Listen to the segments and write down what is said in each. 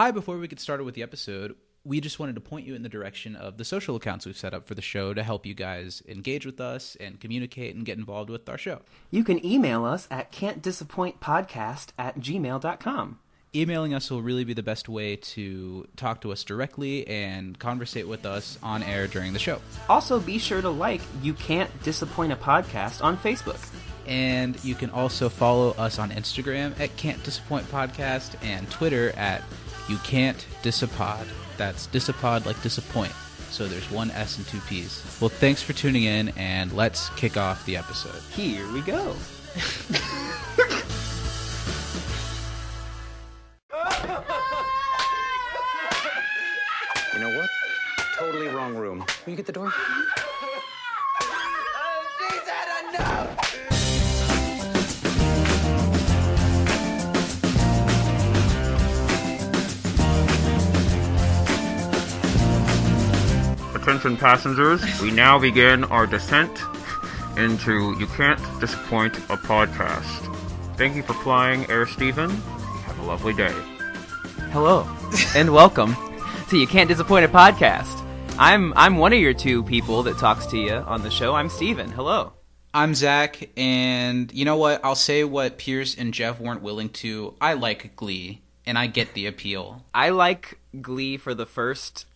Hi, before we get started with the episode, we just wanted to point you in the direction of the social accounts we've set up for the show to help you guys engage with us and communicate and get involved with our show. You can email us at can'tdisappointpodcast at gmail.com. Emailing us will really be the best way to talk to us directly and conversate with us on air during the show. Also, be sure to like You Can't Disappoint a Podcast on Facebook. And you can also follow us on Instagram at Can't Disappoint Podcast and Twitter at You Can't Disapod. That's disapod like disappoint. So there's one S and two P's. Well, thanks for tuning in, and let's kick off the episode. Here we go. You know what? Totally wrong room. Will you get the door? Attention passengers, we now begin our descent into You Can't Disappoint a Podcast. Thank you for flying Air Steven. Have a lovely day. Hello, and welcome to You Can't Disappoint a Podcast. I'm I'm one of your two people that talks to you on the show. I'm Steven. Hello. I'm Zach, and you know what? I'll say what Pierce and Jeff weren't willing to. I like Glee, and I get the appeal. I like Glee for the first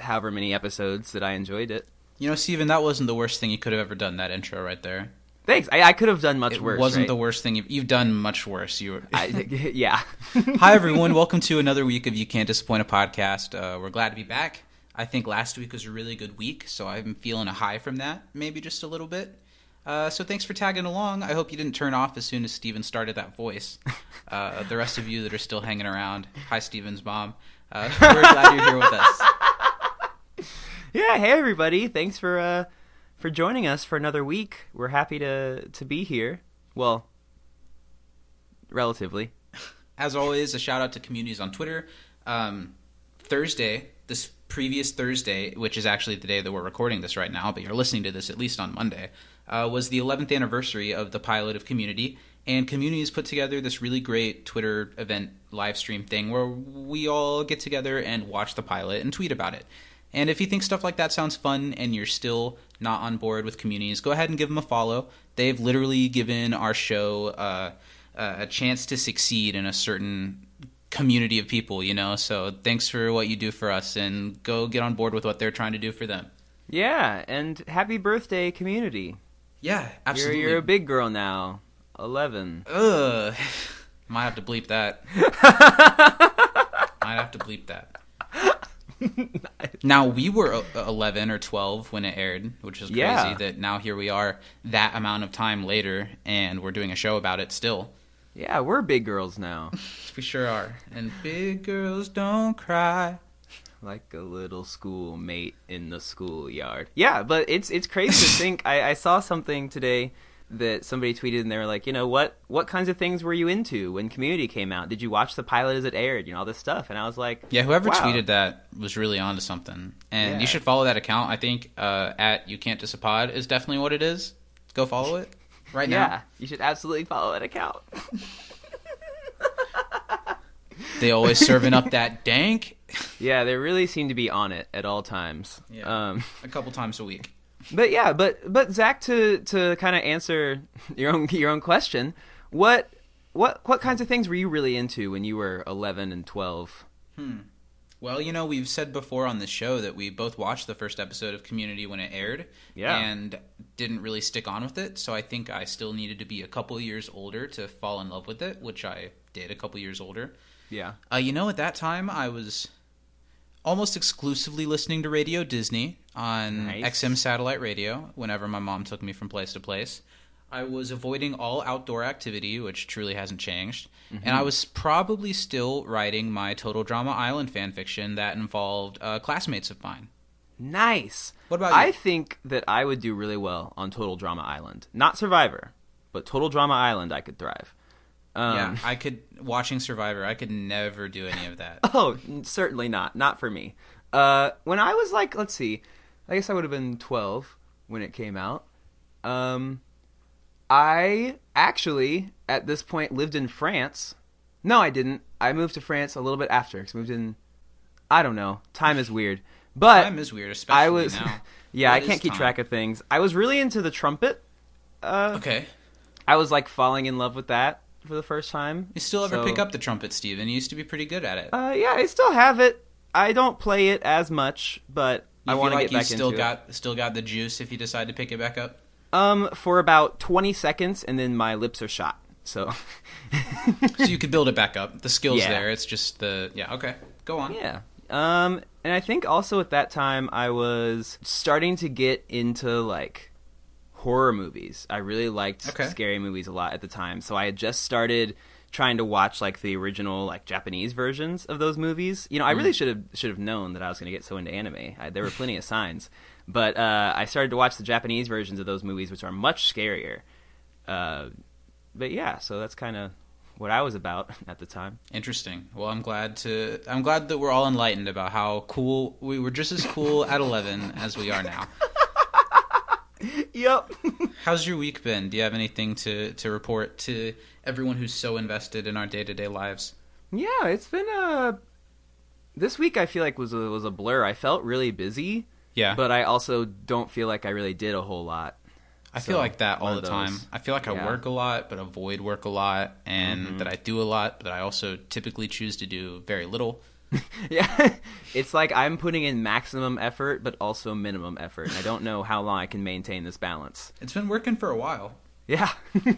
however many episodes that I enjoyed it. You know, Steven, that wasn't the worst thing you could have ever done. That intro right there. Thanks. I, I could have done much It worse. wasn't right? the worst thing you've, you've done. Much worse. You were. I, yeah. Hi everyone, welcome to another week of You Can't Disappoint a podcast. Uh, we're glad to be back. I think last week was a really good week, so I'm feeling a high from that, maybe just a little bit. Uh, so thanks for tagging along. I hope you didn't turn off as soon as Steven started that voice. Uh, the rest of you that are still hanging around, hi Steven's mom. Uh, we're glad you're here with us. Yeah, hey everybody. Thanks for uh for joining us for another week. We're happy to to be here. Well, relatively. As always, a shout out to communities on Twitter. Um, Thursday, this previous Thursday, which is actually the day that we're recording this right now, but you're listening to this at least on Monday, uh, was the 11th anniversary of the pilot of Community. And Community has put together this really great Twitter event live stream thing where we all get together and watch the pilot and tweet about it. And if you think stuff like that sounds fun and you're still not on board with communities, go ahead and give them a follow. They've literally given our show uh, a chance to succeed in a certain community of people, you know? So thanks for what you do for us and go get on board with what they're trying to do for them. Yeah, and happy birthday community. Yeah, You're absolutely. you're a big girl now. 11. Ugh. Might have to bleep that. Might have to bleep that. Now we were uh, 11 or 12 when it aired, which is crazy Yeah. that now here we are that amount of time later and we're doing a show about it still. Yeah, we're big girls now. We sure are. And big girls don't cry. like a little schoolmate in the schoolyard. Yeah, but it's it's crazy to think. I, I saw something today that somebody tweeted, and they were like, you know, what what kinds of things were you into when Community came out? Did you watch the pilot as it aired? You know, all this stuff. And I was like, Yeah, whoever wow. tweeted that was really onto something. And Yeah. you should follow that account. I think uh, at You Can't Disapod is definitely what it is. Go follow it right Yeah, now. you should absolutely follow that account. They always serving up that dank yeah, they really seem to be on it at all times. Yeah. Um, a couple times a week. But yeah, but but Zach, to to kind of answer your own your own question, what what what kinds of things were you really into when you were eleven and twelve? Well, you know, we've said before on this show that we both watched the first episode of Community when it aired, Yeah. and didn't really stick on with it. So I think I still needed to be a couple years older to fall in love with it, which I did a couple years older. Yeah. Uh, you know, at that time, I was almost exclusively listening to Radio Disney on Nice. XM satellite radio whenever my mom took me from place to place. I was avoiding all outdoor activity, which truly hasn't changed. And I was probably still writing my Total Drama Island fan fiction that involved uh, classmates of mine. Nice. What about you? I think that I would do really well on Total Drama Island. Not Survivor, but Total Drama Island I could thrive. Um, yeah, I could, watching Survivor, I could never do any of that. Oh, certainly not. Not for me. Uh, when I was like, let's see, I guess I would have been 12 when it came out. Um, I actually, at this point, lived in France No, I didn't. I moved to France a little bit after. 'cause I moved in. I don't know. Time is weird. But Time is weird, especially I was. now. yeah, What I can't keep time? track of things. I was really into the trumpet. Uh, Okay. I was like falling in love with that for the first time. You still ever So- pick up the trumpet, Steven? You used to be pretty good at it. Uh, yeah, I still have it. I don't play it as much, but You I want to like get you back still into got still got the juice if you decide to pick it back up. Um, for about twenty seconds, and then my lips are shot. So, so you could build it back up. The skills Yeah. there. It's just the yeah. Okay, go on. yeah. Um, and I think also at that time I was starting to get into like horror movies. I really liked Okay. scary movies a lot at the time, so I had just started trying to watch like the original like Japanese versions of those movies. You know, I really should have should have known that I was going to get so into anime. I, there were plenty of signs, but uh, I started to watch the Japanese versions of those movies, which are much scarier. Uh, but yeah, so that's kind of what I was about at the time. Interesting. Well, I'm glad to. I'm glad that we're all enlightened about how cool we were. Just as cool at 11 as we are now. Yep. How's your week been? Do you have anything to to report to everyone who's so invested in our day to day lives? Yeah, it's been a. This week I feel like was a, was a blur. I felt really busy, Yeah, but I also don't feel like I really did a whole lot. I feel like that all the time. I feel like I work a lot, but avoid work a lot, and Mm-hmm. that I do a lot, but I also typically choose to do very little. Yeah, it's like I'm putting in maximum effort, but also minimum effort. And I don't know how long I can maintain this balance. It's been working for a while. Yeah.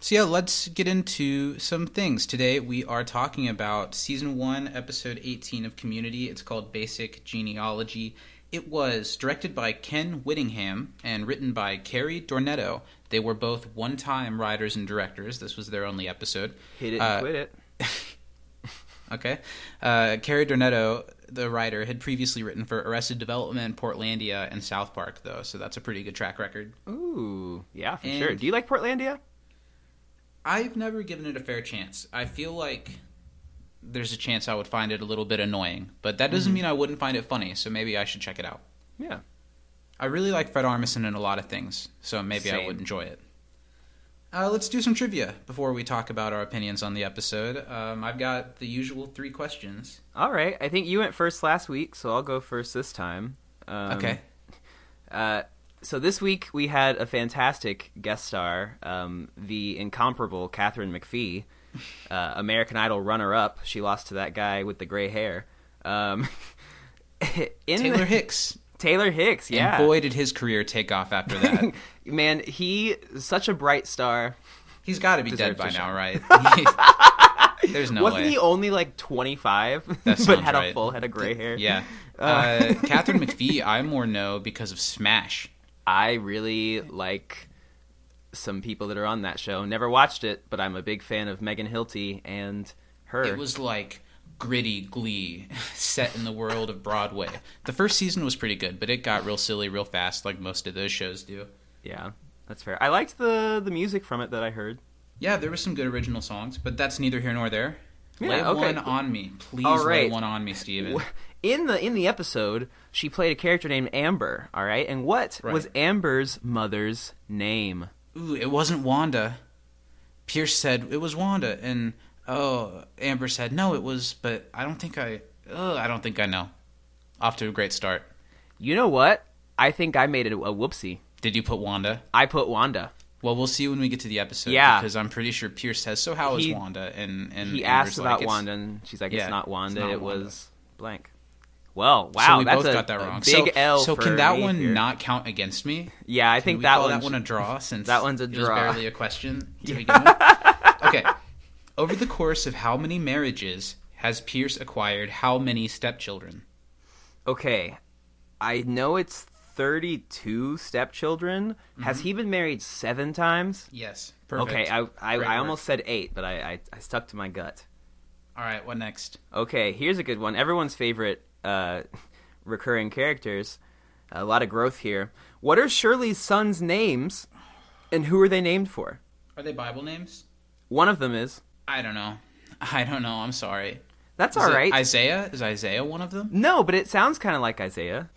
So yeah, let's get into some things. Today we are talking about season 1, episode 18 of Community. It's called Basic Genealogy. It was directed by Ken Whittingham and written by Karey Dornetto. They were both one-time writers and directors. This was their only episode. Hit it and Uh, quit it. Okay. Uh, Karey Dornetto, the writer, had previously written for Arrested Development, Portlandia, and South Park, though, so that's a pretty good track record. Ooh, yeah, for and- sure. Do you like Portlandia? I've never given it a fair chance. I feel like there's a chance I would find it a little bit annoying, but that Mm-hmm. doesn't mean I wouldn't find it funny, so maybe I should check it out. Yeah. I really like Fred Armisen in a lot of things, so maybe I would enjoy it. Uh, let's do some trivia before we talk about our opinions on the episode. Um, I've got the usual three questions. All right. I think you went first last week, so I'll go first this time. Um, okay. Uh, so this week we had a fantastic guest star, um, the incomparable Katharine McPhee, uh, American Idol runner-up. She lost to that guy with the gray hair. Um, in Taylor Hicks. Taylor Hicks, yeah. And boy, did his career take off after that. Man, he such a bright star. He's got to be dead by now, right? There's no Wasn't way. he only like 25, That but had a full head of gray hair? Yeah. Uh. Uh, Katharine McPhee, I more know because of Smash. I really like some people that are on that show. Never watched it, but I'm a big fan of Megan Hilty and her. It was like gritty glee set in the world of Broadway. The first season was pretty good, but it got real silly real fast, like most of those shows do. yeah, that's fair. I liked the the music from it that I heard. Yeah, there were some good original songs, but that's neither here nor there. Yeah, lay okay. one on me, please. All Lay one on me, Steven. In the in the episode, she played a character named Amber. All right, and what Right. was Amber's mother's name? Ooh, it wasn't Wanda. Pierce said it was Wanda, and oh, Amber said no, it was. But I don't think I. Oh, I don't think I know. Off to a great start. You know what? I think I made it a whoopsie. Did you put Wanda? I put Wanda. Well, we'll see when we get to the episode. Yeah. because I'm pretty sure Pierce says. So how is He- Wanda? And and he Amber's asked like, about "It's- Wanda, and she's like, Yeah, "It's not Wanda. not it Wanda." was blank." Well, wow, so we that's both a, got that wrong. big so, L. So can that one here. not count against me? Yeah, I Can think we that that one a draw since that one's a draw. barely a question to begin with. Okay. Over the course of how many marriages has Pierce acquired how many stepchildren? Okay, I know it's thirty-two stepchildren. Mm-hmm. Has he been married seven times? Yes. Perfect. Okay, I I, I almost said eight, but I, I I stuck to my gut. All right. What next? Okay, here's a good one. Everyone's favorite uh, recurring characters. A lot of growth here. What are Shirley's sons' names, and who are they named for? Are they Bible names? One of them is. I don't know. I don't know. I'm sorry. That's all right. Is all it right. Isaiah is Isaiah one of them? No, but it sounds kind of like Isaiah.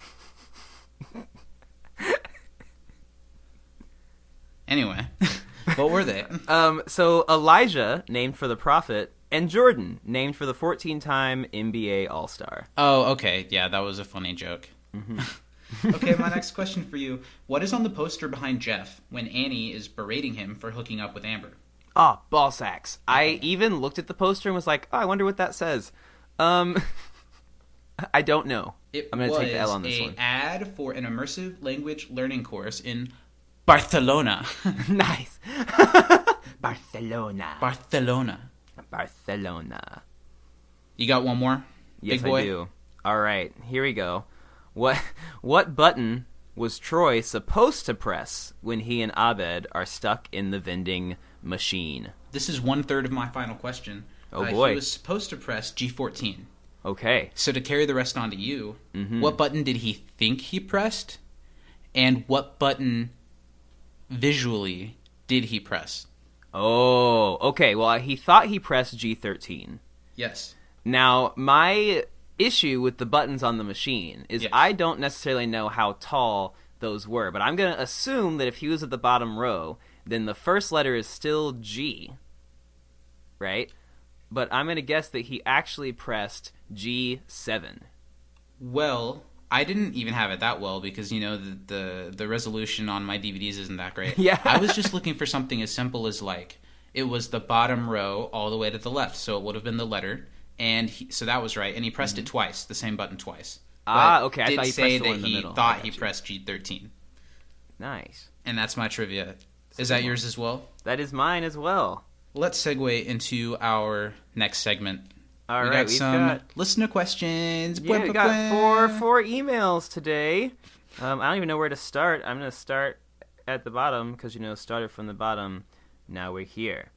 Anyway, What were they? Um, so Elijah, named for the prophet, and Jordan, named for the 14-time NBA All-Star. Oh, okay. Yeah, that was a funny joke. okay, my next question for you. What is on the poster behind Jeff when Annie is berating him for hooking up with Amber? Oh, ball sacks. I even looked at the poster and was like, oh, I wonder what that says. Um, I don't know. It I'm going to take the L on this a one. ad for an immersive language learning course in Barcelona. nice. Barcelona. Barcelona. Barcelona. You got one more? Yes, Big boy? I do. All right, here we go. What what button was Troy supposed to press when he and Abed are stuck in the vending machine? This is one third of my final question. Oh, Uh, boy. He was supposed to press G14. Okay. So to carry the rest on to you, Mm-hmm. what button did he think he pressed? And what button visually did he press? Oh, okay. Well, he thought he pressed G13. Yes. Now, my issue with the buttons on the machine is Yes. I don't necessarily know how tall those were, but I'm going to assume that if he was at the bottom row, then the first letter is still G. Right? But I'm going to guess that he actually pressed G7. Well, I didn't even have it that well because you know the the, the resolution on my DVDs isn't that great. Yeah. I was just looking for something as simple as like it was the bottom row all the way to the left, so it would have been the letter, and he, so that was right. And he pressed it twice, the same button twice. Mm-hmm. Ah, But okay, I Did thought he say pressed the that one in the he middle. Thought he pressed G thirteen, Nice. and that's my trivia. Is that yours as well? That is mine as well. Let's segue into our next segment. All we right, got we've some got listener questions. Yeah, Bwah, we got bwah. four four emails today. Um, I don't even know where to start. I'm gonna start at the bottom because you know started from the bottom. Now we're here.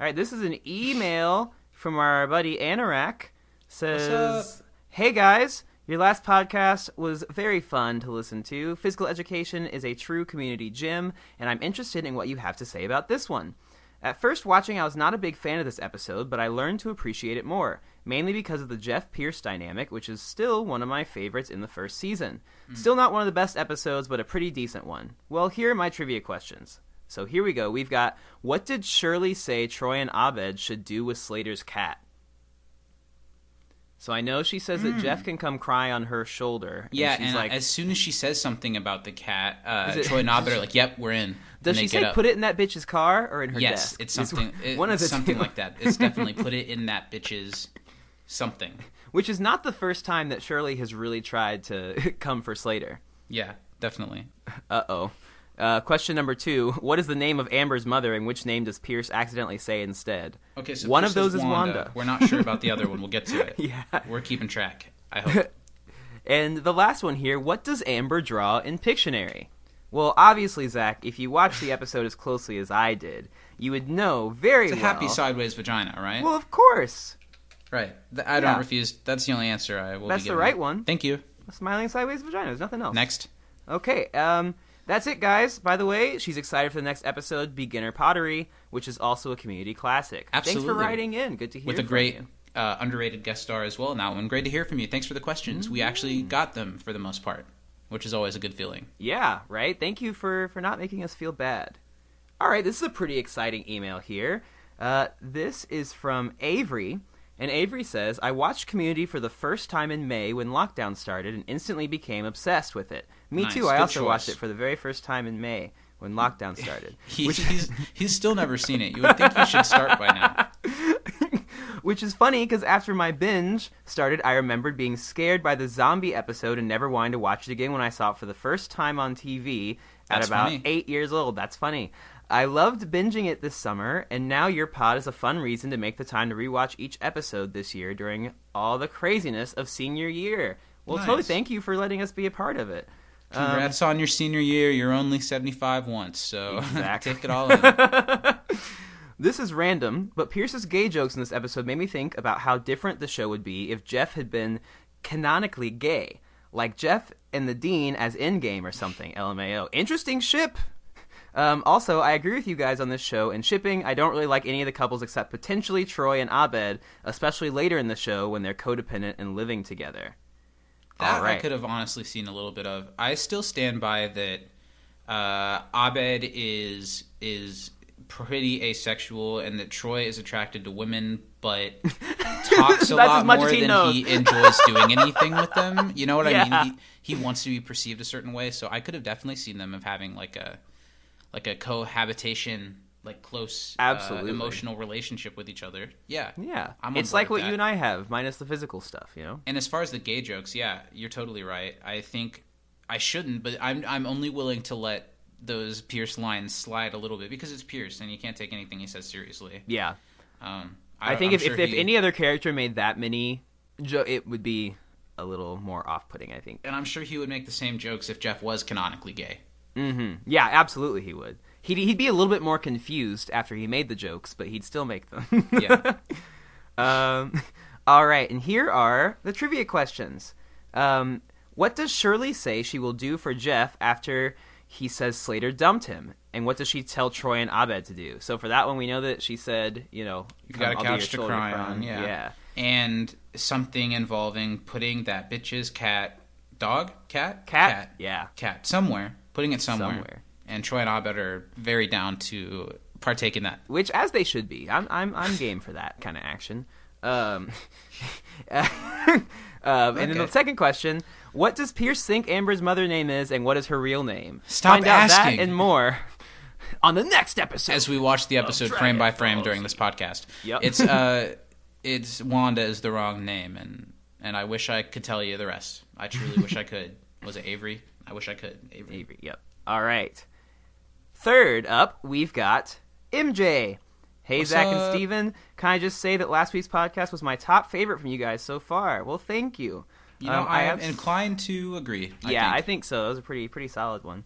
All right, this is an email from our buddy Anorak. Says, What's "Hey guys." Your last podcast was very fun to listen to. Physical education is a true community gym, and I'm interested in what you have to say about this one. At first watching, I was not a big fan of this episode, but I learned to appreciate it more, mainly because of the Jeff Pierce dynamic, which is still one of my favorites in the first season. Hmm. Still not one of the best episodes, but a pretty decent one. Well, here are my trivia questions. So here we go. We've got what did Shirley say Troy and Abed should do with Slater's cat? So I know she says that Jeff can come cry on her shoulder. and Yeah, she's and like, as soon as she says something about the cat, uh, it- Troy and Abed are like, "Yep, we're in." does And she say put it in that bitch's car or in her Yes, desk? it's something. one of it's the something two. like that. It's definitely put it in that bitch's something. Which is not the first time that Shirley has really tried to come for Slater. Yeah, definitely. Uh-oh. Uh Question number two: What is the name of Amber's mother, and which name does Pierce accidentally say instead? Okay, so one Pierce of those is Wanda. We're not sure about the other one. We'll get to it. Yeah. we're keeping track. I hope. And the last one here: What does Amber draw in Pictionary? Well, obviously, Zach, if you watch the episode as closely as I did, you would know very It's a well. happy sideways vagina, right? Well, of course, right. I don't Yeah. refuse. That's the only answer I will. That's the right one. Thank you. a smiling sideways vagina. There's nothing else. Next. Okay, um, that's it, guys. By the way, she's excited for the next episode, Beginner Pottery, which is also a community classic. Absolutely. Thanks for writing in. Good to hear. You. With a great uh, underrated guest star as well in that one. Great to hear from you. Thanks for the questions. We actually Mm. got them for the most part, which is always a good feeling. Yeah, right. Thank you for for not making us feel bad. All right, this is a pretty exciting email here. Uh, this is from Avery, and Avery says, "I watched Community for the first time in May when lockdown started, and instantly became obsessed with it. Me Nice, too. I good also watched it for the very first time in May when lockdown started. He, which, he's he's still never seen it. You would think he should start by now. which is funny because after my binge started, I remembered being scared by the zombie episode and never wanting to watch it again when I saw it for the first time on TV at That's about funny. eight years old. That's funny. I loved binging it this summer, and now your pod is a fun reason to make the time to rewatch each episode this year during all the craziness of senior year. Well, totally thank you for letting us be a part of it. Um, Congrats on your senior year. You're only 75 once, so Exactly. take it all in. This is random, but Pierce's gay jokes in this episode made me think about how different the show would be if Jeff had been canonically gay. Like Jeff and the Dean as Endgame or something, LMAO. Interesting ship! Um, also, I agree with you guys on this show. In shipping, I don't really like any of the couples except potentially Troy and Abed, especially later in the show when they're codependent and living together. That right. I could have honestly seen a little bit of. I still stand by that. Uh, Abed is is pretty asexual and that Troy is attracted to women, but talks a lot more he than knows. he enjoys doing anything with them. You know what I mean? He, he wants to be perceived a certain way, so I could have definitely seen them of having like a like a cohabitation, like close, uh, Absolutely. emotional relationship with each other. Yeah, Yeah, it's like what that. you and I have, minus the physical stuff. You know. And as far as the gay jokes, yeah, you're totally right. I think I shouldn't, but I'm I'm only willing to let those Pierce lines slide a little bit because it's Pierce, and you can't take anything he says seriously. Yeah, Um, I, think I'm if, sure if, if any other character made that many, jo- it would be a little more off-putting. I think. and I'm sure he would make the same jokes if Jeff was canonically gay. mm-hmm Yeah, absolutely, he would. He'd he'd be a little bit more confused after he made the jokes, but he'd still make them. Yeah. Um, all right, and here are the trivia questions. Um, what does Shirley say she will do for Jeff after he says Slater dumped him? And what does she tell Troy and Abed to do? So for that one, we know that she said, you know, You got a "I'll couch to cry cry on, yeah. yeah. And something involving putting that bitch's cat, dog, cat, Cat? Yeah. cat somewhere, putting it somewhere. Somewhere. And Troy and Abed are very down to partake in that. Which, as they should be, I'm I'm I'm game for that kind of action. Um, um, And then the second question: What does Pierce think Amber's mother name is, and what is her real name? Stop Find out asking. that and more on the next episode. as we watch the episode frame by frame during this podcast. Yep. It's uh it's Wanda is the wrong name and and I wish I could tell you the rest. I truly wish I could. Was it Avery? I wish I could. Avery. Avery. Yep. All right. Third up, we've got MJ. Hey, What's Zach up? and Steven. Can I just say that last week's podcast was my top favorite from you guys so far? Well, thank you. You know, Um, I am abs- inclined to agree. yeah, think. I think so. That was a pretty pretty solid one.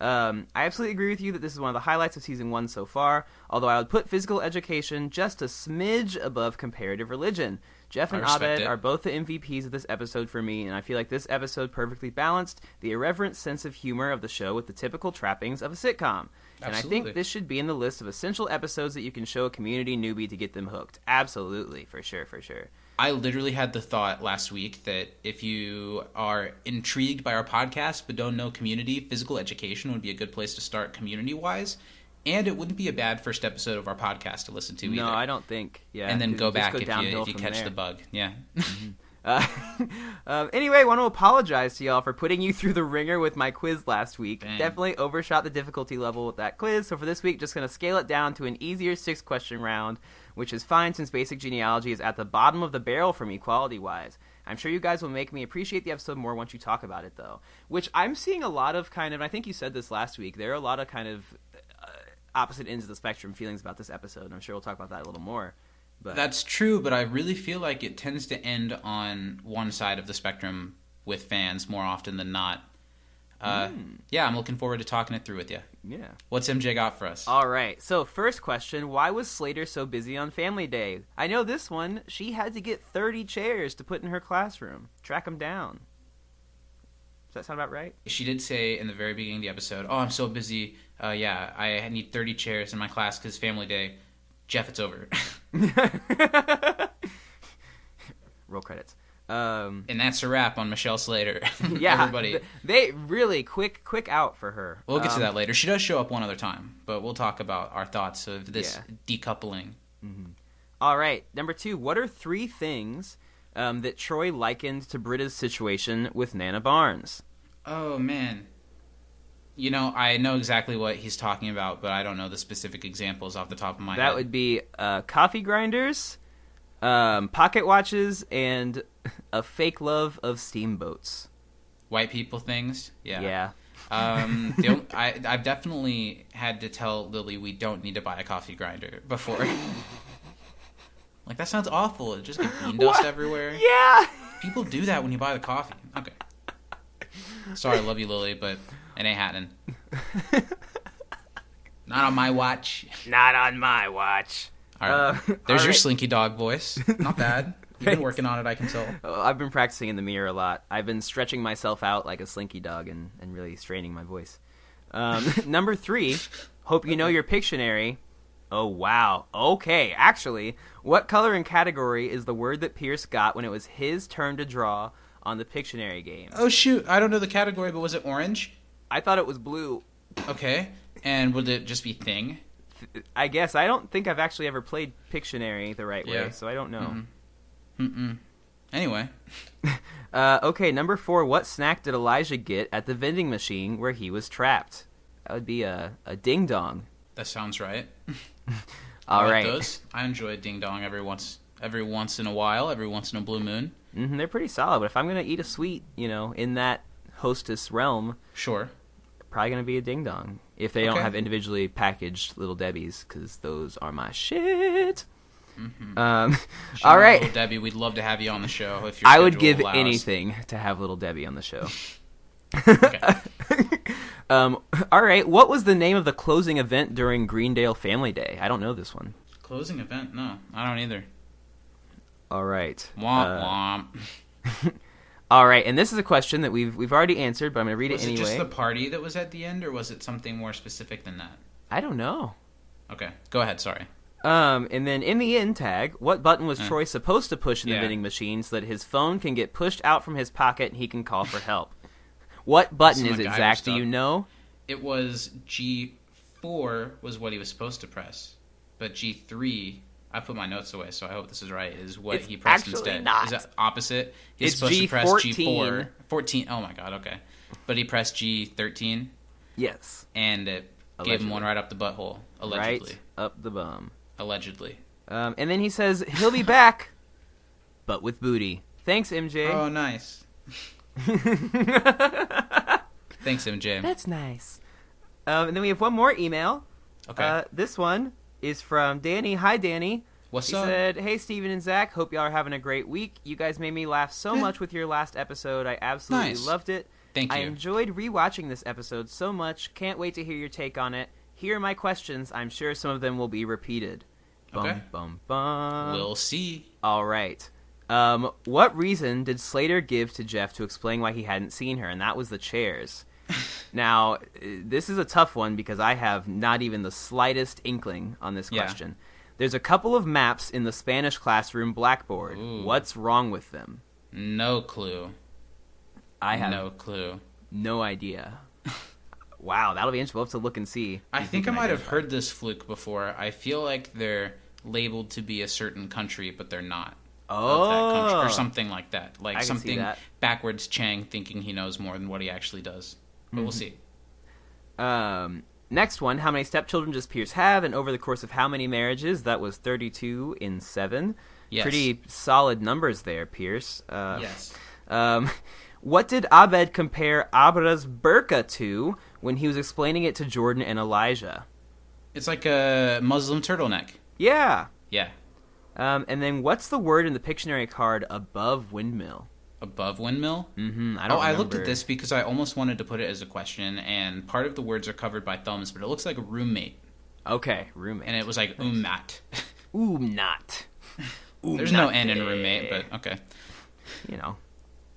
Um, I absolutely agree with you that this is one of the highlights of season one so far. Although I would put physical education just a smidge above comparative religion. Jeff and Abed it. are both the MVPs of this episode for me, and I feel like this episode perfectly balanced the irreverent sense of humor of the show with the typical trappings of a sitcom. And I think this should be in the list of essential episodes that you can show a community newbie to get them hooked. Absolutely, for sure, for sure. I literally had the thought last week that if you are intrigued by our podcast but don't know community, physical education would be a good place to start community wise. And it wouldn't be a bad first episode of our podcast to listen to No. I don't think. Yeah, and then go back go if you, if you catch there. the bug. Yeah. Uh, um, anyway, I want to apologize to y'all for putting you through the ringer with my quiz last week. Dang. Definitely overshot the difficulty level with that quiz. So for this week, just going to scale it down to an easier six question round, which is fine since basic genealogy is at the bottom of the barrel for me quality wise. I'm sure you guys will make me appreciate the episode more once you talk about it, though. Which I'm seeing a lot of kind of, I think you said this last week, there are a lot of kind of opposite ends of the spectrum feelings about this episode. And I'm sure we'll talk about that a little more. But That's true, but I really feel like it tends to end on one side of the spectrum with fans more often than not. Uh, Yeah, I'm looking forward to talking it through with you. yeah. What's MJ got for us? All right. So, first question Why was Slater so busy on Family Day? I know this one. She had to get 30 chairs to put in her classroom. Track them down. Does that sound about right? She did say in the very beginning of the episode, "Oh, I'm so busy. Uh, yeah, I need 30 chairs in my class because Family Day. Jeff, it's over." Roll credits. Um, and that's a wrap on Michelle Slater. yeah, everybody. they really quick, quick out for her. We'll get to Um, that later. She does show up one other time, but we'll talk about our thoughts of this Yeah. decoupling. All right. Number two. What are three things um, that Troy likened to Britta's situation with Nana Barnes? Oh man. You know, I know exactly what he's talking about, but I don't know the specific examples off the top of my That head. That would be uh, coffee grinders, um, pocket watches, and a fake love of steamboats. white people things. Yeah. Yeah. Um, the on- I, I've definitely had to tell Lily we don't need to buy a coffee grinder before. like that sounds awful. It just get bean dust What? everywhere. Yeah. People do that when you buy the coffee. Okay. Sorry, I love you, Lily, but it ain't happening. Not on my watch. Not on my watch. All right. Uh, There's all your right. slinky dog voice. Not bad. You've been working on it, I can tell. Oh, I've been practicing in the mirror a lot. I've been stretching myself out like a slinky dog and, and really straining my voice. Um, number three, hope you know your Pictionary. Oh, wow. Okay, actually, what color and category is the word that Pierce got when it was his turn to draw on the Pictionary game? Oh shoot, I don't know the category, but was it orange? I thought it was blue. Okay. And would it just be thing? I guess I don't think I've actually ever played Pictionary the right Yeah. way, so I don't know. Mm-mm. Anyway, Uh, okay, number four. What snack did Elijah get at the vending machine where he was trapped? That would be a, a ding dong. that sounds right. All I like those. I enjoy a ding dong every once every once in a while, every once in a blue moon. hmm they're pretty solid. But if I'm gonna eat a sweet, you know, in that hostess realm, Sure. probably gonna be a ding dong. If they don't have individually packaged little Debbie's, because those are my shit. Mm-hmm. Um, all right, Little Debbie, we'd love to have you on the show if I would give allows. anything to have little Debbie on the show. Okay. Um, all right, what was the name of the closing event during Greendale Family Day? I don't know this one. Closing event? No, I don't either. All right. Womp Uh, womp. All right, and this is a question that we've we've already answered, but I'm going to read Was it it anyway. just the party that was at the end, or was it something more specific than that? I don't know. Okay, go ahead. Sorry. Um, and then in the end tag, what button was Uh. Troy supposed to push in the Yeah. vending machine so that his phone can get pushed out from his pocket and he can call for help? What button is it, Zach? Do you know? It was G four was what he was supposed to press, but G three. I put my notes away, so I hope this is right. Is what It's he pressed instead? not. Is that opposite? He's It's supposed to press G four. G14. Oh my god. Okay, but he pressed G thirteen, Yes. and it gave him one right up the butthole. Allegedly. Right up the bum. Allegedly. Um, and then he says he'll be back, but with booty. Thanks, MJ. Oh, nice. Thanks, MJ. That's nice. Um, and then we have one more email. Okay. Uh, this one is from Danny. Hi, Danny. What's he up? said, "Hey, Steven and Zach. Hope y'all are having a great week. You guys made me laugh so much with your last episode. I absolutely Nice. loved it. Thank you. I enjoyed rewatching this episode so much. Can't wait to hear your take on it. Here are my questions. I'm sure some of them will be repeated. Bum, Okay. bum, bum. we'll see. All right. Um, what reason did Slater give to Jeff to explain why he hadn't seen her? And that was the chairs. now, this is a tough one because I have not even the slightest inkling on this Yeah. question. There's a couple of maps in the Spanish classroom blackboard. Ooh. What's wrong with them? No clue. I have no clue. no idea. wow, that'll be interesting. We'll have to look and see. I think I might have heard this fluke before. I feel like they're labeled to be a certain country, but they're not. Of that country, Oh, or something like that. Like I can see something that. backwards Chang thinking he knows more than what he actually does. But Mm-hmm. we'll see. Um, next one, how many stepchildren does Pierce have, and over the course of how many marriages? That was 32 in seven. Yes. Pretty solid numbers there, Pierce. Uh, yes. Um, what did Abed compare Abra's burqa to when he was explaining it to Jordan and Elijah? It's like a Muslim turtleneck. Yeah. Yeah. Um, and then what's the word in the Pictionary card above windmill? Above windmill. Mm-hmm. I Oh, don't. I looked at this because I almost wanted to put it as a question, and part of the words are covered by thumbs, but it looks like roommate, Okay, roommate. and it was like. Ooh, not. There's no N in roommate, but okay. you know.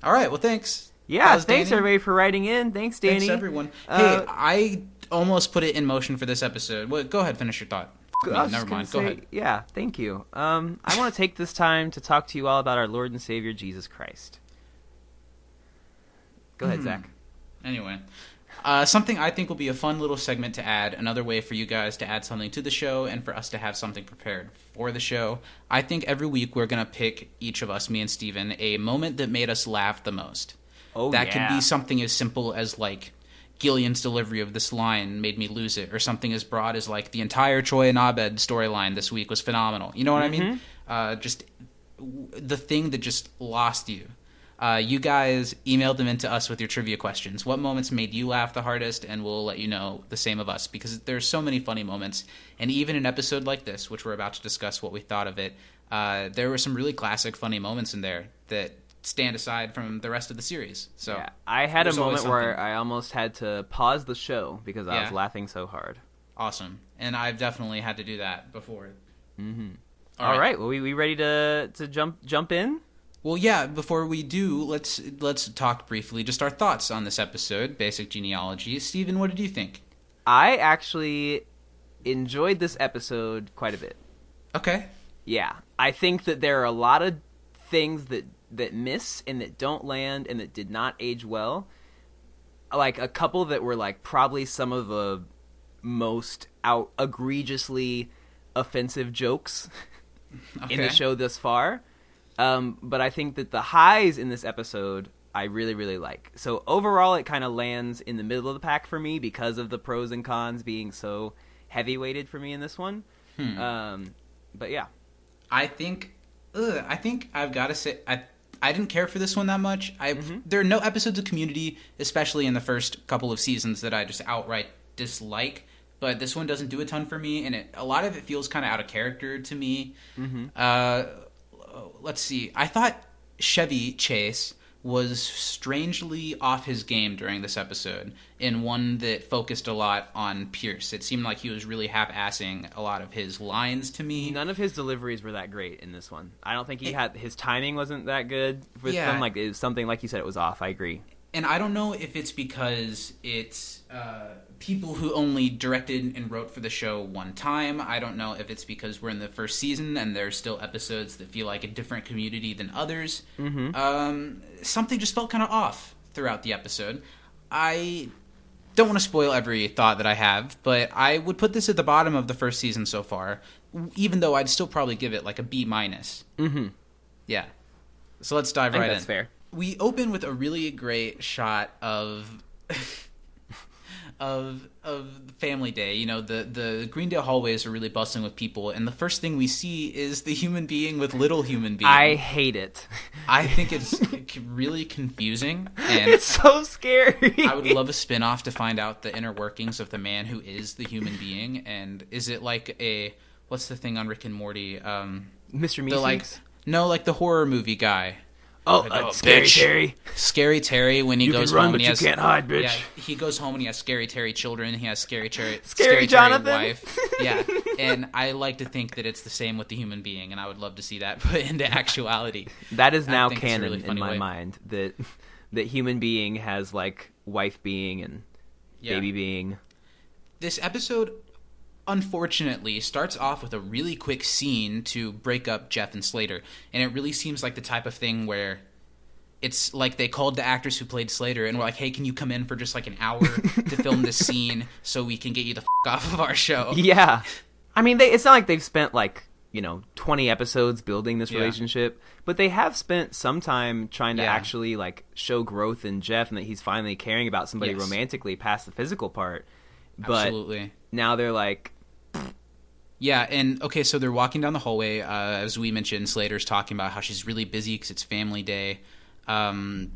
All right. Well, thanks. Yeah, thanks Danny. everybody for writing in. Thanks, Danny. Thanks everyone. Uh, hey, I almost put it in motion for this episode. Well, go ahead, finish your thought. I Me, was never mind. Go say- ahead. Yeah, thank you. Um, I want to take this time to talk to you all about our Lord and Savior Jesus Christ. Go ahead, Hmm. Zach. Anyway, uh, something I think will be a fun little segment to add, another way for you guys to add something to the show and for us to have something prepared for the show. I think every week we're going to pick, each of us, me and Steven, a moment that made us laugh the most. Oh, that yeah. could be something as simple as like Gillian's delivery of this line made me lose it, or something as broad as like the entire Troy and Abed storyline this week was phenomenal. You know what I mean? Mm-hmm. Uh, just w- the thing that just lost you. Uh, you guys emailed them into us with your trivia questions. What moments made you laugh the hardest? And we'll let you know the same of us because there's so many funny moments. And even an episode like this, which we're about to discuss what we thought of it, uh, there were some really classic funny moments in there that stand aside from the rest of the series. So yeah, I had a moment where. I almost had to pause the show because I was laughing so hard. awesome, and I've definitely had to do that before. Mm-hmm. All right. well, we, we ready to to jump jump in? Well, yeah. Before we do, let's let's talk briefly just our thoughts on this episode, basic genealogy. Steven, what did you think? I actually enjoyed this episode quite a bit. Okay. Yeah, I think that there are a lot of things that that miss and that don't land and that did not age well. Like a couple that were like probably some of the most out egregiously offensive jokes in the show thus far. Um, but I think that the highs in this episode I really really like. So overall, it kind of lands in the middle of the pack for me because of the pros and cons being so heavy weighted for me in this one. Hmm. Um, but yeah, I think, ugh, I think I've got to say, I I didn't care for this one that much. I there are no episodes of Community, especially in the first couple of seasons, that I just outright dislike. But this one doesn't do a ton for me, and it, a lot of it feels kind of out of character to me. Uh, let's see. I thought Chevy Chase was strangely off his game during this episode in one that focused a lot on Pierce. It seemed like he was really half-assing a lot of his lines to me. none of his deliveries were that great in this one. I don't think he had his timing wasn't that good with Yeah. them. Like it was something like you said, it was off. I agree. and I don't know if it's because it's uh, people who only directed and wrote for the show one time. I don't know if it's because we're in the first season and there's still episodes that feel like a different community than others. Mm-hmm. Um, something just felt kind of off throughout the episode. I don't want to spoil every thought that I have, but I would put this at the bottom of the first season so far, even though I'd still probably give it like a B minus. Mm-hmm. Yeah. So let's dive right that's in. fair. We open with a really great shot of of of Family Day. You know, the the Greendale hallways are really bustling with people, and the first thing we see is the human being with little human being. I hate it. I think it's really confusing, and it's so scary. I would love a spin-off to find out the inner workings of the man who is the human being, and is it like a what's the thing on Rick and Morty? Um, Mr. Meeseeks. the like no, like the horror movie guy. Oh, like, uh, oh, scary bitch. Terry. Scary Terry when he You can goes run, home but and he you has can't hide, bitch. Yeah, he goes home and he has Scary Terry children. He has Scary Terry, Scary Terry Jonathan. wife. Yeah, and I like to think that it's the same with the human being, and I would love to see that put into actuality. That is now think canon really in my way. mind that that human being has like wife being and Yeah. baby being. This episode, unfortunately, starts off with a really quick scene to break up Jeff and Slater, and it really seems like the type of thing where. It's like they called the actors who played Slater and were like, "Hey, can you come in for just like an hour to film this scene so we can get you the f- off of our show?" Yeah, I mean, they, it's not like they've spent like you know twenty episodes building this Yeah. relationship, but they have spent some time trying to Yeah. actually like show growth in Jeff and that he's finally caring about somebody Yes. romantically past the physical part. But Absolutely. now they're like, Yeah, and okay, so they're walking down the hallway. Uh, as we mentioned, Slater's talking about how she's really busy because it's family day. Um,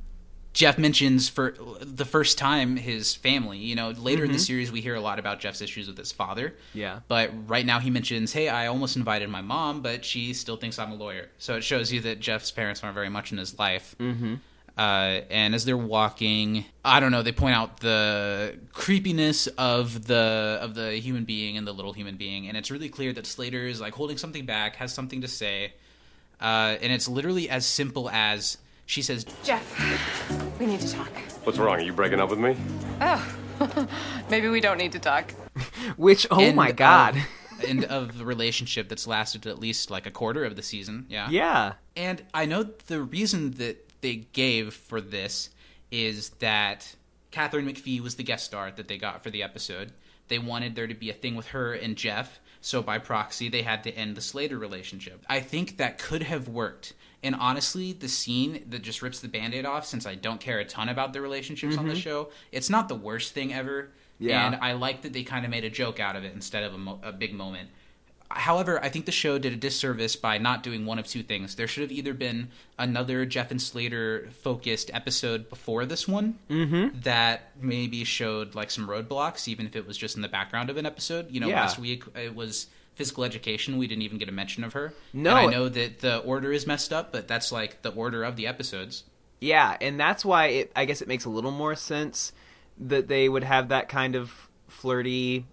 Jeff mentions for the first time his family. You know, later in the series, we hear a lot about Jeff's issues with his father. Yeah. But right now, he mentions, "Hey, I almost invited my mom, but she still thinks I'm a lawyer." So it shows you that Jeff's parents aren't very much in his life. Mm-hmm. Uh, and as they're walking, I don't know. They point out the creepiness of the of the human being and the little human being, and it's really clear that Slater is like holding something back, has something to say, uh, and it's literally as simple as she says, Jeff, we need to talk. What's wrong? Are you breaking up with me? Oh, maybe we don't need to talk. which oh end my god, of, end of the relationship that's lasted at least like a quarter of the season. Yeah, yeah, And I know the reason that they gave for this is that Katharine McPhee was the guest star that they got for the episode. They wanted there to be a thing with her and Jeff, so by proxy, they had to end the Slater relationship. I think that could have worked. And honestly, the scene that just rips the band aid off, since I don't care a ton about the relationships on the mm-hmm. show, it's not the worst thing ever. Yeah. And I like that they kind of made a joke out of it instead of a, mo- a big moment. However, I think the show did a disservice by not doing one of two things. There should have either been another Jeff and Slater focused episode before this one mm-hmm. that maybe showed like some roadblocks, even if it was just in the background of an episode. You know, Yeah. last week it was physical education. We didn't even get a mention of her. No. and I know that the order is messed up, but that's like the order of the episodes. yeah, and that's why it. I guess it makes a little more sense that they would have that kind of flirty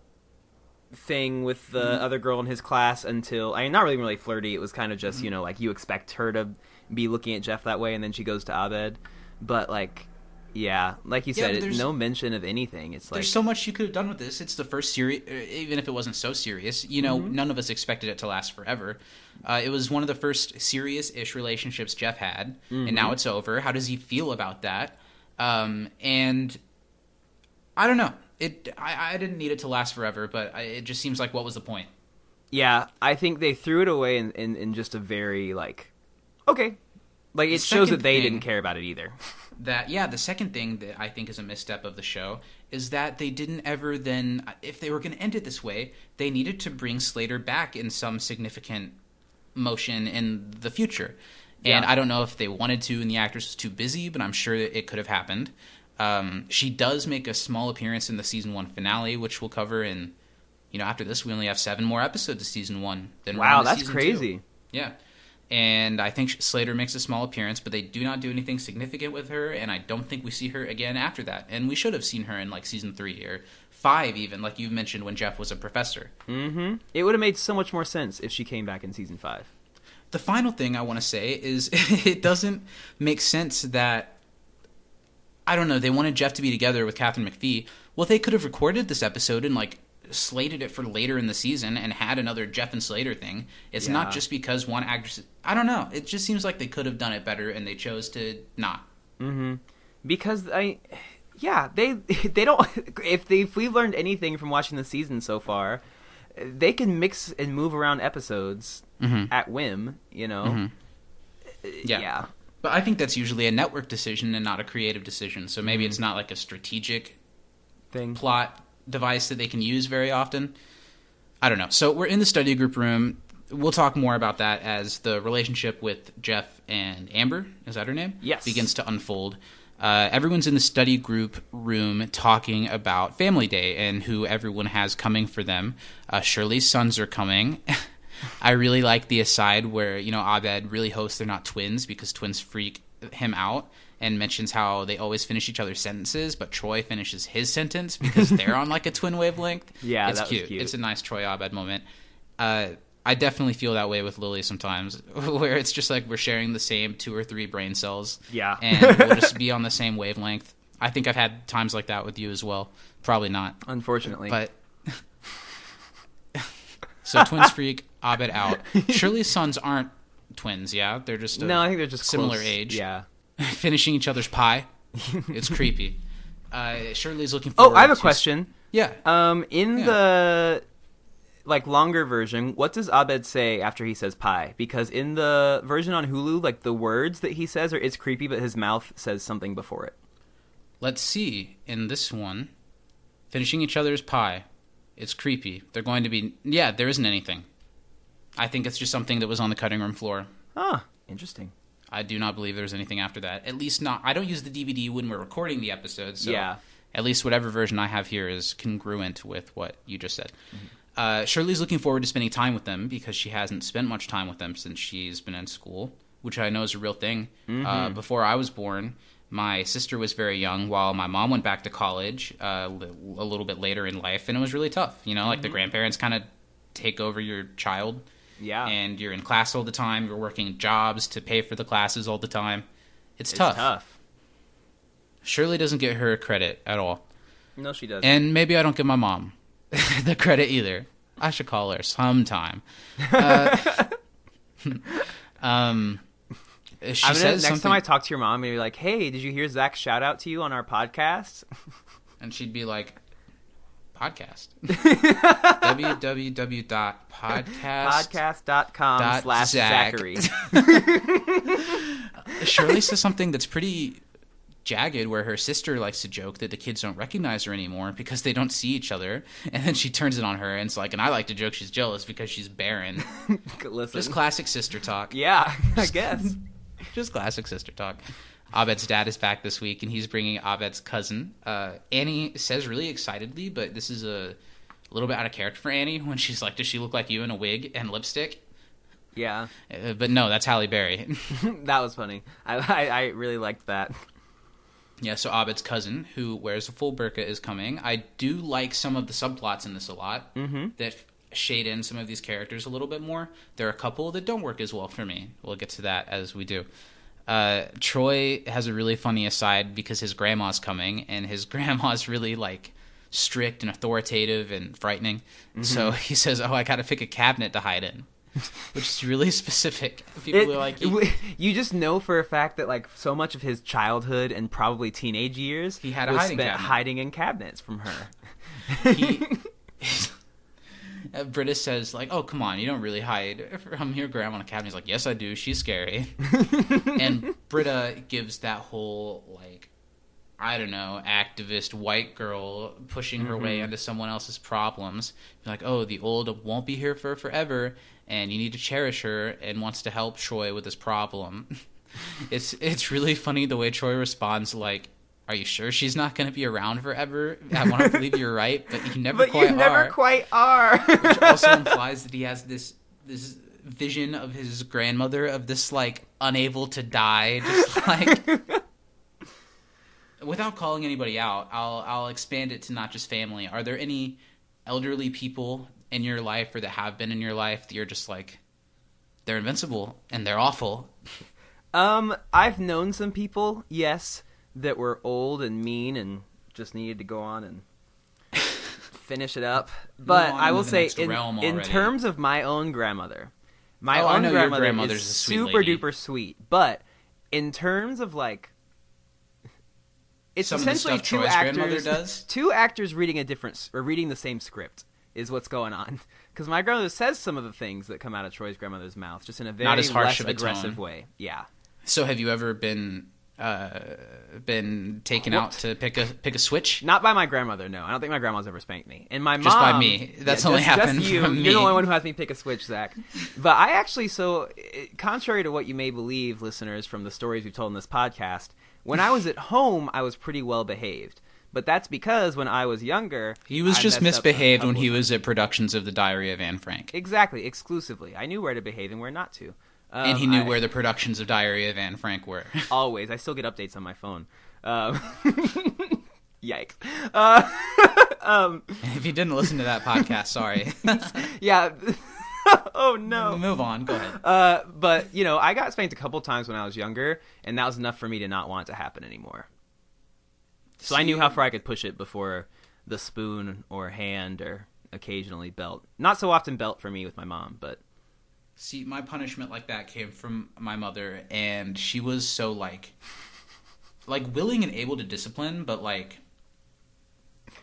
thing with the Mm-hmm. other girl in his class until I mean not really really flirty. It was kind of Mm-hmm. just you know like you expect her to be looking at Jeff that way, and then she goes to Abed, but like. Yeah, like you Yeah, said, no mention of anything. It's like There's so much you could have done with this. It's the first series, even if it wasn't so serious. You know, Mm-hmm. none of us expected it to last forever. Uh, it was one of the first serious-ish relationships Jeff had, and Mm-hmm. now it's over. How does he feel about that? Um, and I don't know. It I, I didn't need it to last forever, but I, it just seems like what was the point? Yeah, I think they threw it away in, in, in just a very like, okay, like it shows that they didn't care about it either. that yeah the second thing that i think is a misstep of the show is that they didn't ever then if they were going to end it this way they needed to bring slater back in some significant motion in the future and Yeah. i don't know if they wanted to and the actress was too busy but i'm sure it could have happened um, she does make a small appearance in the season one finale which we'll cover in you know after this we only have seven more episodes of season one than we're Wow, that's season two. crazy. Yeah. And I think Slater makes a small appearance, but they do not do anything significant with her, and I don't think we see her again after that. And we should have seen her in like season three or five, even like you mentioned when Jeff was a professor. Mm-hmm. It would have made so much more sense if she came back in season five. The final thing I want to say is it doesn't make sense that I don't know. They wanted Jeff to be together with Katharine McPhee. Well, they could have recorded this episode and like slated it for later in the season and had another Jeff and Slater thing. It's Yeah. not just because one actress. I don't know. It just seems like they could have done it better and they chose to not. Mm-hmm. because I, yeah, they they don't. If they if we've learned anything from watching the season so far, they can mix and move around episodes mm-hmm. at whim. You know, mm-hmm. uh, Yeah. yeah, But I think that's usually a network decision and not a creative decision. So maybe it's not like a strategic thing. plot device that they can use very often. I don't know. So we're in the study group room. We'll talk more about that as the relationship with Jeff and Amber, is that her name? Yes. Begins to unfold. Uh, everyone's in the study group room talking about Family Day and who everyone has coming for them. Uh, Shirley's sons are coming. I really like the aside where, you know, Abed really hopes they're not twins because twins freak him out and mentions how they always finish each other's sentences, but Troy finishes his sentence because they're on like a twin wavelength. Yeah, it's cute. cute. It's a nice Troy Abed moment. Uh, I definitely feel that way with Lily sometimes, where it's just like we're sharing the same two or three brain cells. Yeah. and we'll just be on the same wavelength. I think I've had times like that with you as well. Probably not, Unfortunately, but so twins freak Abed out. Shirley's sons aren't twins. Yeah, they're just a no, I think they're just similar close. age. Yeah. finishing each other's pie. It's creepy. Uh, Shirley's looking. For Oh, I have a question. Yeah. Um, in Yeah. the like longer version, what does Abed say after he says pie? Because in the version on Hulu, like the words that he says are it's creepy, but his mouth says something before it. Let's see. In this one, finishing each other's pie. It's creepy. They're going to be. Yeah, there isn't anything. I think it's just something that was on the cutting room floor. Ah, interesting. I do not believe there's anything after that. At least not. I don't use the DVD when we're recording the episodes. So Yeah. At least whatever version I have here is congruent with what you just said. Uh, Shirley's looking forward to spending time with them because she hasn't spent much time with them since she's been in school, which I know is a real thing. Uh, before I was born, my sister was very young while my mom went back to college uh, a little bit later in life, and it was really tough. You know, like the grandparents kind of take over your child Yeah. and you're in class all the time. You're working jobs to pay for the classes all the time. It's, it's tough. tough. Shirley doesn't get her credit at all, No, she doesn't. and maybe I don't give my mom the credit either. I should call her sometime. Uh, um, she I'm gonna, says next something, time I talk to your mom, I'm gonna be like, "Hey, did you hear Zach's shout out to you on our podcast?" and she'd be like, "Podcast." www.podcast. Podcast.com Dot slash Zach. Zachary. Shirley says something that's pretty jagged where her sister likes to joke that the kids don't recognize her anymore because they don't see each other and then she turns it on her and it's like and i like to joke she's jealous because she's barren Listen. just classic sister talk yeah, I guess. just classic sister talk abed's dad is back this week and he's bringing abed's cousin uh, annie says really excitedly but this is a little bit out of character for annie when she's like does she look like you in a wig and lipstick Yeah, uh, but no that's halle berry that was funny. I, I I really liked that. Yeah, so Abed's cousin, who wears a full burqa, is coming. I do like some of the subplots in this a lot mm-hmm. that shade in some of these characters a little bit more. There are a couple that don't work as well for me. We'll get to that as we do. Uh, Troy has a really funny aside because his grandma's coming, and his grandma's really like strict and authoritative and frightening. So he says, "Oh, I got to pick a cabinet to hide in." which is really specific. People It- are like, w- you just know for a fact that like so much of his childhood and probably teenage years He had a was hiding spent cabinet. hiding in cabinets from her. he uh, Britta says like, "Oh, come on, you don't really hide from your grandma in a cabinet." He's like, "Yes, I do. She's scary." and Britta gives that whole like, I don't know, activist white girl pushing her way into someone else's problems. Like, "Oh, the old won't be here for forever, and you need to cherish her," and wants to help Troy with his problem. it's it's really funny the way Troy responds like. Are you sure she's not going to be around forever? I want to believe you're right, but you never but quite you never are quite are. which also implies that he has this this vision of his grandmother of this like unable to die just like without calling anybody out i'll i'll expand it to not just family are there any elderly people in your life or that have been in your life that you're just like they're invincible and they're awful Um, I've known some people, yes, that were old and mean and just needed to go on and finish it up. But I will say, in, in terms of my own grandmother, my Oh, own grandmother grandmother's is super lady. duper sweet. But in terms of like, it's Some essentially two Troy's actors, does? two actors reading a different or reading the same script. Is what's going on because my grandmother says some of the things that come out of Troy's grandmother's mouth, just in a very not as harsh less of a aggressive tone. way. Yeah, so have you ever been uh been taken out to pick a pick a switch Not by my grandmother, no. I don't think my grandma's ever spanked me. And my mom, Just by me. That's only just, happened just you. from You're me. the only one who has me pick a switch, Zach. But I actually, so contrary to what you may believe, listeners, from the stories we've told in this podcast, when I was at home, I was pretty well behaved. But that's because when I was younger, He was I just messed up a misbehaved when he was at productions of The Diary of Anne Frank. exactly exclusively. I knew where to behave and where not to. Um, and he knew I- where the productions of Diary of Anne Frank were. always. I still get updates on my phone. Um, yikes. Uh, um, if you didn't listen to that podcast, sorry. yeah. oh no. Move on. Go ahead. Uh, but you know, I got spanked a couple times when I was younger, and that was enough for me to not want it to happen anymore. So I knew how far I could push it before the spoon or hand or occasionally belt. Not so often belt for me with my mom, but See, my punishment like that came from my mother, and she was so like, like willing and able to discipline, but like,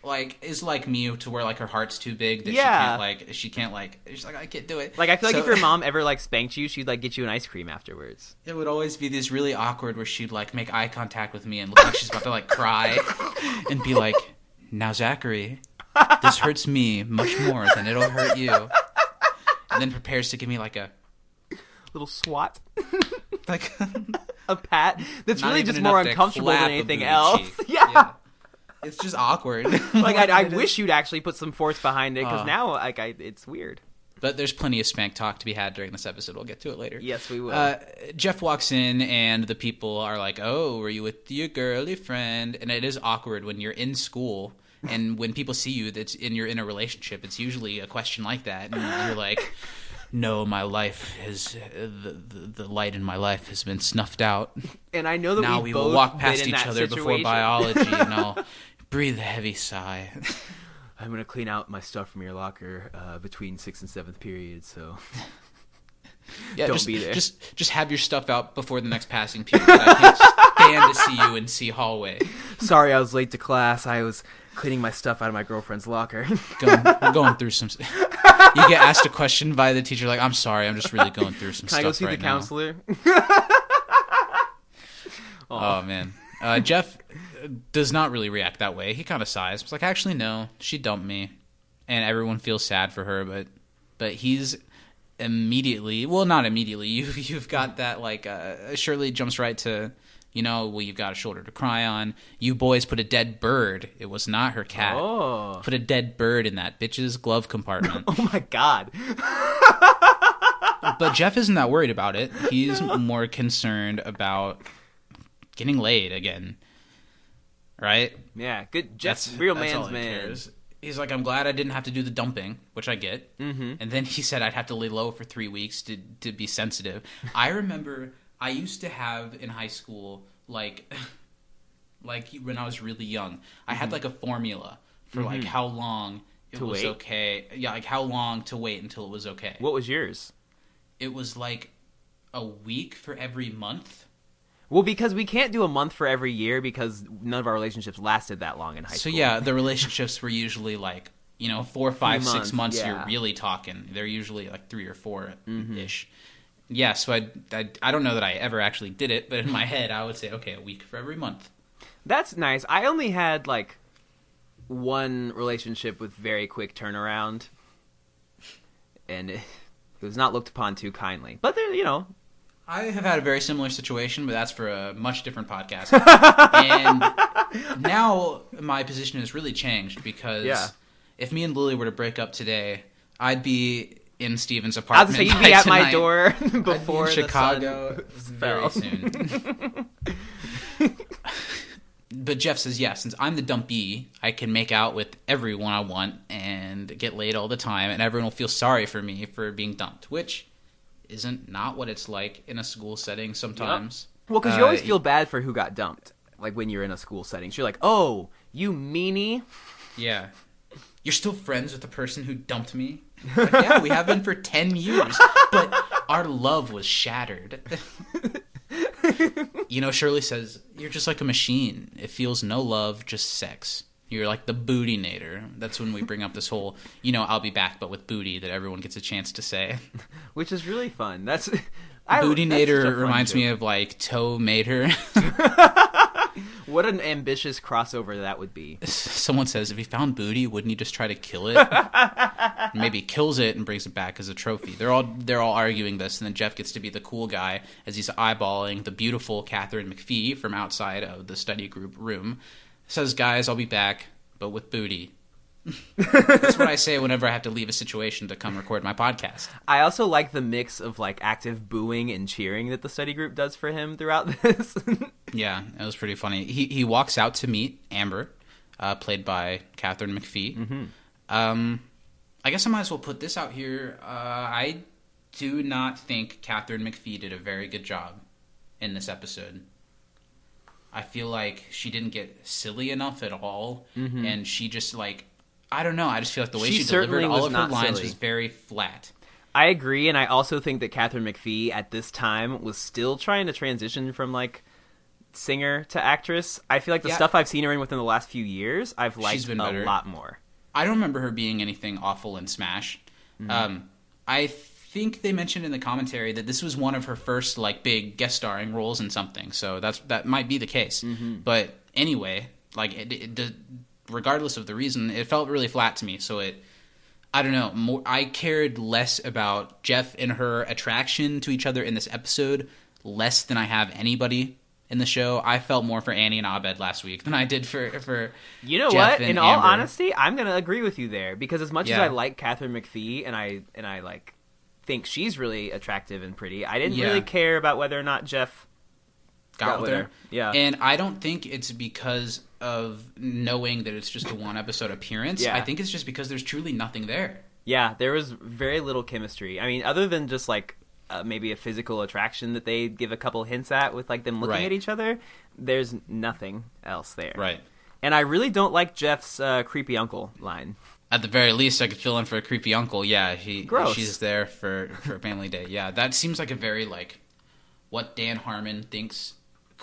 like is like me to where like her heart's too big that she can't like she can't like she's like I can't do it. like I feel like if your mom ever like spanked you, she'd like get you an ice cream afterwards. it would always be this really awkward where she'd like make eye contact with me and look like she's about to like cry and be like, "Now Zachary, this hurts me much more than it'll hurt you," and then prepares to give me like a Little swat, like a pat. That's not really even just more to uncomfortable than clap a anything booty else. cheek. Yeah. It's just awkward. Like I, I wish you'd actually put some force behind it because Uh. now like I, it's weird. But there's plenty of spank talk to be had during this episode. We'll get to it later. Yes, we will. Uh, Jeff walks in, and the people are like, "Oh, were you with your girly friend?" And it is awkward when you're in school, and when people see you, that's in you're in a relationship. It's usually a question like that, and you're like, "No, my life has the, the the light in my life has been snuffed out. and I know that now we've we will both walk past each other before biology, and I'll breathe a heavy sigh." I'm gonna clean out my stuff from your locker uh, between sixth and seventh period. So Yeah, Don't just, be there. Just just have your stuff out before the next passing period. I can't to see you in C hallway. sorry I was late to class. I was cleaning my stuff out of my girlfriend's locker. Going, going through some. You get asked a question by the teacher, like, "I'm sorry, I'm just really going through some Can stuff I go see right the now." counselor? Oh man, uh, Jeff does not really react that way. He kind of sighs. It's like, actually, no, she dumped me, and everyone feels sad for her. But but he's immediately, well, not immediately. You you've got that like uh, Shirley jumps right to. You know, well, you've got a shoulder to cry on. You boys put a dead bird. It was not her cat. Oh. Put a dead bird in that bitch's glove compartment. oh my god. but Jeff isn't that worried about it. He's more concerned about getting laid again. Right? Yeah, good. Jeff's real all man's man. cares. He's like, I'm glad I didn't have to do the dumping, which I get. Mm-hmm. And then he said I'd have to lay low for three weeks to to be sensitive. I remember I used to have in high school like like when I was really young, I had like a formula for like how long it Mm-hmm. To was wait? okay. Yeah, like how long to wait until it was okay. What was yours? it was like a week for every month. Well, because we can't do a month for every year because none of our relationships lasted that long in high So school. So yeah, the relationships were usually like you know four, five, six months, months. yeah. You're really talking. They're usually like three or four Mm-hmm. Yeah, so I, I I don't know that I ever actually did it, but in my head I would say okay, a week for every month. That's nice. I only had like one relationship with very quick turnaround, and it, it was not looked upon too kindly. But there, you know, I have had a very similar situation, but that's for a much different podcast. and now my position has really changed because Yeah. if me and Lily were to break up today, I'd be in Steven's I was apartment. gonna say you'd be at my door I'd be in before Chicago very soon. but Jeff says, yeah, since I'm the dumpy, I can make out with everyone I want and get laid all the time, and everyone will feel sorry for me for being dumped, which isn't not what it's like in a school setting sometimes. Well, because you always Uh, feel bad for who got dumped. Like when you're in a school setting, so you're like, "Oh, you meanie." Yeah. You're still friends with the person who dumped me? Like, yeah, we have been for 10 years, but our love was shattered. you know, Shirley says, You're just like a machine. It feels no love, just sex. You're like the booty nader. That's when we bring up this whole, you know, I'll be back, but with booty that everyone gets a chance to say. which is really fun. That's I, booty nader reminds me of like Tow Mater. what an ambitious crossover that would be. Someone says, if he found booty, wouldn't he just try to kill it? Maybe kills it and brings it back as a trophy. They're all they're all arguing this, and then Jeff gets to be the cool guy as he's eyeballing the beautiful Katharine McPhee from outside of the study group room. Says, "Guys, I'll be back, but with booty." That's what I say whenever I have to leave a situation to come record my podcast. I also like the mix of like active booing and cheering that the study group does for him throughout this. Yeah, it was pretty funny. He he walks out to meet Amber, uh, played by Katharine McPhee. Mm-hmm. Um, I guess I might as well put this out here. Uh, I do not think Katharine McPhee did a very good job in this episode. I feel like she didn't get silly enough at all, and she just like I don't know. I just feel like the way Mm-hmm. She she, delivered all of her lines silly. was very flat. I agree, and I also think that Katharine McPhee at this time was still trying to transition from like singer to actress. I feel like the Yeah. stuff I've seen her in within the last few years, I've liked a better. lot more. I don't remember her being anything awful in Smash. Um, I think they mentioned in the commentary that this was one of her first like big guest starring roles in something. So that's that might be the case. But anyway, like it, it, the- regardless of the reason, it felt really flat to me. So it. I don't know. More, I cared less about Jeff and her attraction to each other in this episode, less than I have anybody in the show. I felt more for Annie and Abed last week than I did for for. You know Jeff what? In all Amber. honesty, I'm gonna agree with you there because as much as I like Katharine McPhee and I and I like think she's really attractive and pretty, I didn't Yeah. really care about whether or not Jeff got, Got with with her. her. Yeah. And I don't think it's because of knowing that it's just a one episode appearance. Yeah. I think it's just because there's truly nothing there. Yeah, there was very little chemistry. I mean, other than just like uh, maybe a physical attraction that they give a couple hints at with like them looking Right. at each other, there's nothing else there. Right. And I really don't like Jeff's uh, creepy uncle line. At the very least, I could fill in for a creepy uncle. Yeah, he Gross. she's there for for family day. Yeah, that seems like a very like what Dan Harmon thinks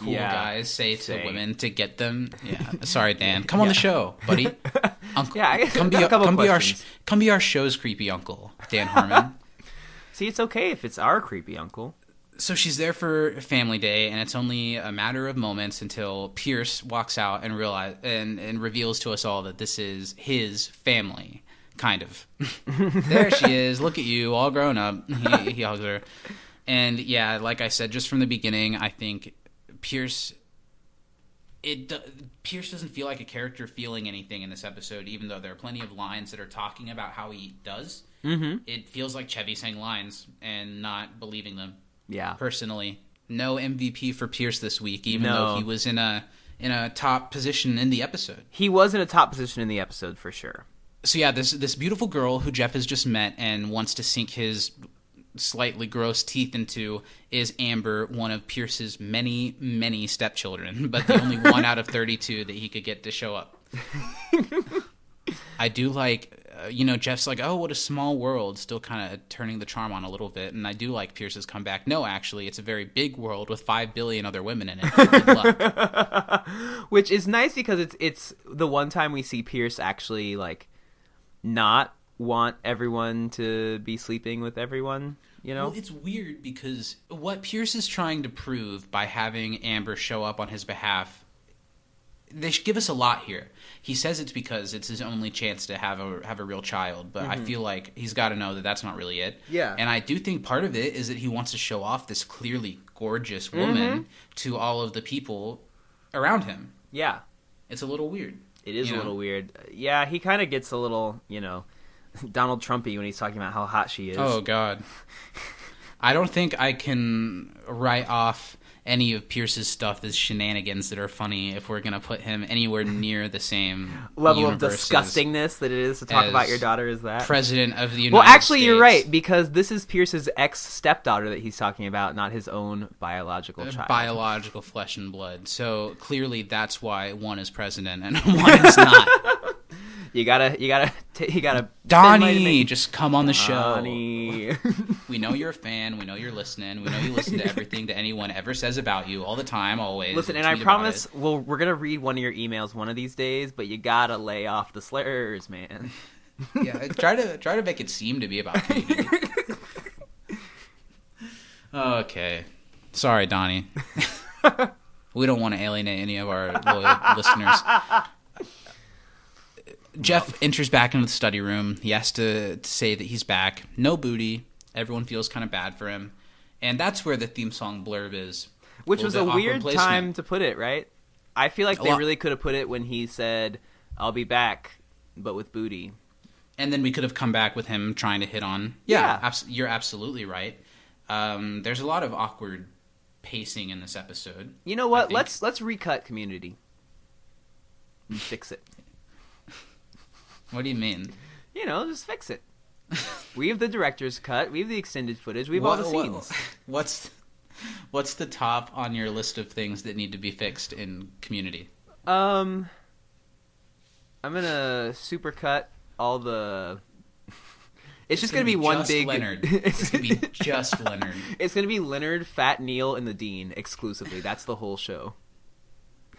cool Yeah, guys say to say. women to get them. Yeah, sorry, Dan, come on the show, buddy. Uncle, Yeah, I guess come be a come be our come be our show's creepy uncle, Dan Harmon. See, it's okay if it's our creepy uncle. so she's there for family day and it's only a matter of moments until pierce walks out and realize and, and reveals to us all that this is his family kind of there she is look at you all grown up he, he hugs her and yeah like i said just from the beginning i think pierce it pierce doesn't feel like a character feeling anything in this episode even though there are plenty of lines that are talking about how he does mm-hmm. it feels like chevy saying lines and not believing them Yeah. personally. No MVP for Pierce this week, even No. though he was in a in a top position in the episode. He was in a top position in the episode for sure. So yeah, this this beautiful girl who Jeff has just met and wants to sink his slightly gross teeth into is Amber, one of Pierce's many many stepchildren, but the only one out of thirty two that he could get to show up. I do like uh, you know, Jeff's like, "Oh, what a small world," still kind of turning the charm on a little bit. And I do like Pierce's comeback. No, actually, it's a very big world with five billion other women in it. Which is nice because it's it's the one time we see Pierce actually like not want everyone to be sleeping with everyone. You know, Well, it's weird because what Pierce is trying to prove by having Amber show up on his behalf, they give us a lot here. He says it's because it's his only chance to have a have a real child, but I mm-hmm. feel like he's got to know that that's not really it. Yeah. and I do think part of it is that he wants to show off this clearly gorgeous mm-hmm. woman to all of the people around him. yeah, It's a little weird. it is a know? little weird. Yeah, he kind of gets a little you know Donald Trumpy when he's talking about how hot she is. Oh God, I don't think I can write off any of Pierce's stuff as shenanigans that are funny if we're gonna put him anywhere near the same level of disgustingness that it is to talk about your daughter is that. President of the United States. well, actually, you're right because this is Pierce's ex stepdaughter that he's talking about, not his own biological Uh, child. Biological flesh and blood. So clearly, that's why one is president and one is not. You gotta, you gotta, t- you gotta. spend money to Donnie, just come on the show. Donnie. We know you're a fan. We know you're listening. We know you listen to everything that anyone ever says about you all the time, always. Listen, and I promise, well, we're gonna read one of your emails one of these days, but you gotta lay off the slurs, man. yeah, try to try to make it seem to be about community. okay, sorry, Donnie. we don't want to alienate any of our loyal listeners. Jeff enters back into the study room. He has to, to say that he's back. No booty. Everyone feels kind of bad for him, and that's where the theme song blurb is. Which was a weird placement. time to put it, right? I feel like A they lot- really could have put it when he said, "I'll be back," but with booty. and then we could have come back with him trying to hit on. Yeah. Yeah, abs- you're absolutely right. Um, there's a lot of awkward pacing in this episode. You know what? Let's let's recut Community. Fix it. What do you mean? You know, just fix it. we have the director's cut. We have the extended footage. We have all the What- what- scenes. what's what's the top on your list of things that need to be fixed in Community? Um, I'm gonna supercut all the. It's, just gonna, be one just big. Leonard. It's gonna be just Leonard. It's gonna be Leonard, Fat Neil, and the Dean exclusively. That's the whole show.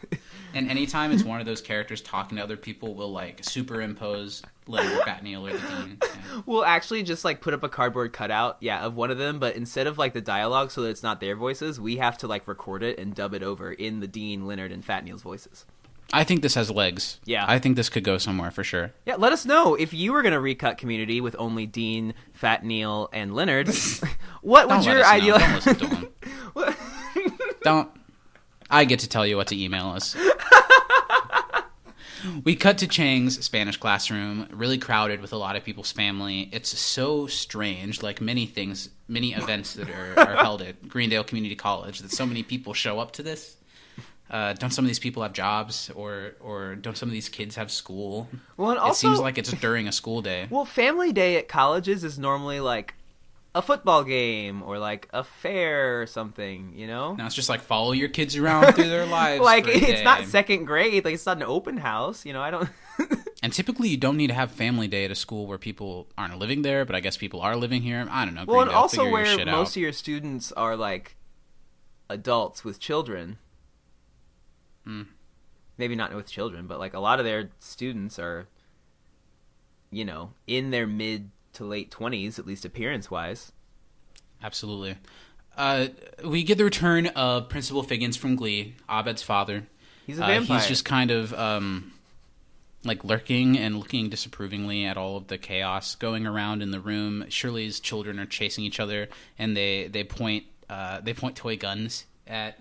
And anytime it's one of those characters talking to other people, we'll like superimpose Leonard, Fat Neil, or the Dean. Yeah. We'll actually just like put up a cardboard cutout, yeah, of one of them, but instead of like the dialogue so that it's not their voices, we have to like record it and dub it over in the Dean, Leonard, and Fat Neil's voices. I think this has legs. Yeah. I think this could go somewhere for sure. Yeah, let us know if you were gonna recut Community with only Dean, Fat Neil, and Leonard. what would Don't your ideal? Don't listen to him. Don't. I get to tell you what to email us. we cut to Chang's Spanish classroom, really crowded with a lot of people's family. It's so strange, like many things, many events that are, are held at Greendale Community College, that so many people show up to this. Uh, don't some of these people have jobs, or or don't some of these kids have school? Well, and it seems like it's during a school day. well, Family Day at colleges is normally like a football game or like a fair or something. You know, Now it's just like follow your kids around through their lives. like it's not second grade. Like it's not an open house. You know, I don't. And typically, you don't need to have family day at a school where people aren't living there, but I guess people are living here. I don't know. well, and Greendale, also where most out. of your students are like adults with children. Hmm. Maybe not with children, but like a lot of their students are, you know, in their mid to late twenties, at least appearance wise. Absolutely. Uh, we get the return of Principal Figgins from Glee, Abed's father. He's a Uh, vampire. he's just kind of um, like lurking and looking disapprovingly at all of the chaos going around in the room. Shirley's children are chasing each other, and they they point uh, they point toy guns at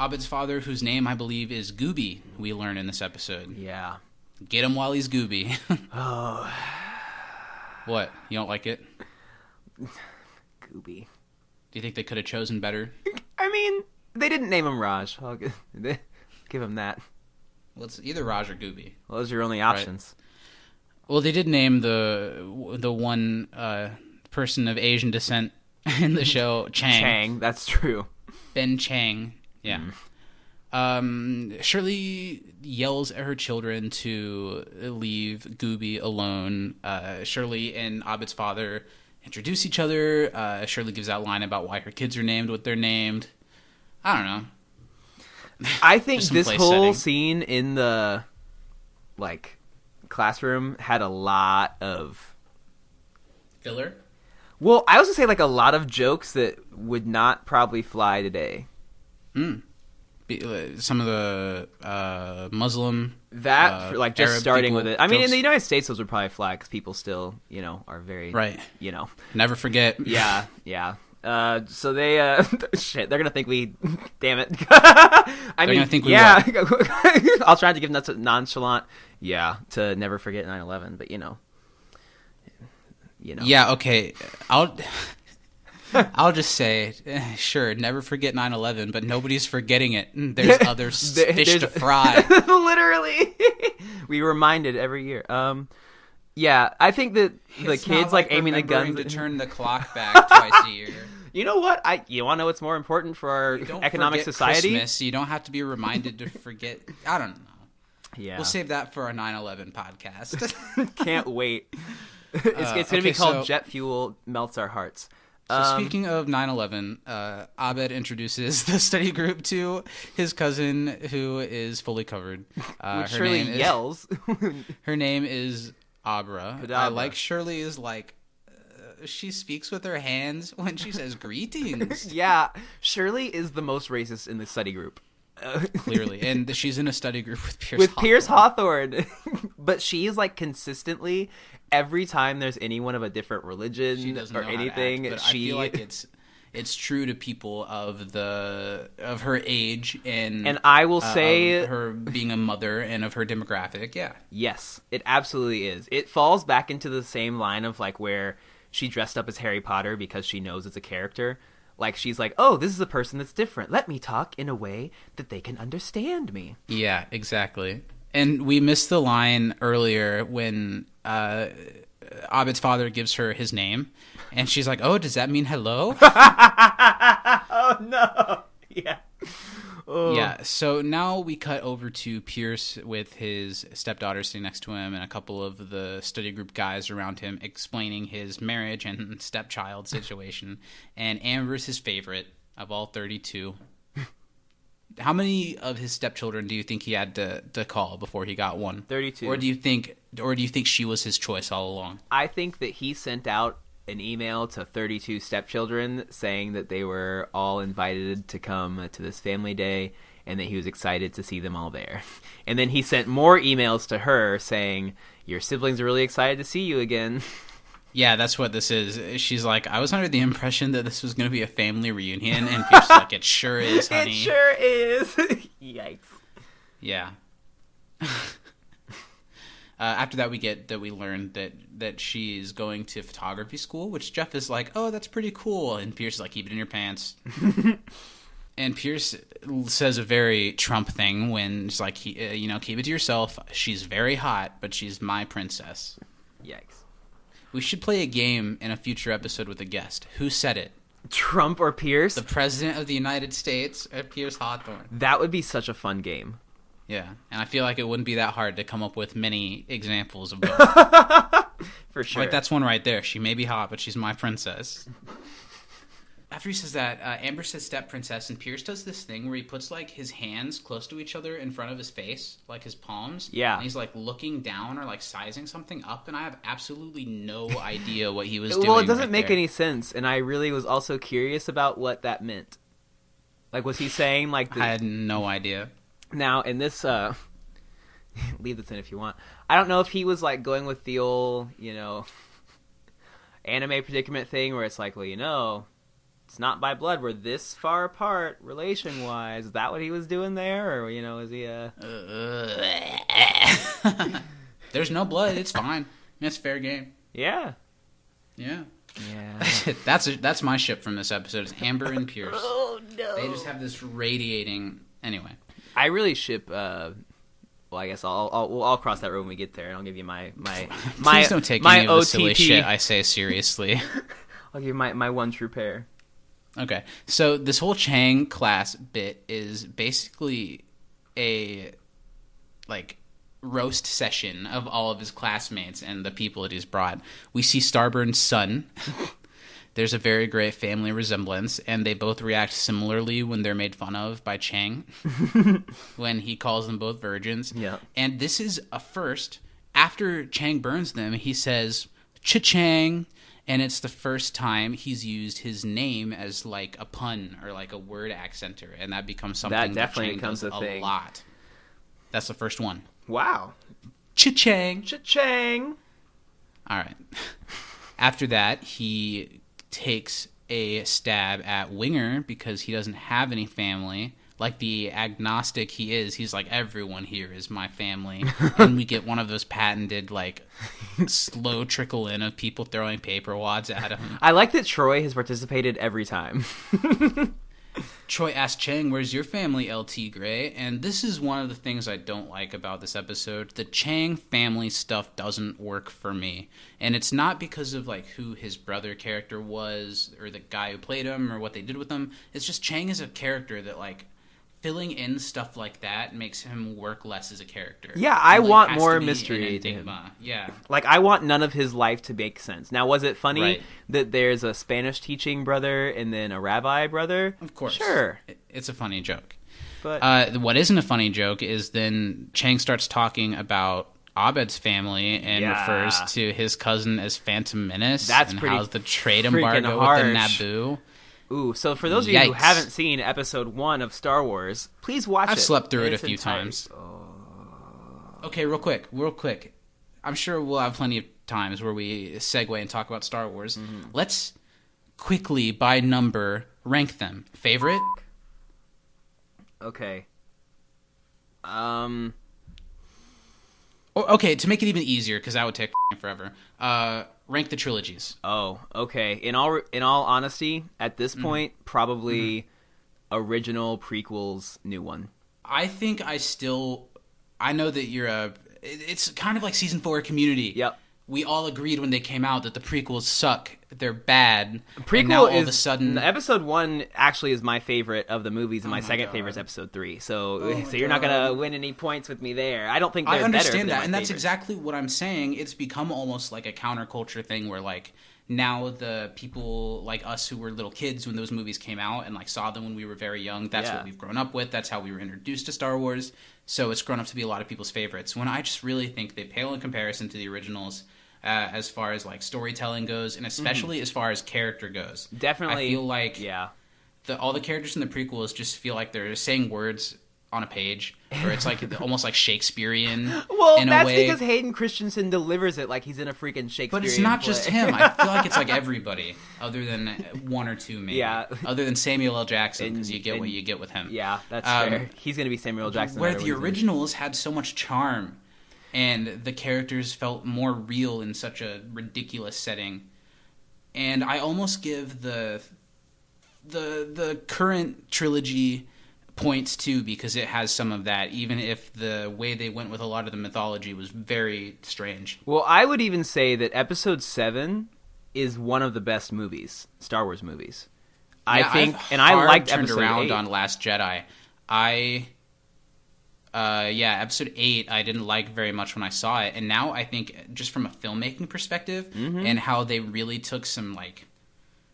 Abed's father, whose name I believe is Gooby. We learn in this episode. yeah. Get him while he's Gooby. Oh, what? You don't like it? Gooby. Do you think they could have chosen better? I mean, they didn't name him Raj. I'll give, give him that. Well, it's either Raj or Gooby. Well, those are your only options. Well, they did name the the one uh, person of Asian descent in the show Chang. Chang, that's true. Ben Chang. Yeah. Um, Shirley yells at her children to leave Gooby alone. Uh, Shirley and Abed's father introduce each other. Uh, Shirley gives that line about why her kids are named what they're named. I don't know. I think this whole setting. scene in the like classroom had a lot of Filler. well, I was gonna say like a lot of jokes that would not probably fly today. Uh, Some of the uh, Muslim That uh, like just Arab starting with it. I mean, in the United States, those would probably fly because people still, you know, are very Right. You know, Never forget. yeah, yeah. Uh, so they, uh, shit, they're gonna think we, damn it. I mean, gonna think we yeah. I'll try to give them that nonchalant, yeah, to never forget 9/11, but you know, you know, Yeah, okay. I'll I'll just say, eh, sure, never forget 9/11, but nobody's forgetting it. Mm, There's other There- fish to fry. literally we reminded every year um yeah i think that the It's kids not like, aiming the guns to turn the clock back twice a year. you know what i you want to know what's more important for our economic society Christmas. You don't have to be reminded to forget. I don't know. yeah We'll save that for our 9/11 podcast. can't wait it's, it's gonna okay, be called so- jet fuel melts our hearts So Um, speaking of 9/11, uh, Abed introduces the study group to his cousin, who is fully covered. Uh, her shirley name is- yells Her name is Abra. I like Shirley is like uh, she speaks with her hands when she says greetings. yeah shirley is the most racist in the study group Clearly, and she's in a study group with Pierce. with Pierce Hawthorne. Hawthorne. but she is like consistently every time there's anyone of a different religion or anything, act, she I feel like it's it's true to people of the of her age and and I will uh, say her being a mother and of her demographic. Yeah, yes, it absolutely is. It falls back into the same line of like where she dressed up as Harry Potter because she knows it's a character. Like she's like, "Oh, this is a person that's different. Let me talk in a way that they can understand me." yeah, exactly. And we missed the line earlier when uh, Abed's father gives her his name, and she's like, "Oh, does that mean hello?" Oh no. Yeah. Yeah, so now we cut over to Pierce with his stepdaughter sitting next to him and a couple of the study group guys around him explaining his marriage and stepchild situation. and Amber's his favorite of all 32. How many of his stepchildren do you think he had to, to call before he got one? 32. Or do you think or do you think she was his choice all along? I think that he sent out an email to 32 stepchildren saying that they were all invited to come to this family day and that he was excited to see them all there. And then he sent more emails to her saying, Your siblings are really excited to see you again. Yeah, that's what this is. She's like, I was under the impression that this was going to be a family reunion, and Pierce like, it sure is, honey. It sure is. Yikes. Yeah. uh, after that, we get that we learn that that she's going to photography school, which Jeff is like, "Oh, that's pretty cool," and Pierce is like, "Keep it in your pants." and Pierce says a very Trump thing when he's like, he, uh, "You know, keep it to yourself. She's very hot, but she's my princess." Yikes. We should play a game in a future episode with a guest. Who said it? Trump or Pierce? The President of the United States, or Pierce Hawthorne? That would be such a fun game. Yeah, and I feel like it wouldn't be that hard to come up with many examples of both. For sure. Like that's one right there. She may be hot, but she's my princess. After he says that, uh, Amber says step princess, and Pierce does this thing where he puts like his hands close to each other in front of his face, like his palms. Yeah. And he's like looking down or like sizing something up, and I have absolutely no idea what he was doing. well, it doesn't right make there. any sense, and I really was also curious about what that meant. Like, was he saying like the, I had no idea. now in this? uh Leave this in if you want. I don't know if he was like going with the old, you know, anime predicament thing where it's like, well, you know, it's not by blood. We're this far apart relation wise. Is that what he was doing there, or you know, is he uh? There's no blood. It's fine. It's fair game. Yeah. Yeah. Yeah. that's that's my ship from this episode. Is Amber and Pierce. oh no. They just have this radiating. Anyway. I really ship. uh Well, I guess I'll I'll, well, I'll cross that road when we get there, and I'll give you my my my Please don't take my any of the OTP. silly shit I say seriously. I'll give you my my one true pair. Okay. So this whole Chang class bit is basically a like roast session of all of his classmates and the people that he's brought. We see Starburn's son. There's a very great family resemblance, and they both react similarly when they're made fun of by Chang when he calls them both virgins. Yeah. And this is a first. After Chang burns them, he says, Cha-Chang. And it's the first time he's used his name as like a pun or like a word accenter. And that becomes something That that, definitely Chang becomes does a thing. lot. That's the first one. Wow. Cha-Chang. Cha-chang. All right. After that, he takes a stab at Winger because he doesn't have any family. Like the agnostic he is, he's like everyone here is my family, and we get one of those patented like slow trickle in of people throwing paper wads at him. I like that Troy has participated every time. Troy asks Chang, "Where's your family, El Tigre?" And this is one of the things I don't like about this episode. The Chang family stuff doesn't work for me, and it's not because of like who his brother character was or the guy who played him or what they did with him. It's just Chang is a character that like filling in stuff like that makes him work less as a character. Yeah, I like, want more to be an mystery to him. Yeah. Like I want none of his life to make sense. Now, was it funny Right. that there's a Spanish teaching brother and then a rabbi brother? Of course. Sure. It's a funny joke. But Uh, what isn't a funny joke is then Chang starts talking about Abed's family and Yeah. refers to his cousin as Phantom Menace. That's and pretty how's the trade embargo with the. Naboo. Ooh, so for those of you who haven't seen episode one of Star Wars, please watch it. I've slept through it a few entirety. times. Okay, real quick, real quick. I'm sure we'll have plenty of times where we segue and talk about Star Wars. Mm-hmm. Let's quickly, by number, rank them. Favorite? Okay. Um. Or, okay, to make it even easier, because that would take forever. Uh, rank the trilogies. Oh, okay. In all in all honesty, at this Mm-hmm. point, probably original prequels, new one. I think I still. I know that you're a. It's kind of like season four Community. Yep. We all agreed when they came out that the prequels suck. They're bad. Prequel and now all is of a sudden. episode one actually is my favorite of the movies, and my, Oh my second God. favorite is episode three. So, Oh so you're not gonna win any points with me there. I don't think they're I better understand than that, and that's favorites. exactly what I'm saying. It's become almost like a counterculture thing where like now the people like us who were little kids when those movies came out and like saw them when we were very young. That's Yeah. what we've grown up with. That's how we were introduced to Star Wars. So it's grown up to be a lot of people's favorites. When I just really think they pale in comparison to the originals. Uh, as far as like storytelling goes, and especially as far as character goes, Mm-hmm. Definitely, I feel like yeah. the, all the characters in the prequels just feel like they're saying words on a page, or it's like almost like Shakespearean. Well, in a that's way. because Hayden Christensen delivers it like he's in a freaking Shakespeare. But it's not just him. I feel like it's like everybody, other than one or two, maybe. Yeah. Other than Samuel L. Jackson, because you get what you get with him. yeah, that's Um, fair. He's gonna be Samuel L. Jackson. Where the originals had so much charm, and the characters felt more real in such a ridiculous setting, and I almost give the the the current trilogy points too because it has some of that even if the way they went with a lot of the mythology was very strange Well, I would even say that Episode Seven is one of the best movies, Star Wars movies. I think, I've and I liked turned Episode around Eight. on Last Jedi. I, uh, yeah, Episode Eight I didn't like very much when I saw it, and now I think just from a filmmaking perspective Mm-hmm. and how they really took some like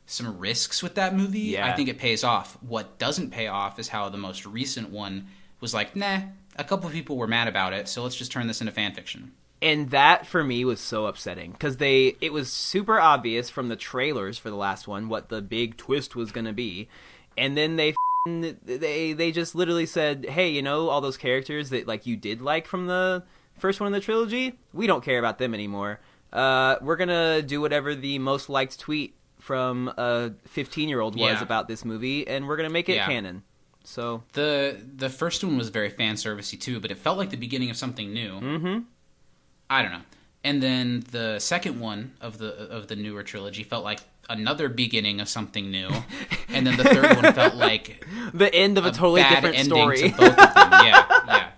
some risks with that movie, Yeah. I think it pays off. What doesn't pay off is how the most recent one was like, nah. A couple of people were mad about it, so let's just turn this into fan fiction. and that for me was so upsetting because they it was super obvious from the trailers for the last one what the big twist was going to be and then they they they just literally said hey you know all those characters that like you did like from the first one in the trilogy we don't care about them anymore uh we're going to do whatever the most liked tweet from a 15 year old was Yeah. about this movie and we're going to make it Yeah. canon so The the first one was very fan servicey too, but it felt like the beginning of something new. Mm-hmm. I don't know. And then the second one of the of the newer trilogy felt like another beginning of something new, and then the third one felt like the end of a, a totally different story to both of them. Yeah, yeah.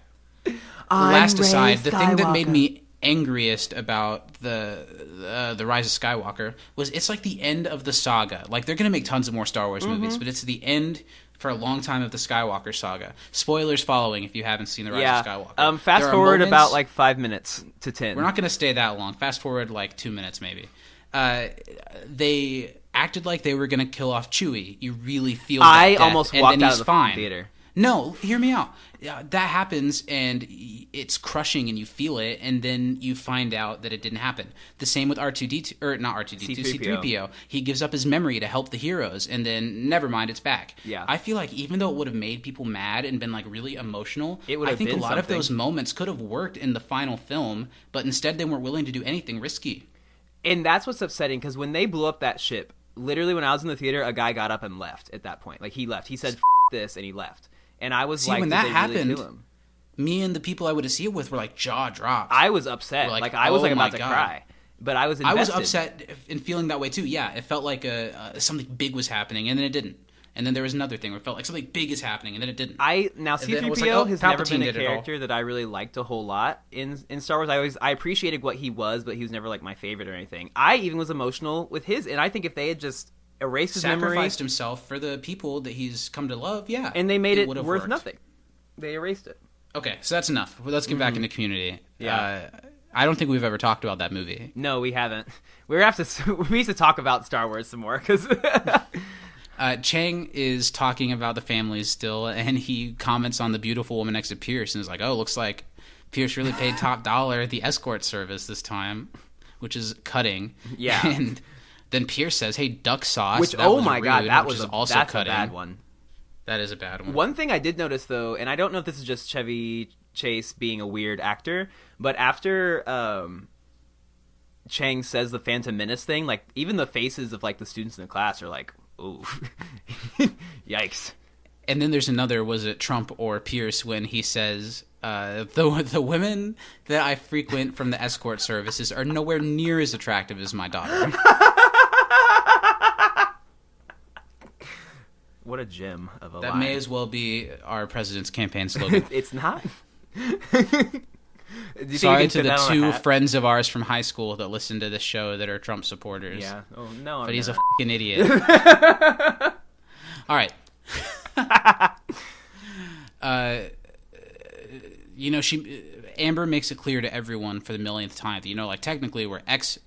I'm Last Rey aside, the thing that made me angriest about the uh, the Rise of Skywalker was it's like the end of the saga. Like they're gonna make tons of more Star Wars Mm-hmm. movies, but it's the end for a long time of the Skywalker saga. Spoilers following if you haven't seen the Rise yeah. of Skywalker. Um, fast forward moments- about like five minutes to 10 we're not going to stay that long. Fast forward like two minutes, maybe. Uh, they acted like they were going to kill off Chewie. You really feel. That I death, almost and walked then out he's of the fine. theater. No, hear me out. That happens, and it's crushing, and you feel it, and then you find out that it didn't happen. The same with R two D two, or not R two D two, C three PO. He gives up his memory to help the heroes, and then never mind, it's back. Yeah. I feel like even though it would have made people mad and been like really emotional, It would I think a lot of those moments could have worked in the final film, but instead they weren't willing to do anything risky. And that's what's upsetting because when they blew up that ship literally when i was in the theater a guy got up and left at that point like he left he said F- this and he left and i was See, like when that really happened, him? Me and the people I would have seen it with were like jaw dropped. i was upset like, like, i was "Oh like about to God." cry but i was I was upset in feeling that way too. Yeah, it felt like a, uh, something big was happening, and then it didn't. And then there was another thing where it felt like something big is happening, and then it didn't. I now And then it C3PO like, oh, has never been a it character that I really liked a whole lot in in Star Wars. I always I appreciated what he was, but he was never like my favorite or anything. I even was emotional with his, and I think if they had just erased his memory Sacrificed himself for the people that he's come to love. Yeah, and they made it, have worth worked. nothing, they erased it. Okay, so that's enough. Let's get back into Community. Mm-hmm. Yeah. Uh, I don't think we've ever talked about that movie. No, we haven't. We have to. We need to talk about Star Wars some more because Uh, Chang is talking about the families still, and he comments on the beautiful woman next to Pierce, and is like, "Oh, looks like Pierce really paid top dollar at the escort service this time," which is cutting. Yeah. and then Pierce says, "Hey, duck sauce." which oh my god, that was a, also that's cutting. a bad one. That is a bad one. One thing I did notice though, and I don't know if this is just Chevy Chase being a weird actor, but after um, Chang says the Phantom Menace thing, like even the faces of like the students in the class are like, "Ooh, yikes!" And then there's another. Was it Trump or Pierce when he says? Uh, the the women that I frequent from the escort services are nowhere near as attractive as my daughter. What a gem of a That line. may as well be our president's campaign slogan. it's not. Do you think Sorry to the that on a two friends of ours from high school that listen to this show that are Trump supporters. Yeah. Oh no, I'm But he's a fucking idiot. All right. uh, you know, she Amber makes it clear to everyone for the millionth time that you know, like technically we're X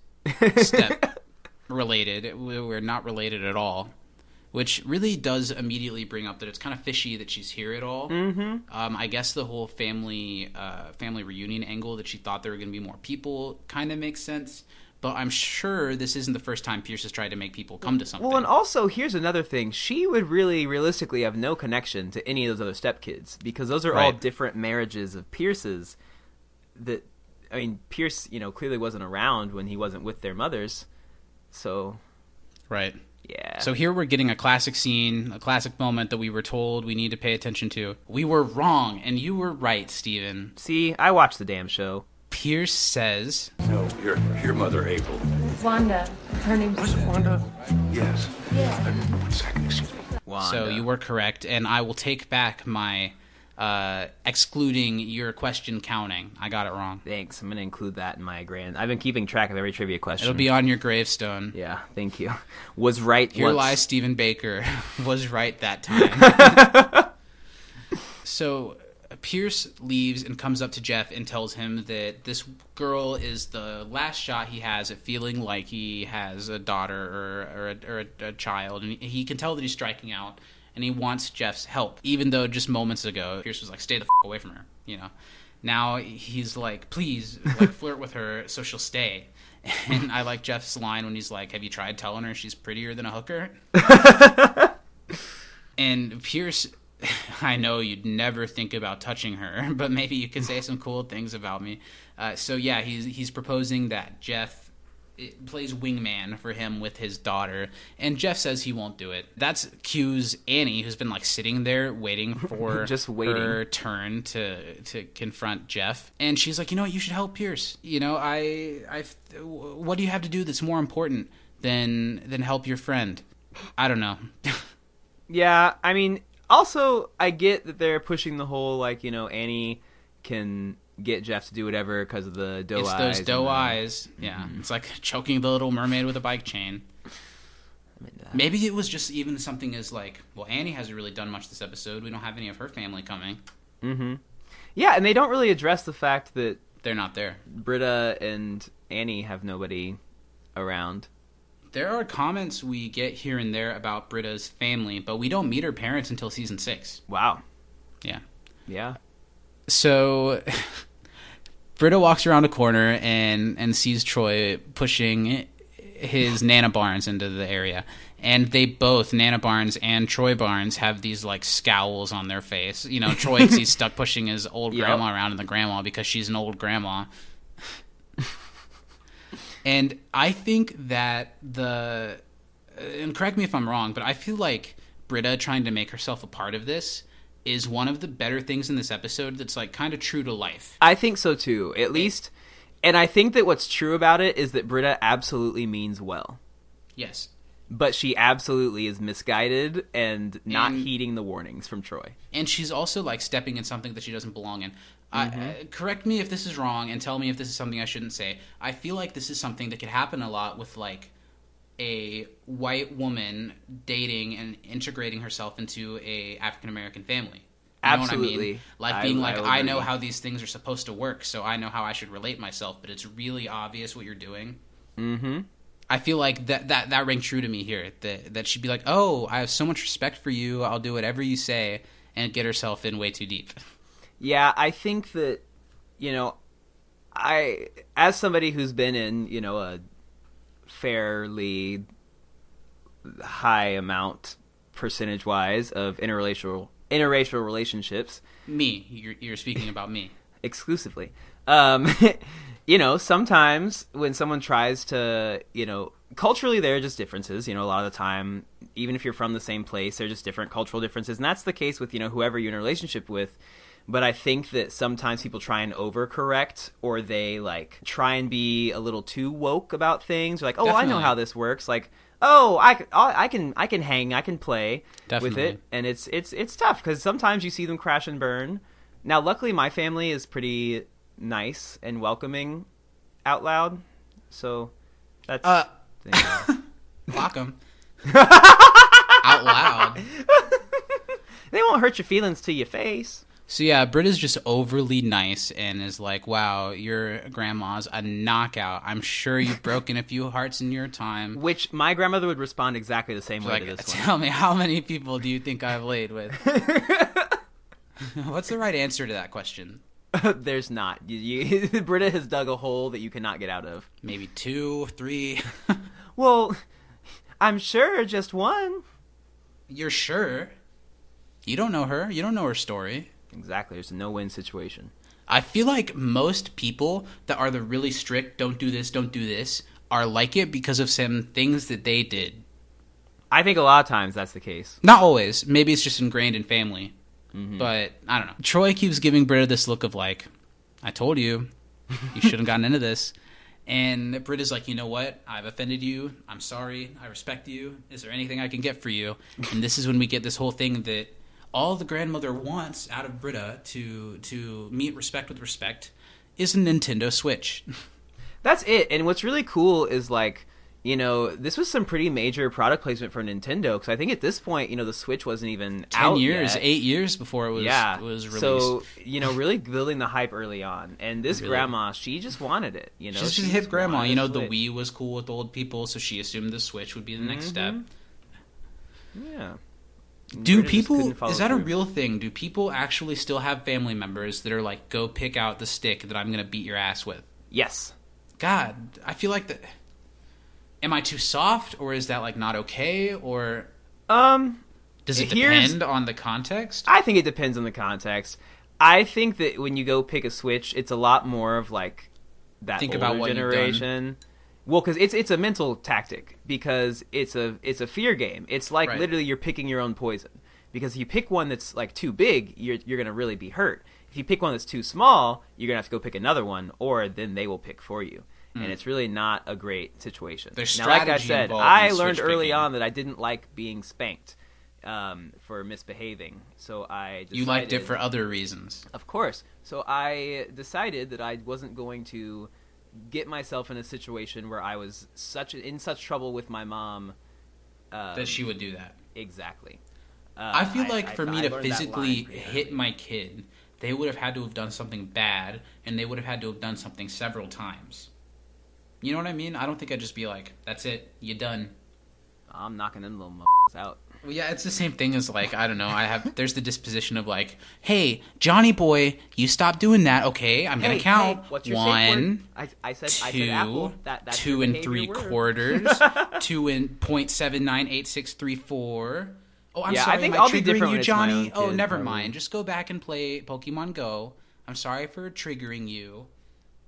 step related. We're not related at all. Which really does immediately bring up that it's kind of fishy that she's here at all. Mm-hmm. Um, I guess the whole family uh, family reunion angle that she thought there were going to be more people kind of makes sense. But I'm sure this isn't the first time Pierce has tried to make people come to something. Well, and also here's another thing: she would really, realistically, have no connection to any of those other stepkids because those are all different marriages of Pierce's. That, I mean, Pierce, you know, clearly wasn't around when he wasn't with their mothers, so right. Yeah. So here we're getting a classic scene, a classic moment that we were told we need to pay attention to. We were wrong, and you were right, Steven. see, I watched the damn show. Pierce says, No, your your mother April. Wanda. Her name's Was it Wanda? Yes. Yeah. One second, excuse me. Wanda. so you were correct, and I will take back my uh, excluding your question counting. I got it wrong. Thanks. I'm gonna include that in my grand. I've been keeping track of every trivia question. It'll be on your gravestone. Yeah, thank you. Was right. Here once. lies Steven Baker was right that time. so uh, Pierce leaves and comes up to Jeff and tells him that this girl is the last shot he has at feeling like he has a daughter or, or, a, or a, a child, and he, he can tell that he's striking out, and he wants Jeff's help, even though just moments ago Pierce was like, "Stay the f- away from her," you know. Now he's like, "Please, like flirt with her so she'll stay." And I like Jeff's line when he's like, "Have you tried telling her she's prettier than a hooker?" and Pierce, I know you'd never think about touching her, but maybe you could say some cool things about me. Uh, so yeah, he's he's proposing that Jeff it plays wingman for him with his daughter, and Jeff says he won't do it. That's cues Annie, who's been like sitting there waiting for Just waiting. her turn to to confront Jeff, and she's like, you know what, you should help Pierce. You know, I I what do you have to do that's more important than than help your friend? I don't know. Yeah, I mean, also I get that they're pushing the whole like you know Annie can get Jeff to do whatever because of the doe it's eyes. those and doe the- eyes. Yeah, it's like choking the little mermaid with a bike chain. I'm into that. Maybe it was just even something as like, well, Annie hasn't really done much this episode. We don't have any of her family coming. Mm-hmm. Yeah, and they don't really address the fact that They're not there. Britta and Annie have nobody around. There are comments we get here and there about Britta's family, but we don't meet her parents until season six. Wow. Yeah. Yeah. So Britta walks around a corner and and sees Troy pushing his Nana Barnes into the area. And they both, Nana Barnes and Troy Barnes, have these like scowls on their face. You know, Troy, he's stuck pushing his old Yep. grandma around in the grandma because she's an old grandma. and I think that the, and correct me if I'm wrong, but I feel like Britta trying to make herself a part of this is one of the better things in this episode that's like kind of true to life. I think so too. At least, and I think that what's true about it is that Britta absolutely means well, Yes. but she absolutely is misguided and not And- heeding the warnings from Troy. and she's also like stepping in something that she doesn't belong in. I uh, correct me if this is wrong, and tell me if this is something I shouldn't say. I feel like this is something that could happen a lot with like a white woman dating and integrating herself into a African American family. You know what I mean? Absolutely. Like being I like, will I, know agree. how these things are supposed to work, so I know how I should relate myself, but it's really obvious what you're doing. Mm-hmm. I feel like that that that rang true to me here. That that she'd be like, "Oh, I have so much respect for you. I'll do whatever you say," and get herself in way too deep. Yeah, I think that you know, I as somebody who's been in you know a fairly high amount percentage wise of interracial interracial relationships Me, you're, you're speaking about me. exclusively. Um, you know, sometimes when someone tries to, you know, culturally there are just differences. You know, a lot of the time, even if you're from the same place, there are just different cultural differences, and that's the case with you know whoever you're in a relationship with. But I think that sometimes people try and overcorrect, or they like try and be a little too woke about things. Like, oh, I know how this works. Like, oh, I can I can hang, I can play with it, and it's it's it's tough because sometimes you see them crash and burn. Now, luckily, my family is pretty nice and welcoming out loud, so that's Uh. Lock 'em. out loud. they won't hurt your feelings to your face. So yeah, Britta's just overly nice and is like, "Wow, your grandma's a knockout. I'm sure you've broken a few hearts in your time." Which my grandmother would respond exactly the same way to Like, this one. tell me, how many people do you think I've laid with? What's the right answer to that question? There's not. You, you, Britta has dug a hole that you cannot get out of. Maybe two, three. Well, I'm sure just one. You're sure? You don't know her. You don't know her story. Exactly. There's a no-win situation. I feel like most people that are the really strict, don't do this, don't do this, are like it because of some things that they did. I think a lot of times that's the case. Not always. Maybe it's just ingrained in family. Mm-hmm. But I don't know. Troy keeps giving Britta this look of like, I told you, you shouldn't have gotten into this. And Britta's like, you know what? I've offended you. I'm sorry. I respect you. Is there anything I can get for you? And this is when we get this whole thing that all the grandmother wants out of Britta to to meet respect with respect is a Nintendo Switch. That's it. And what's really cool is like, you know, this was some pretty major product placement for Nintendo because I think at this point, you know, the Switch wasn't even Ten out years, yet. eight years before it was yeah, was released. So you know, really building the hype early on, and this Really. grandma, she just wanted it. You know, She's she just a hip grandma. You know, a the Switch. Wii was cool with old people, so she assumed the Switch would be the next step. Mm-hmm. Yeah. Do people is that a real thing? Do people actually still have family members that are like, go pick out the stick that I'm gonna beat your ass with? Yes. God, I feel like that. Am I too soft, or is that like not okay, or Um, does it depend on the context? I think it depends on the context. I think that when you go pick a Switch, it's a lot more of like that Think older about what you've done. Well, because it's it's a mental tactic because it's a it's a fear game. It's like Right. literally you're picking your own poison. Because if you pick one that's like too big, you're you're gonna really be hurt. If you pick one that's too small, you're gonna have to go pick another one, or then they will pick for you. And it's really not a great situation. Hmm. There's now, like I said, I learned early picking. on that I didn't like being spanked. um, for misbehaving. So I You liked it for other reasons. of course. So I decided that I wasn't going to get myself in a situation where I was such in such trouble with my mom. Um, That she would do that. exactly. Uh, I feel like I- for I me to physically hit my kid, they would have had to have done something bad, and they would have had to have done something several times. You know what I mean? I don't think I'd just be like, "That's it, you done." I'm knocking them little m- out. Well, yeah, it's the same thing as like I don't know. I have there's the disposition of like, "Hey, Johnny boy, you stop doing that, okay? I'm gonna Hey, count hey, what's your safe word? one, I, I said I two, said apple. That, that's two your and behavior three word. quarters, two and point seven nine eight six three four. Oh, I'm Yeah, I sorry. think am I'll be triggering different you, it's my Johnny? own oh, kid, never probably. mind. Just go back and play Pokemon Go. I'm sorry for triggering you.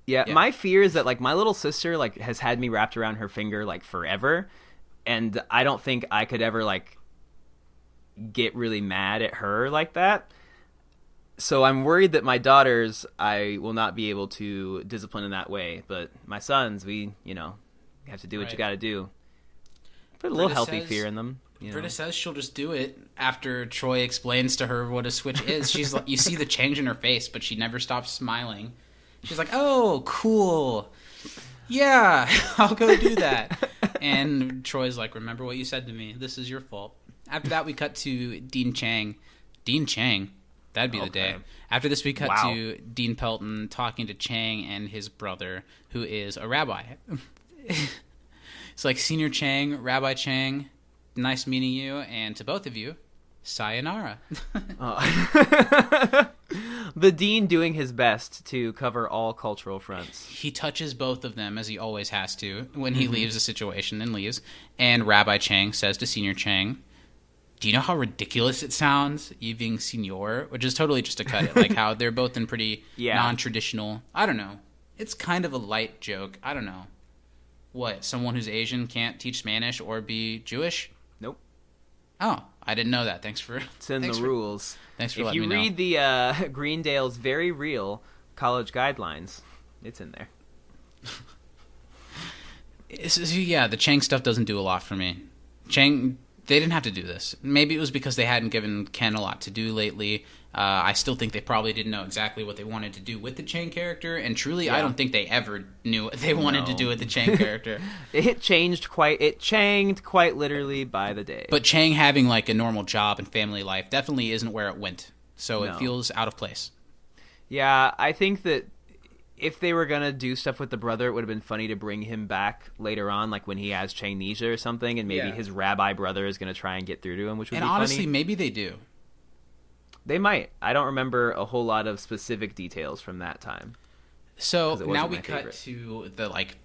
Yeah, Yeah. my fear is that like my little sister like has had me wrapped around her finger like forever, and I don't think I could ever like get really mad at her like that. So I'm worried that my daughters I will not be able to discipline in that way, but my sons, we you know have to do what you got to do. Put a little healthy says- fear in them. You know? Britta says she'll just do it after Troy explains to her what a switch is. She's like, you see the change in her face, but she never stops smiling. She's like, "Oh, cool, yeah, I'll go do that." and Troy's like, "Remember what you said to me? This is your fault." After that, we cut to Dean Chang. Dean Chang, that'd be the day. After this, we cut Wow. to Dean Pelton talking to Chang and his brother, who is a rabbi. It's like Señor Chang, Rabbi Chang, nice meeting you, and to both of you, sayonara. Uh, the dean doing his best to cover all cultural fronts. he touches both of them as he always has to when he Mm-hmm. leaves a situation and leaves. And Rabbi Chang says to Señor Chang, "Do you know how ridiculous it sounds, you being Señor?" Which is totally just a cut it, like how they're both in pretty Yeah. non-traditional. I don't know. It's kind of a light joke. I don't know. What? Someone who's Asian can't teach Spanish or be Jewish? Nope. Oh, I didn't know that. Thanks for It's in the for- rules. Thanks for if letting you me know. read the uh, Greendale's very real college guidelines, it's in there. Yeah, the Chang stuff doesn't do a lot for me. Chang, they didn't have to do this. Maybe it was because they hadn't given Ken a lot to do lately. Uh, I still think they probably didn't know exactly what they wanted to do with the Chang character, and truly, I don't think they ever knew what they wanted to do with the Chang character. It changed quite. It changed quite literally by the day. but Chang having like a normal job and family life definitely isn't where it went, so it feels out of place. yeah, I think that if they were gonna do stuff with the brother, it would have been funny to bring him back later on, like when he has Changnesia or something, and maybe Yeah. his rabbi brother is gonna try and get through to him, which would And be honestly, funny. maybe they do. They might. I don't remember a whole lot of specific details from that time. So now we my cut to the like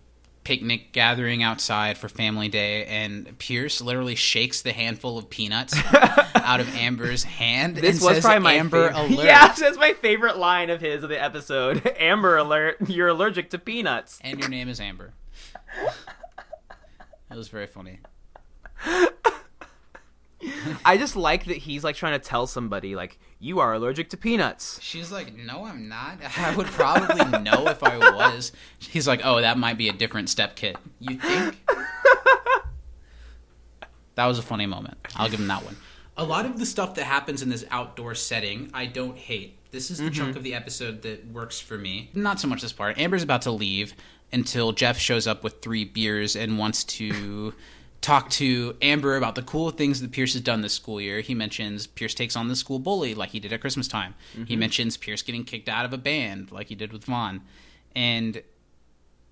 picnic gathering outside for family day, and Pierce literally shakes the handful of peanuts out of Amber's hand This and was probably my "Amber favorite. alert." Yeah, that's my favorite line of his of the episode. Amber alert! You're allergic to peanuts. and your name is Amber. It was very funny. I just like that he's like trying to tell somebody like you are allergic to peanuts. She's like, "No, I'm not. I would probably know if I was." He's like, "Oh, that might be a different step kit." You think? that was a funny moment. I'll give him that one. A lot of the stuff that happens in this outdoor setting, I don't hate. This is the mm-hmm. chunk of the episode that works for me. Not so much this part. Amber's about to leave until Jeff shows up with three beers and wants to talk to Amber about the cool things that Pierce has done this school year. He mentions Pierce takes on the school bully like he did at Christmas time. He mentions Pierce getting kicked out of a band like he did with Vaughn. And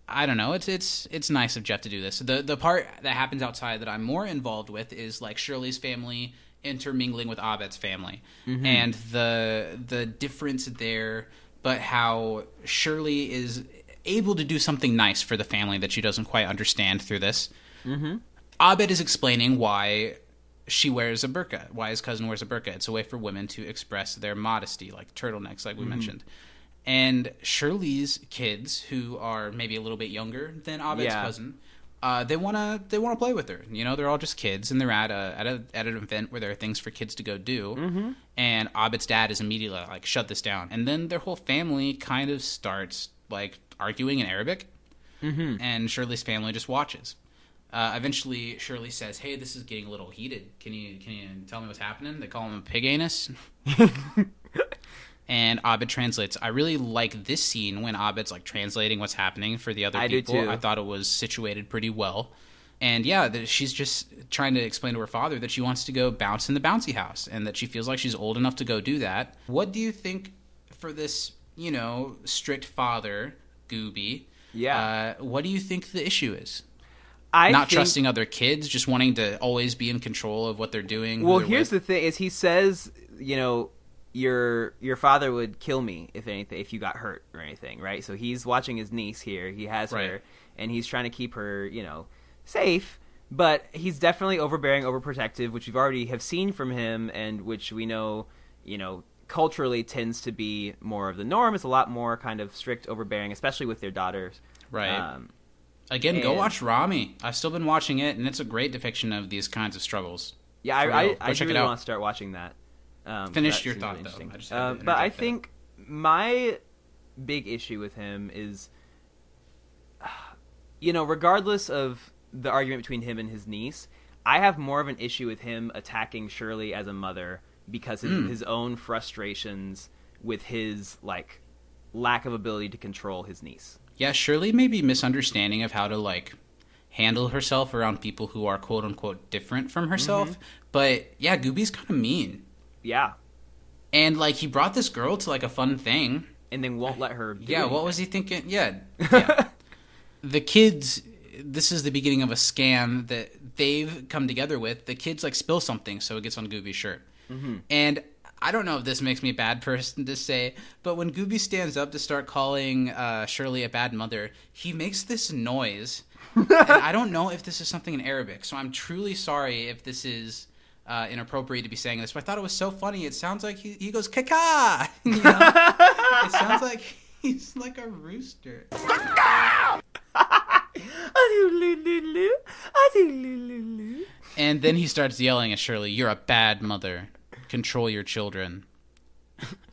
I don't know. It's it's it's nice of Jeff to do this. The the part that happens outside that I'm more involved with is like Shirley's family intermingling with Abed's family, and the the difference there, but how Shirley is able to do something nice for the family that she doesn't quite understand through this. Mm-hmm. Abed is explaining why she wears a burqa, why his cousin wears a burqa. It's a way for women to express their modesty, like turtlenecks, like we mentioned. And Shirley's kids, who are maybe a little bit younger than Abed's Yeah. cousin, uh, they wanna they wanna play with her. You know, they're all just kids, and they're at a at a at an event where there are things for kids to go do. Mm-hmm. And Abed's dad is immediately like, "Shut this down." And then their whole family kind of starts like arguing in Arabic, mm-hmm. and Shirley's family just watches. Uh, eventually, Shirley says, "Hey, this is getting a little heated. Can you can you tell me what's happening?" They call him a pig anus. and Abed translates. I really like this scene when Abed's like translating what's happening for the other I people. I thought it was situated pretty well. And yeah, that she's just trying to explain to her father that she wants to go bounce in the bouncy house and that she feels like she's old enough to go do that. What do you think for this, you know, strict father, Gooby? Yeah. Uh, what do you think the issue is? I Not think- trusting other kids, just wanting to always be in control of what they're doing. Well, they're here's with? the thing: is he says, you know, your your father would kill me if anything, if you got hurt or anything, right? So he's watching his niece here. He has Right. her, and he's trying to keep her, you know, safe. But he's definitely overbearing, overprotective, which we've already have seen from him, and which we know, you know, culturally tends to be more of the norm. It's a lot more kind of strict, overbearing, especially with their daughters. Right. Um, Again, go watch Ramy. I've still been watching it, and it's a great depiction of these kinds of struggles. Yeah, I. I, I check really want to start watching that. Um, Finish that your thought, really though. I Uh, but I interject that. think my big issue with him is, you know, regardless of the argument between him and his niece, I have more of an issue with him attacking Shirley as a mother because of Hmm. his own frustrations with his like lack of ability to control his niece. Yeah, Shirley may be misunderstanding of how to like handle herself around people who are quote unquote different from herself. Mm-hmm. But yeah, Gooby's kind of mean, Yeah, and like he brought this girl to like a fun thing. and then won't let her. Yeah, what was he thinking? Yeah, yeah. the kids. This is the beginning of a scam that they've come together with. The kids like spill something, so it gets on Gooby's shirt. And I don't know if this makes me a bad person to say, but when Gooby stands up to start calling uh, Shirley a bad mother, he makes this noise. and I don't know if this is something in Arabic, so I'm truly sorry if this is uh, inappropriate to be saying this. But I thought it was so funny. It sounds like he, he goes kaka. You know? it sounds like he's like a rooster. And then he starts yelling at Shirley, "You're a bad mother. Control your children."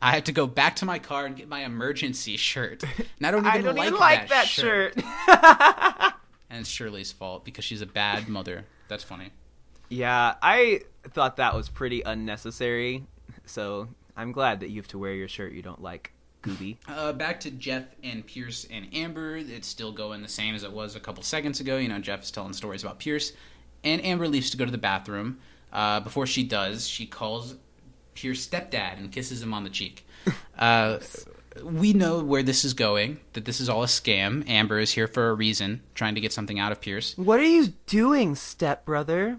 I had to go back to my car and get my emergency shirt. And I don't even, I don't like, even like that, that shirt. shirt. And it's Shirley's fault because she's a bad mother. That's funny. Yeah, I thought that was pretty unnecessary. So I'm glad that you have to wear your shirt you don't like, Gooby. Uh, back to Jeff and Pierce and Amber. It's still going the same as it was a couple seconds ago. You know, Jeff is telling stories about Pierce, and Amber leaves to go to the bathroom. Uh, before she does, she calls Pierce stepdad and kisses him on the cheek. Uh, we know where this is going. That this is all a scam. Amber is here for a reason, trying to get something out of Pierce. What are you doing, stepbrother?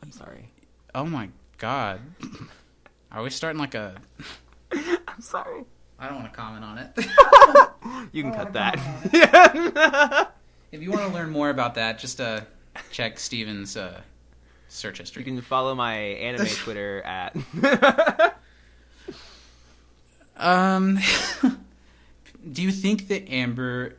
I'm sorry. Oh my god. Are we starting like a? I'm sorry. I don't want to comment on it. You can cut that. if you want to learn more about that, just uh, check Steven's uh, search history. You can follow my anime Twitter at. Um, do you think that Amber?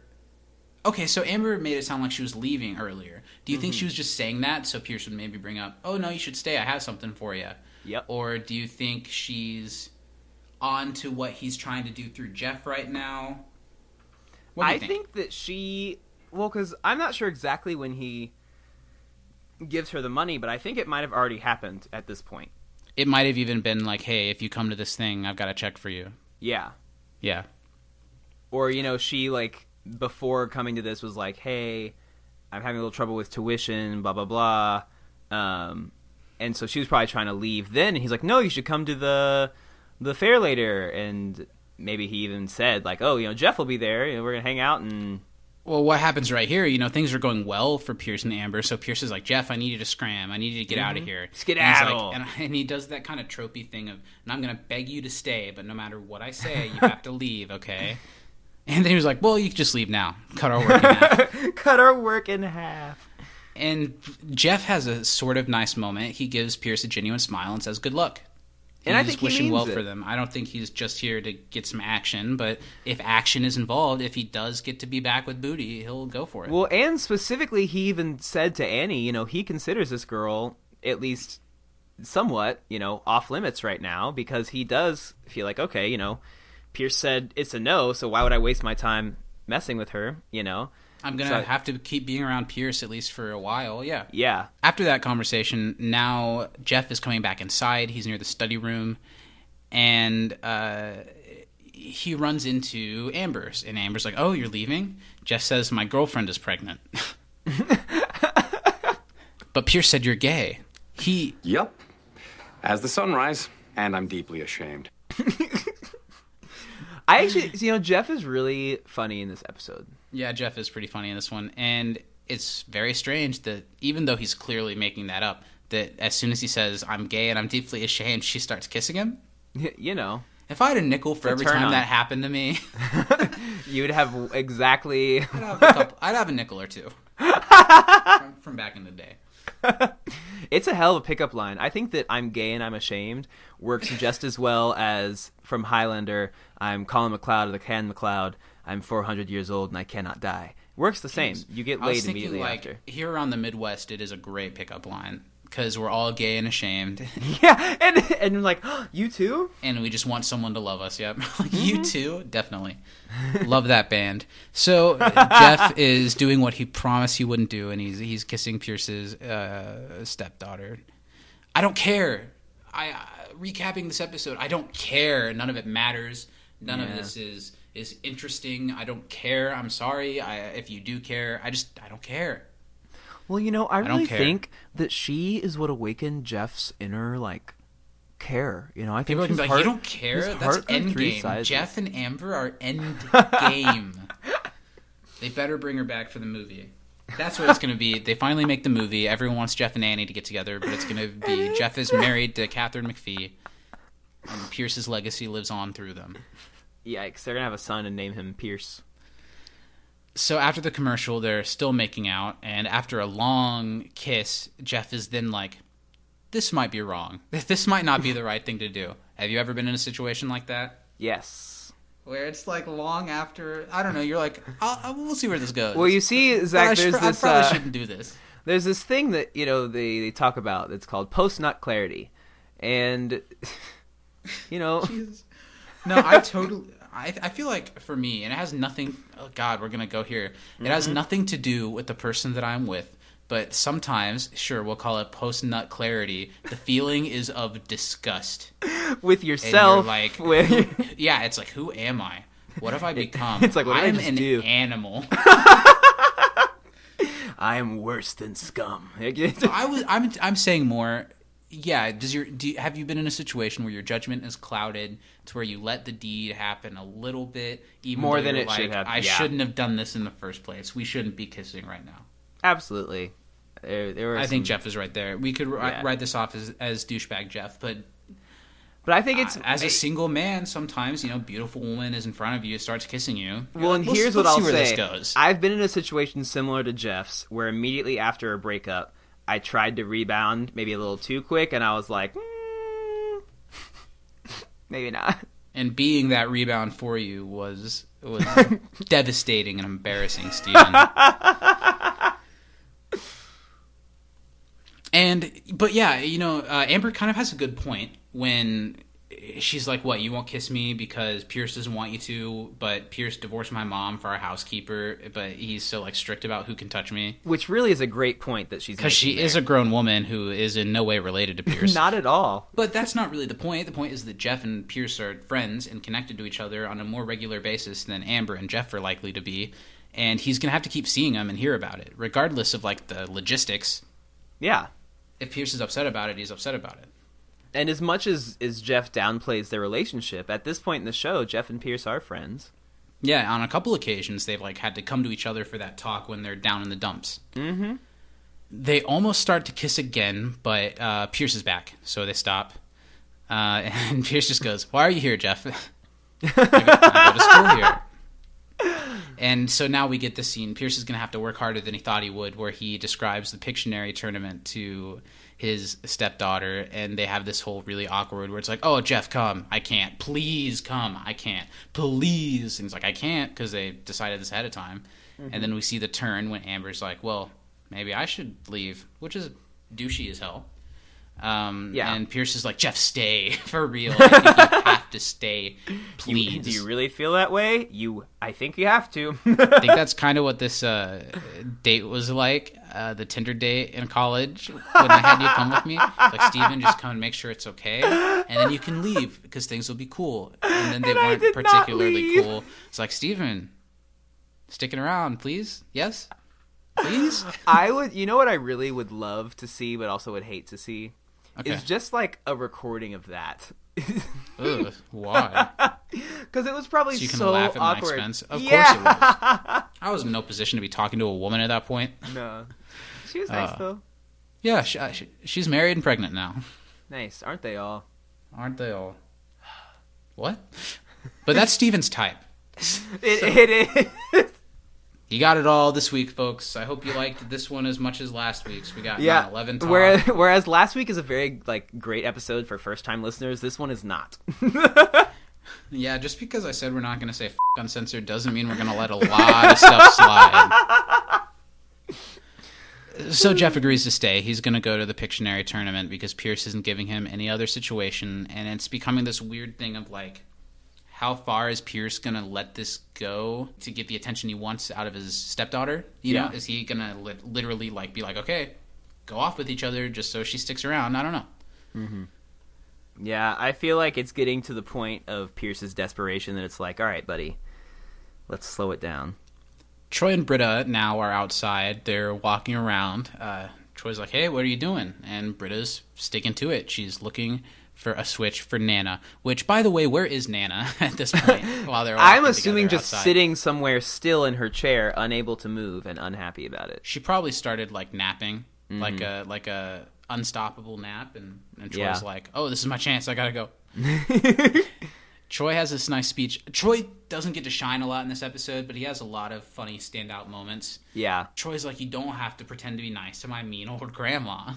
Okay, so Amber made it sound like she was leaving earlier. Do you think Mm-hmm. she was just saying that so Pierce would maybe bring up, "Oh no, you should stay. I have something for you." Yep. Or do you think she's on to what he's trying to do through Jeff right now? What do you I think? that she. Well, because I'm not sure exactly when he gives her the money, but I think it might have already happened at this point. it might have even been like, "Hey, if you come to this thing, I've got a check for you." Yeah. Yeah. or you know she like before coming to this was like hey i'm having a little trouble with tuition blah blah blah um and so she was probably trying to leave then and he's like no you should come to the the fair later and maybe he even said like oh you know jeff will be there you know, we're gonna hang out and Well, what happens right here? You know, things are going well for Pierce and Amber. So Pierce is like, Jeff, I need you to scram. I need you to get out of mm-hmm. here. Skedaddle. And, like, and, and he does that kind of tropey thing of, and I'm going to beg you to stay, but no matter what I say, you have to leave, okay? And then he was like, well, you can just leave now. Cut our work in half. cut our work in half And Jeff has a sort of nice moment. He gives Pierce a genuine smile and says, good luck. And I He's think wishing means well it. for them. I don't think he's just here to get some action, but if action is involved, if he does get to be back with Booty, he'll go for it. Well, and specifically, he even said to Annie, you know, he considers this girl at least somewhat, you know, off limits right now because he does feel like, okay, you know, Pierce said it's a no, so why would I waste my time messing with her, you know? I'm gonna So- have to keep being around Pierce at least for a while. Yeah. Yeah. After that conversation, now Jeff is coming back inside. He's near the study room, and uh, he runs into Amber's, and Amber's like, "Oh, you're leaving?" Jeff says, "My girlfriend is pregnant." but Pierce said you're gay. He Yep. As the sunrise, and I'm deeply ashamed. I actually, you know, Jeff is really funny in this episode. Yeah, Jeff is pretty funny in this one, and it's very strange that even though he's clearly making that up, that as soon as he says "I'm gay and I'm deeply ashamed," she starts kissing him. You know, If I had a nickel for every time on. that happened to me, you would have exactly. I'd have a, couple, I'd have a nickel or two from, from back in the day. It's a hell of a pickup line. I think that I'm gay and I'm ashamed works just as well as from Highlander. I'm Connor MacLeod of the Clan MacLeod. I'm 400 years old and I cannot die. Works the same. You get laid thinking, immediately like, after. here around the Midwest, it is a great pickup line because we're all gay and ashamed, Yeah, and and like you too. and we just want someone to love us. Yep, like Mm-hmm. you too, definitely love that band. So Jeff is doing what he promised he wouldn't do, and he's he's kissing Pierce's uh, stepdaughter. I don't care. I uh, recapping this episode. I don't care. None of it matters. None of this is is interesting. I don't care. I'm sorry. I, if you do care, I just I don't care. Well, you know, I don't really think that she is what awakened Jeff's inner like care. You know, I think People be like, you don't care? That's heart grew three endgame. sizes. Jeff and Amber are endgame. they better bring her back for the movie. That's what it's going to be. They finally make the movie. Everyone wants Jeff and Annie to get together, but it's going to be Jeff is married to Katharine McPhee, and Pierce's legacy lives on through them. Yikes! They're gonna have a son and name him Pierce. So after the commercial, they're still making out, and after a long kiss, Jeff is then like, "This might be wrong. This might not be the right thing to do." Have you ever been in a situation like that? Yes. where it's like long after I don't know. You're like, I'll, I'll- we'll see where this goes. Well, you see, But I, Zach, sh- there's I this. probably uh, shouldn't do this. there's this thing that you know they, they talk about that's called post nut clarity, and you know, No, I totally. I, I feel like for me, and it has nothing. Oh God, we're gonna go here. It has mm-hmm. nothing to do with the person that I'm with. But sometimes, sure, we'll call it post nut clarity. The feeling is of disgust. with yourself, like, with yeah, it's like, who am I? What have I become? it's like, what I I'm an do? animal. I am worse than scum. I was I'm I'm saying more. Yeah, does your do you, have you been in a situation where your judgment is clouded to where you let the deed happen a little bit even More than it should have, I yeah. shouldn't have done this in the first place. We shouldn't be kissing right now. Absolutely. There, there I think Jeff is right there. We could Yeah. write this off as as douchebag Jeff, but but I think it's uh, as a single man, sometimes you know, beautiful woman is in front of you, starts kissing you. You're Well, like, and here's what I'll say. this goes. I've been in a situation similar to Jeff's, where immediately after a breakup, I tried to rebound, maybe a little too quick, and I was like, mm, maybe not. and being that rebound for you was was devastating and embarrassing, Steven. and but yeah, you know, uh, Amber kind of has a good point when she's like, "What? You won't kiss me because Pierce doesn't want you to, but Pierce divorced my mom for our housekeeper, but he's so like strict about who can touch me." Which really is a great point that she's Because she is a grown woman who is in no way related to Pierce. not at all. But that's not really the point. The point is that Jeff and Pierce are friends and connected to each other on a more regular basis than Amber and Jeff are likely to be. And he's going to have to keep seeing them and hear about it, regardless of like the logistics. Yeah. If Pierce is upset about it, he's upset about it. And as much as, as Jeff downplays their relationship, at this point in the show, Jeff and Pierce are friends. Yeah, on a couple occasions they've like had to come to each other for that talk when they're down in the dumps. Mm-hmm. They almost start to kiss again, but uh, Pierce is back, so they stop. Uh, and Pierce just goes, "Why are you here, Jeff?" I, go, I go to school here. And so now we get this scene. Pierce is going to have to work harder than he thought he would, where he describes the Pictionary tournament to his stepdaughter, and they have this whole really awkward where it's like, "Oh, Jeff, come! I can't. Please come! I can't. Please!" And he's like, "I can't," because they decided this ahead of time. And then we see the turn when Amber's like, "Well, maybe I should leave," which is douchey as hell. Um, Yeah. And Pierce is like, Jeff, stay for real. I think you have to stay, You- please. do you really feel that way? You, I think you have to. I think that's kind of what this uh, date was like. Uh, the Tinder date in college when I had you come with me. Like Steven, just come and make sure it's okay, and then you can leave because things will be cool. And then they And weren't particularly cool. It's like Steven, sticking around, please. Yes, please. I would, you know what I really would love to see, but also would hate to see, Okay. is just like a recording of that. Ugh, why? Because it was probably So you can so laugh at my awkward. expense? Of yeah. course it was. I was in no position to be talking to a woman at that point. No, she was nice Uh, though. Yeah, she, uh, she, she's married and pregnant now. Nice, aren't they all? Aren't they all? What? But that's Steven's type. It, it is. You got it all this week, folks. I hope you liked this one as much as last week's. We got Yeah. 11 talk. Whereas, whereas last week is a very like great episode for first time listeners. This one is not. Yeah, just because I said we're not going to say f- uncensored doesn't mean we're going to let a lot of stuff slide. So Jeff agrees to stay. He's going to go to the Pictionary tournament because Pierce isn't giving him any other situation, and it's becoming this weird thing of like, how far is Pierce going to let this go to get the attention he wants out of his stepdaughter? You know, is he going to li- literally like be like, okay, go off with each other just so she sticks around? I don't know. Yeah, I feel like it's getting to the point of Pierce's desperation that it's like, all right, buddy, let's slow it down. Troy and Britta now are outside. They're walking around. Uh, Troy's like, "Hey, what are you doing?" And Britta's sticking to it. She's looking for a switch for Nana. Which, by the way, where is Nana at this point? While they're I'm assuming just outside? sitting somewhere still in her chair, unable to move and unhappy about it. She probably started like napping, mm-hmm. like a like a unstoppable nap, and and Troy's Yeah. like, "Oh, this is my chance. I gotta go." Troy has this nice speech. Troy doesn't get to shine a lot in this episode, but he has a lot of funny standout moments. Yeah. Troy's like, you don't have to pretend to be nice to my mean old grandma.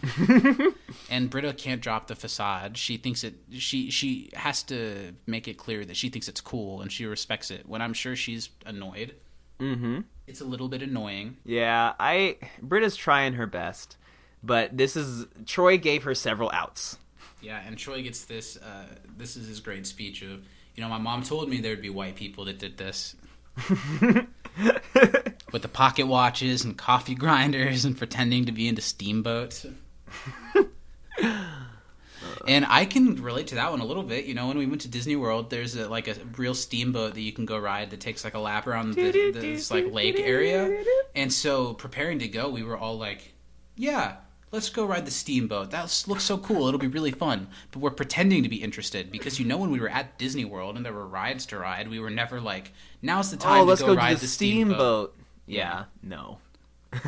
and Britta can't drop the facade. She thinks it. She she has to make it clear that she thinks it's cool and she respects it. When I'm sure she's annoyed. Mm-hmm. It's a little bit annoying. Yeah, I Britta's trying her best, but this is Troy gave her several outs. Yeah, and Troy gets this. Uh, this is his great speech of, you know, my mom told me there'd be white people that did this. With the pocket watches and coffee grinders and pretending to be into steamboats. and I can relate to that one a little bit. You know, when we went to Disney World, there's a, like a real steamboat that you can go ride that takes like a lap around the, this like lake area. And so preparing to go, we were all like, yeah, let's go ride the steamboat. That looks so cool. It'll be really fun. But we're pretending to be interested because you know when we were at Disney World and there were rides to ride, we were never like, now's the time oh, let's to go, go, ride to the, steamboat. Yeah, no.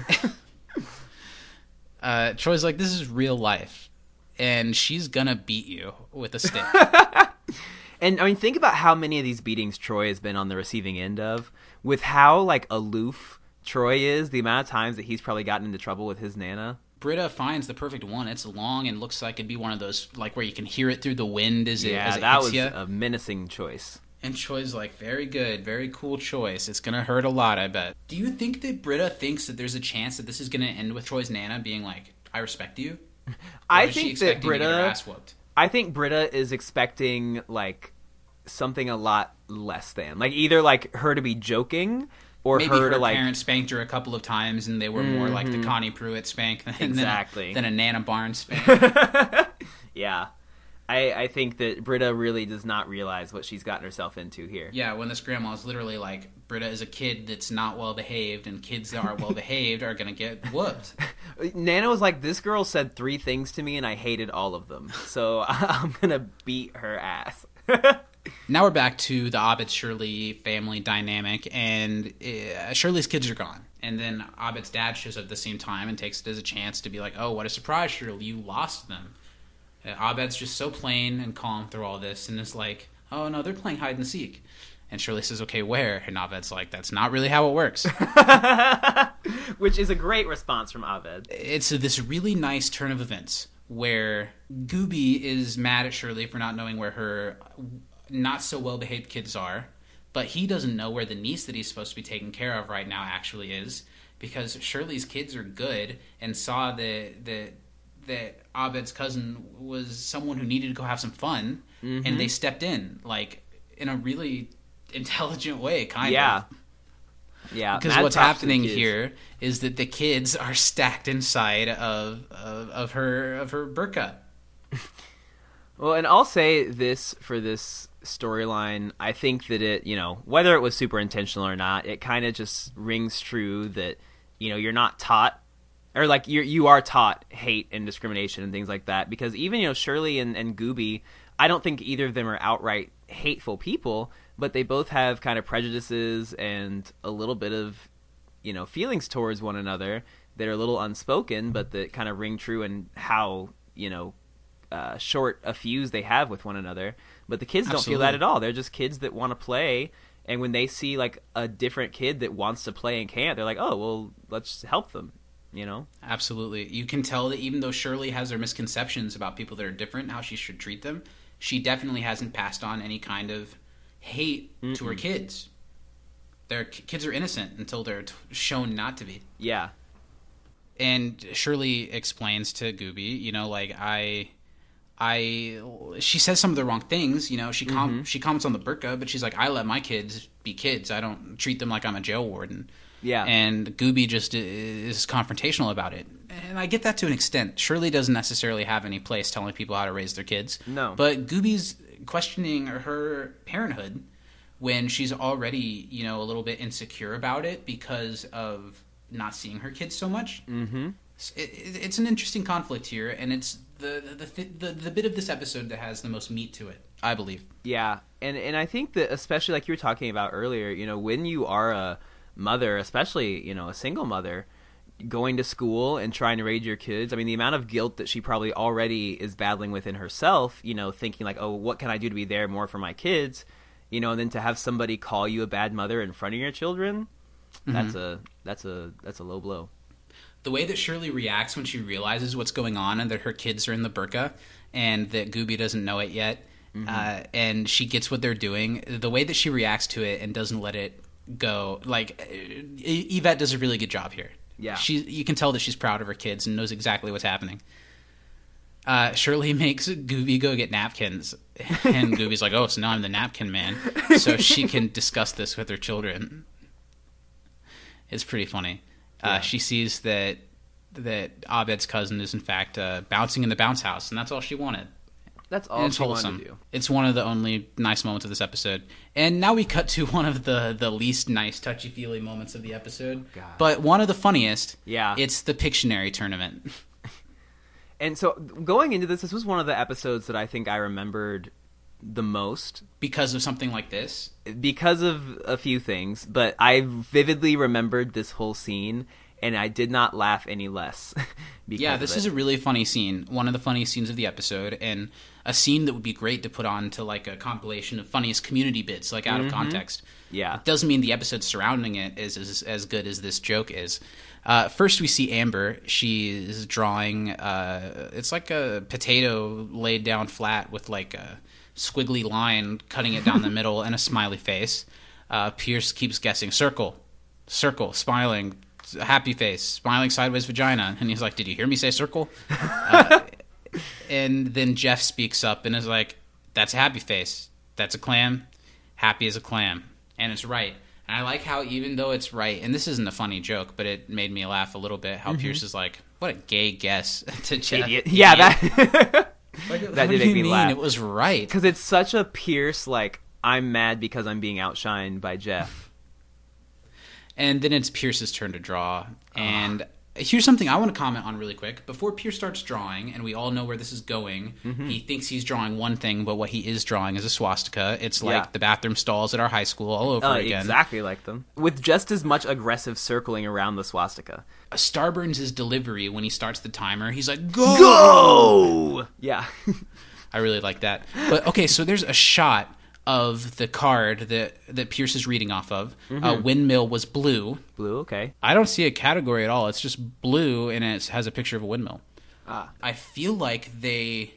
Uh, Troy's like, this is real life. And she's gonna beat you with a stick. And I mean, think about how many of these beatings Troy has been on the receiving end of, with how like aloof Troy is. The amount of times that he's probably gotten into trouble with his nana. Britta finds the perfect one. It's long and looks like it'd be one of those like where you can hear it through the wind as it, Yeah, as it that was ya. a menacing choice. And Troy's like, very good, very cool choice. It's gonna hurt a lot, I bet. Do you think that Britta thinks that there's a chance that this is gonna end with Troy's Nana being like, I respect you? Or I is think that expecting to get her Britta. I think Britta is expecting like something a lot less than like either like her to be joking or Maybe her her, to like parents spanked her a couple of times, and they were more like the mm-hmm. Connie Pruitt spank than, Exactly. than, a, than a Nana Barnes spank. yeah. I, I think that Britta really does not realize what she's gotten herself into here. yeah, when this grandma is literally like, Britta is a kid that's not well behaved, and kids that are well behaved are gonna get whooped. Nana was like, "This girl said three things to me, and I hated all of them. So I'm gonna beat her ass." Now we're back to the Abed Shirley family dynamic, and uh, Shirley's kids are gone. And then Abed's dad shows up at the same time and takes it as a chance to be like, "Oh, what a surprise, Shirley! You lost them." Uh, Abed's just so plain and calm through all this, and is like, "Oh no, they're playing hide and seek." And Shirley says, "Okay, where?" And Abed's like, "That's not really how it works." Which is a great response from Abed. it's this really nice turn of events where Gooby is mad at Shirley for not knowing where her not so well behaved kids are, but he doesn't know where the niece that he's supposed to be taking care of right now actually is because Shirley's kids are good and saw that that that Abed's cousin was someone who needed to go have some fun, Mm-hmm. and they stepped in like in a really intelligent way, kind yeah. of. Yeah. Yeah, because what's props to the happening here is that the kids are stacked inside of of, of her of her burqa. Well, and I'll say this for this storyline. I think that it, you know, whether it was super intentional or not, it kind of just rings true that, you know, you're not taught or like you you are taught hate and discrimination and things like that because even you know Shirley and, and Gooby, I don't think either of them are outright hateful people, but they both have kind of prejudices and a little bit of you know feelings towards one another that are a little unspoken, but that kind of ring true in how you know uh, short a fuse they have with one another. But the kids don't feel that at all. They're just kids that want to play. And when they see like a different kid that wants to play and can't, they're like, "Oh, well, let's help them." You know? Absolutely. You can tell that even though Shirley has her misconceptions about people that are different, how she should treat them, she definitely hasn't passed on any kind of hate to her kids. Their kids are innocent until they're t- shown not to be. Yeah. And Shirley explains to Gooby, you know, like I I she says some of the wrong things, you know, she com- she comments on the burqa, but she's like I let my kids be kids. I don't treat them like I'm a jail warden. Yeah. And Gooby just is confrontational about it. And I get that to an extent. Shirley doesn't necessarily have any place telling people how to raise their kids. No. But Gooby's questioning her parenthood when she's already, you know, a little bit insecure about it because of not seeing her kids so much. Mm-hmm. It, it, it's an interesting conflict here, and it's the the, the the the bit of this episode that has the most meat to it, I believe. Yeah, and and I think that especially like you were talking about earlier, you know, when you are a mother, especially you know a single mother, going to school and trying to raise your kids. I mean, the amount of guilt that she probably already is battling within herself, you know, thinking like, oh, what can I do to be there more for my kids, you know, and then to have somebody call you a bad mother in front of your children, that's mm-hmm. a that's a that's a low blow. The way that Shirley reacts when she realizes what's going on and that her kids are in the burqa and that Gooby doesn't know it yet, uh, and she gets what they're doing, the way that she reacts to it and doesn't let it go, like uh, Yvette does a really good job here. Yeah. she you can tell that she's proud of her kids and knows exactly what's happening. Uh, Shirley makes Gooby go get napkins, and Gooby's like, "Oh, so now I'm the napkin man," so she can discuss this with her children. It's pretty funny. Uh, she sees that that Abed's cousin is in fact uh, bouncing in the bounce house, and that's all she wanted. That's And all it's she wanted wholesome. to do. It's one of the only nice moments of this episode. And now we cut to one of the the least nice touchy feely moments of the episode, God. but one of the funniest. Yeah. it's the Pictionary tournament. And so going into this, this was one of the episodes that I think I remembered the most because of something like this. because of a few things, but I vividly remembered this whole scene, and I did not laugh any less. because Yeah, this is a really funny scene. One of the funniest scenes of the episode, and a scene that would be great to put on to like a compilation of funniest community bits, like out of context. Yeah. It doesn't mean the episode surrounding it is as, as good as this joke is. Uh, first, we see Amber. She's drawing. Uh, it's like a potato laid down flat with like a squiggly line cutting it down the middle and a smiley face. Uh, Pierce keeps guessing circle, circle, smiling, happy face, smiling sideways vagina, and he's like, "Did you hear me say circle?" Uh, and then Jeff speaks up and is like, "That's a happy face. That's a clam. Happy as a clam." And it's right. And I like how even though it's right, and this isn't a funny joke, but it made me laugh a little bit. How Pierce is like, "What a gay guess to Jeff." Idiot. Yeah, that Like, that what did do make you me mean? laugh. It was right. because it's such a Pierce like I'm mad because I'm being outshined by Jeff. And then it's Pierce's turn to draw. And ah. Here's something I want to comment on really quick. Before Pierce starts drawing, and we all know where this is going, Mm-hmm. he thinks he's drawing one thing, but what he is drawing is a swastika. It's like Yeah. the bathroom stalls at our high school all over Uh, again. exactly like them, with just as much aggressive circling around the swastika. Starburns' delivery when he starts the timer, he's like, "Go!" Go! Yeah, I really like that. But okay, so there's a shot of the card that that Pierce is reading off of. Mm-hmm. Uh, windmill was blue. blue. Okay, I don't see a category at all. It's just blue and it has a picture of a windmill. Ah. I feel like they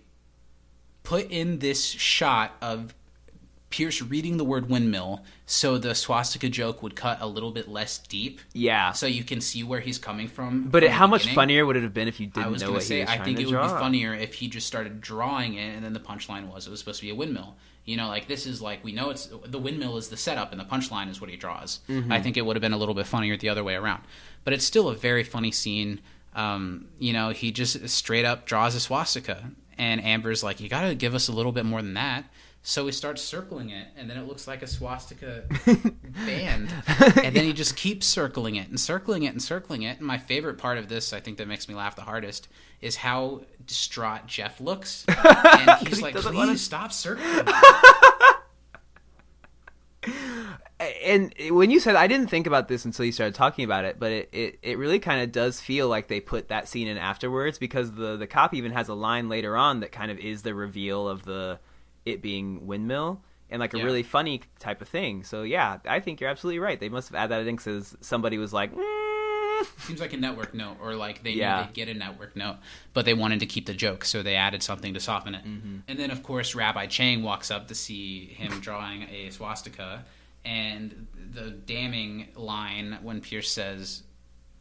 put in this shot of Pierce reading the word windmill so the swastika joke would cut a little bit less deep, Yeah. so you can see where he's coming from. but from it, how much beginning. funnier would it have been if you didn't was know what say, he was I think it would be funnier if he just started drawing it, and then the punchline was it was supposed to be a windmill. You know, like this is like we know it's the windmill is the setup, and the punchline is what he draws. Mm-hmm. I think it would have been a little bit funnier the other way around, but it's still a very funny scene. Um, you know, he just straight up draws a swastika, and Amber's like, "You got to give us a little bit more than that." So he starts circling it, and then it looks like a swastika band. And then he just keeps circling it and circling it and circling it. And my favorite part of this, I think that makes me laugh the hardest, is how distraught Jeff looks. And he's he like, please wanna- stop circling. and when you said I didn't think about this until you started talking about it, but it, it, it really kind of does feel like they put that scene in afterwards because the the cop even has a line later on that kind of is the reveal of the it being windmill and like a Yeah. really funny type of thing. So yeah, I think you're absolutely right. They must have added that in because somebody was like, mm. Seems like a network note, or like they Yeah. knew they'd get a network note, but they wanted to keep the joke, so they added something to soften it. Mm-hmm. And then, of course, Rabbi Chang walks up to see him drawing a swastika, and the damning line when Pierce says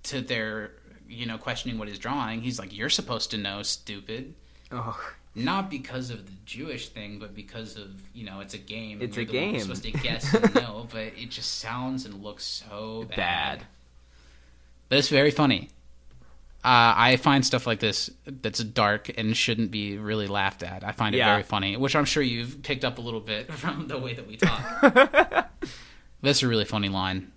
to their, you know, questioning what he's drawing, he's like, "You're supposed to know, stupid." oh, Not because of the Jewish thing, but because of you know it's a game. It's a the one who's game. supposed to guess and know, but it just sounds and looks so bad. Bad. But it's very funny. Uh, I find stuff like this that's dark and shouldn't be really laughed at. I find it Yeah. very funny, which I'm sure you've picked up a little bit from the way that we talk. That's a really funny line.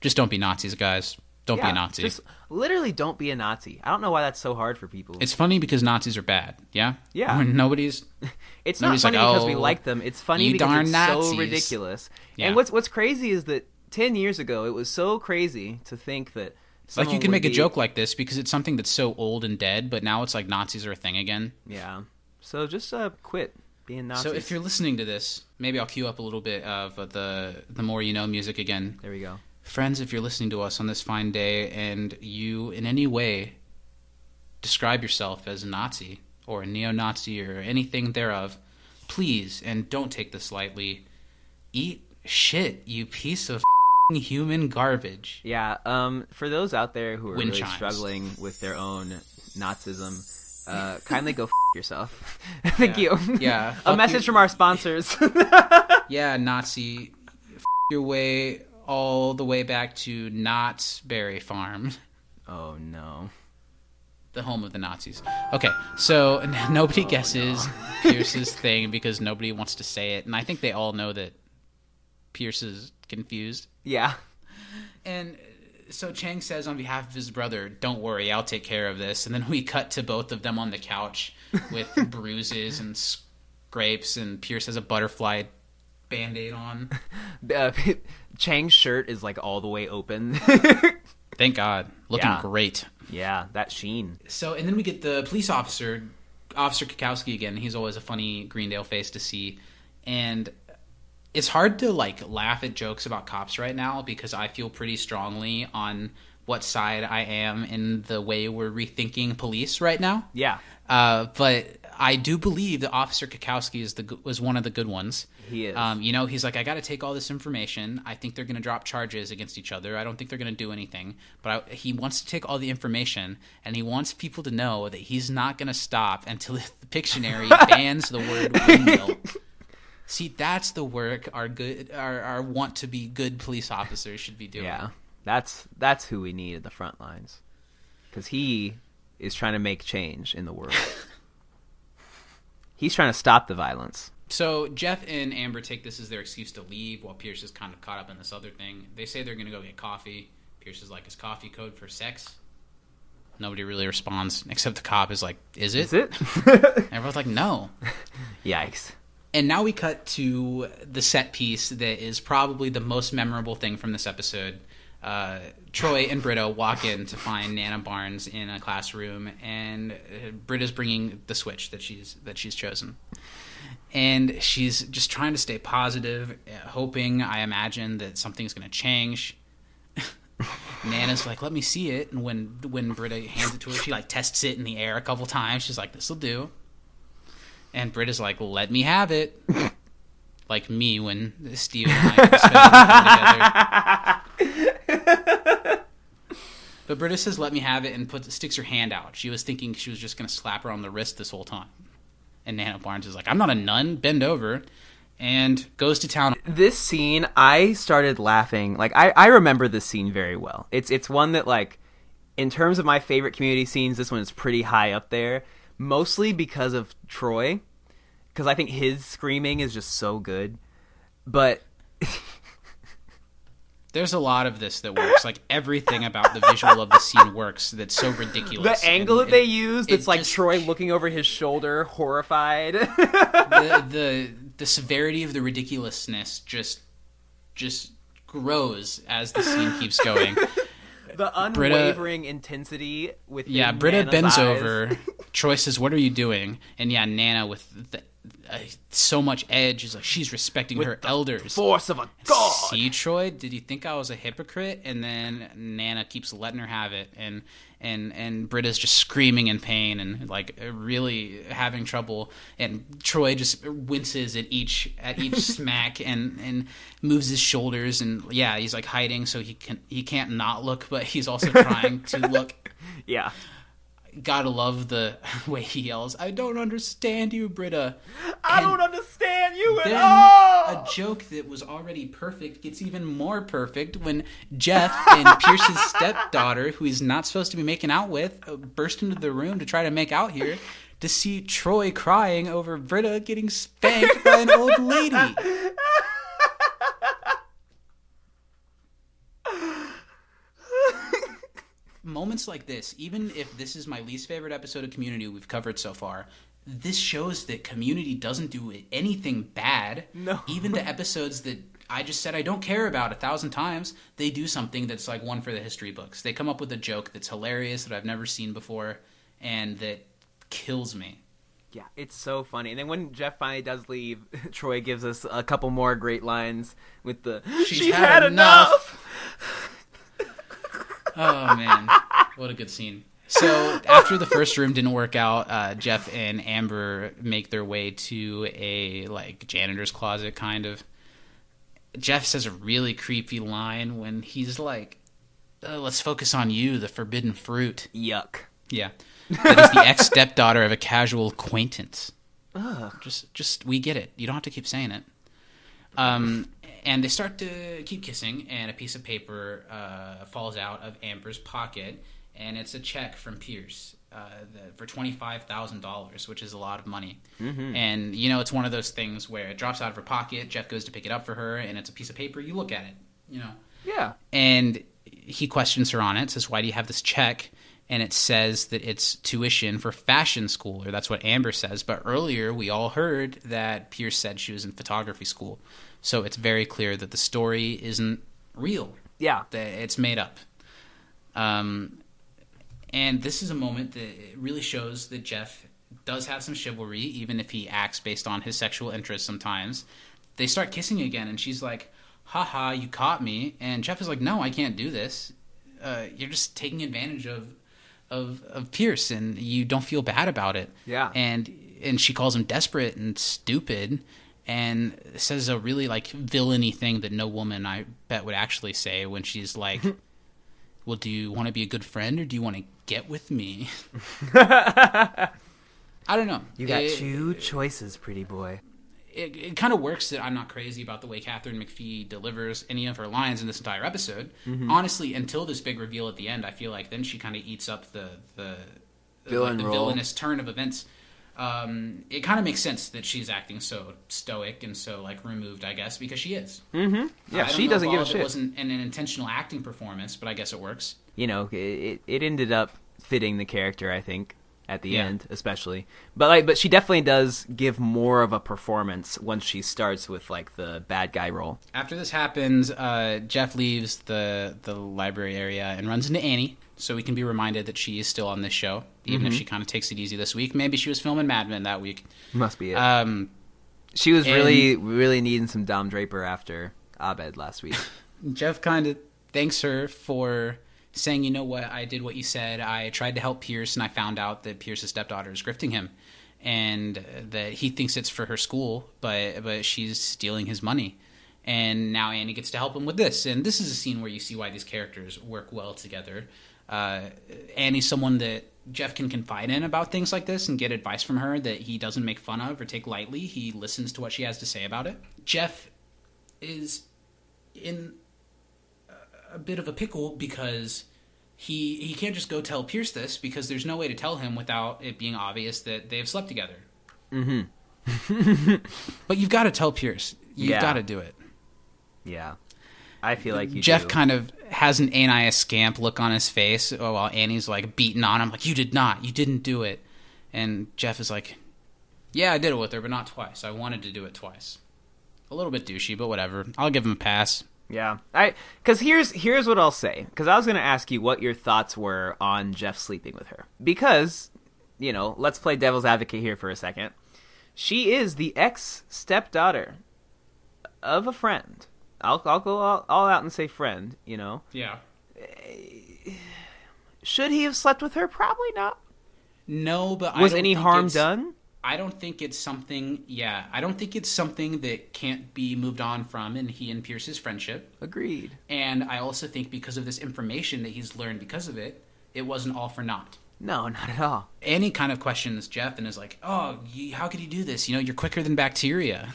Just don't be Nazis, guys. Don't be a Nazi. Just literally don't be a Nazi. I don't know why that's so hard for people. It's funny because Nazis are bad. Yeah. Yeah. When nobody's It's not funny like, because we "Oh, like them. It's funny because it's Nazis." so ridiculous. Yeah. And what's what's crazy is that ten years ago, it was so crazy to think that like you can make a joke like this because it's something that's so old and dead, but now it's like Nazis are a thing again. Yeah. So just uh, quit being Nazis. So if you're listening to this, maybe I'll cue up a little bit of uh, the the more you know music again. there we go. Friends, if you're listening to us on this fine day and you in any way describe yourself as a Nazi or a neo-Nazi or anything thereof, please and don't take this lightly. Eat shit, you piece of human garbage. Yeah. Um. For those out there who are Wind really chimes. struggling with their own Nazism. Uh, kindly go f- yourself. Thank you. Yeah, a message you. from our sponsors. Yeah, Nazi, f- your way all the way back to Knott's Berry Farm. oh no. the home of the Nazis. Okay, so n- nobody guesses Pierce's thing because nobody wants to say it, and I think they all know that Pierce is confused. Yeah. And uh, so Chang says on behalf of his brother, "Don't worry, I'll take care of this." And then we cut to both of them on the couch with bruises and scrapes, and Pierce has a butterfly band-aid on. Uh, Chang's shirt is like all the way open. Thank God, looking Yeah. great. yeah, that sheen. So, and then we get the police officer, Officer Cackowski again. He's always a funny Greendale face to see, and it's hard to like laugh at jokes about cops right now because I feel pretty strongly on what side I am in the way we're rethinking police right now. Yeah. Uh, but I do believe that Officer Cackowski is the was one of the good ones. He is. Um, you know, he's like, I got to take all this information. I think they're going to drop charges against each other. I don't think they're going to do anything. But I, he wants to take all the information, and he wants people to know that he's not going to stop until the Pictionary bans the word windmill. See, that's the work our good, our, our want to be good police officers should be doing. Yeah. That's that's who we need at the front lines. Cuz he is trying to make change in the world. He's trying to stop the violence. So Jeff and Amber take this as their excuse to leave while Pierce is kind of caught up in this other thing. They say they're going to go get coffee. Pierce is like, "Is coffee code for sex?" Nobody really responds except the cop is like, "Is it?" Is it? Everyone's like, "No." Yikes. And now we cut to the set piece that is probably the most memorable thing from this episode. Uh, Troy and Britta walk in to find Nana Barnes in a classroom, and uh, Britta's bringing the switch that she's that she's chosen, and she's just trying to stay positive, uh, hoping, I imagine, that something's going to change. Nana's like, "Let me see it," and when when Britta hands it to her, she like tests it in the air a couple times. She's like, "This'll do." And Britta's like, "Let me have it. like me when Steve and I spent together. But Britta says, "Let me have it," and puts sticks her hand out. She was thinking she was just going to slap her on the wrist this whole time. And Nana Barnes is like, "I'm not a nun. Bend over," and goes to town. this scene i started laughing like I, I remember this scene very well it's it's one that like in terms of my favorite community scenes this one is pretty high up there mostly because of troy because i think his screaming is just so good but There's a lot of this that works. Like everything about the visual of the scene works. That's so ridiculous. the angle And that they it- use it it's like just- troy looking over his shoulder horrified the, the the severity of the ridiculousness just just grows as the scene keeps going. the unwavering intensity with Yeah, Britta bends over. Troy says, "What are you doing?" And yeah, Nana with the, uh, so much edge is like she's respecting her elders. force of a god See, Troy, did you think I was a hypocrite? And then Nana keeps letting her have it, and and and Britta's just screaming in pain and like really having trouble. And Troy just winces at each at each smack and and moves his shoulders and yeah, he's like hiding so he can he can't not look, but he's also trying to look. yeah Gotta love the way he yells. I don't understand you, Britta. i And- don't understand you at all a joke that was already perfect gets even more perfect when Jeff and Pierce's stepdaughter, who he's not supposed to be making out with, uh, burst into the room to try to make out here to see Troy crying over Britta getting spanked by an old lady. Moments like this, even if this is my least favorite episode of Community we've covered so far, this shows that Community doesn't do anything bad. No. Even the episodes that I just said I don't care about a thousand times, they do something that's like one for the history books. They come up with a joke that's hilarious that I've never seen before and that kills me. Yeah, it's so funny. And then when Jeff finally does leave, Troy gives us a couple more great lines with the She's had Oh man, what a good scene. So after the first room didn't work out, uh, Jeff and Amber make their way to a like janitor's closet, kind of. Jeff says a really creepy line when he's like, uh, "Let's focus on you, the forbidden fruit." Yuck. Yeah, that is the ex stepdaughter of a casual acquaintance. Ugh. Just, just we get it. You don't have to keep saying it. Um, and they start to keep kissing, and a piece of paper uh, falls out of Amber's pocket, and it's a check from Pierce uh, the, for twenty five thousand dollars, which is a lot of money. And you know, it's one of those things where it drops out of her pocket. Jeff goes to pick it up for her, and it's a piece of paper. You look at it, you know Yeah. and he questions her on it says why do you have this check and it says that it's tuition for fashion school or that's what amber says but earlier we all heard that pierce said she was in photography school so it's very clear that the story isn't real. Yeah. that it's made up. Um, and this is a moment that really shows that jeff does have some chivalry even if he acts based on his sexual interests sometimes. They start kissing again and she's like haha you caught me. And jeff is like no i can't do this. Uh, you're just taking advantage of of of pierce and you don't feel bad about it. Yeah. and and she calls him desperate and stupid and says a really like villainy thing that no woman i bet would actually say when she's like well do you want to be a good friend or do you want to get with me i don't know You got It- two choices, pretty boy. it, it kind of works that I'm not crazy about the way Katharine McPhee delivers any of her lines in this entire episode. Mm-hmm. Honestly, until this big reveal at the end, I feel like then she kind of eats up the the Villain the role. villainous turn of events. Um, it kind of makes sense that she's acting so stoic and so like removed, I guess, because she is. Yeah, I don't she doesn't give a of It shit. wasn't an, an intentional acting performance, but I guess it works. You know, it, it it ended up fitting the character, I think, at the Yeah. end, especially. But like, but she definitely does give more of a performance once she starts with like the bad guy role. After this happens, uh, Jeff leaves the the library area and runs into Annie, so we can be reminded that she is still on this show, even Mm-hmm. if she kind of takes it easy this week. Maybe she was filming Mad Men that week. Must be it. Um, she was really really needing some Don Draper after Abed last week. Jeff kind of thanks her for saying, "You know what? I did what you said. I tried to help Pierce, and I found out that Pierce's stepdaughter is grifting him." and that he thinks it's for her school, but but she's stealing his money. And now Annie gets to help him with this. And this is a scene where you see why these characters work well together. Uh, Annie's someone that Jeff can confide in about things like this and get advice from her that he doesn't make fun of or take lightly. He listens to what she has to say about it. Jeff is in a bit of a pickle because he he can't just go tell Pierce this because there's no way to tell him without it being obvious that they have slept together. Mm-hmm. but you've got to tell Pierce. You've Yeah. got to do it. Yeah, I feel like you. Jeff do. kind of has an ain't scamp look on his face while Annie's like beating on him, like, You did not, you didn't do it. And Jeff is like, Yeah, I did it with her, but not twice. I wanted to do it twice. A little bit douchey, but whatever. I'll give him a pass. Yeah, I because here's here's what I'll say because I was to ask you what your thoughts were on Jeff sleeping with her because you know let's play devil's advocate here for a second. She is the ex stepdaughter of a friend. I'll I'll go all, all out and say friend. You know, Yeah. should he have slept with her? Probably not. No, but Was any harm done? I don't think it's something. Yeah, I don't think it's something that can't be moved on from in he and Pierce's friendship. Agreed. And I also think because of this information that he's learned because of it, it wasn't all for naught. No, not at all. Annie kind of questions Jeff and is like, "Oh, you, how could you do this? You know, you're quicker than bacteria."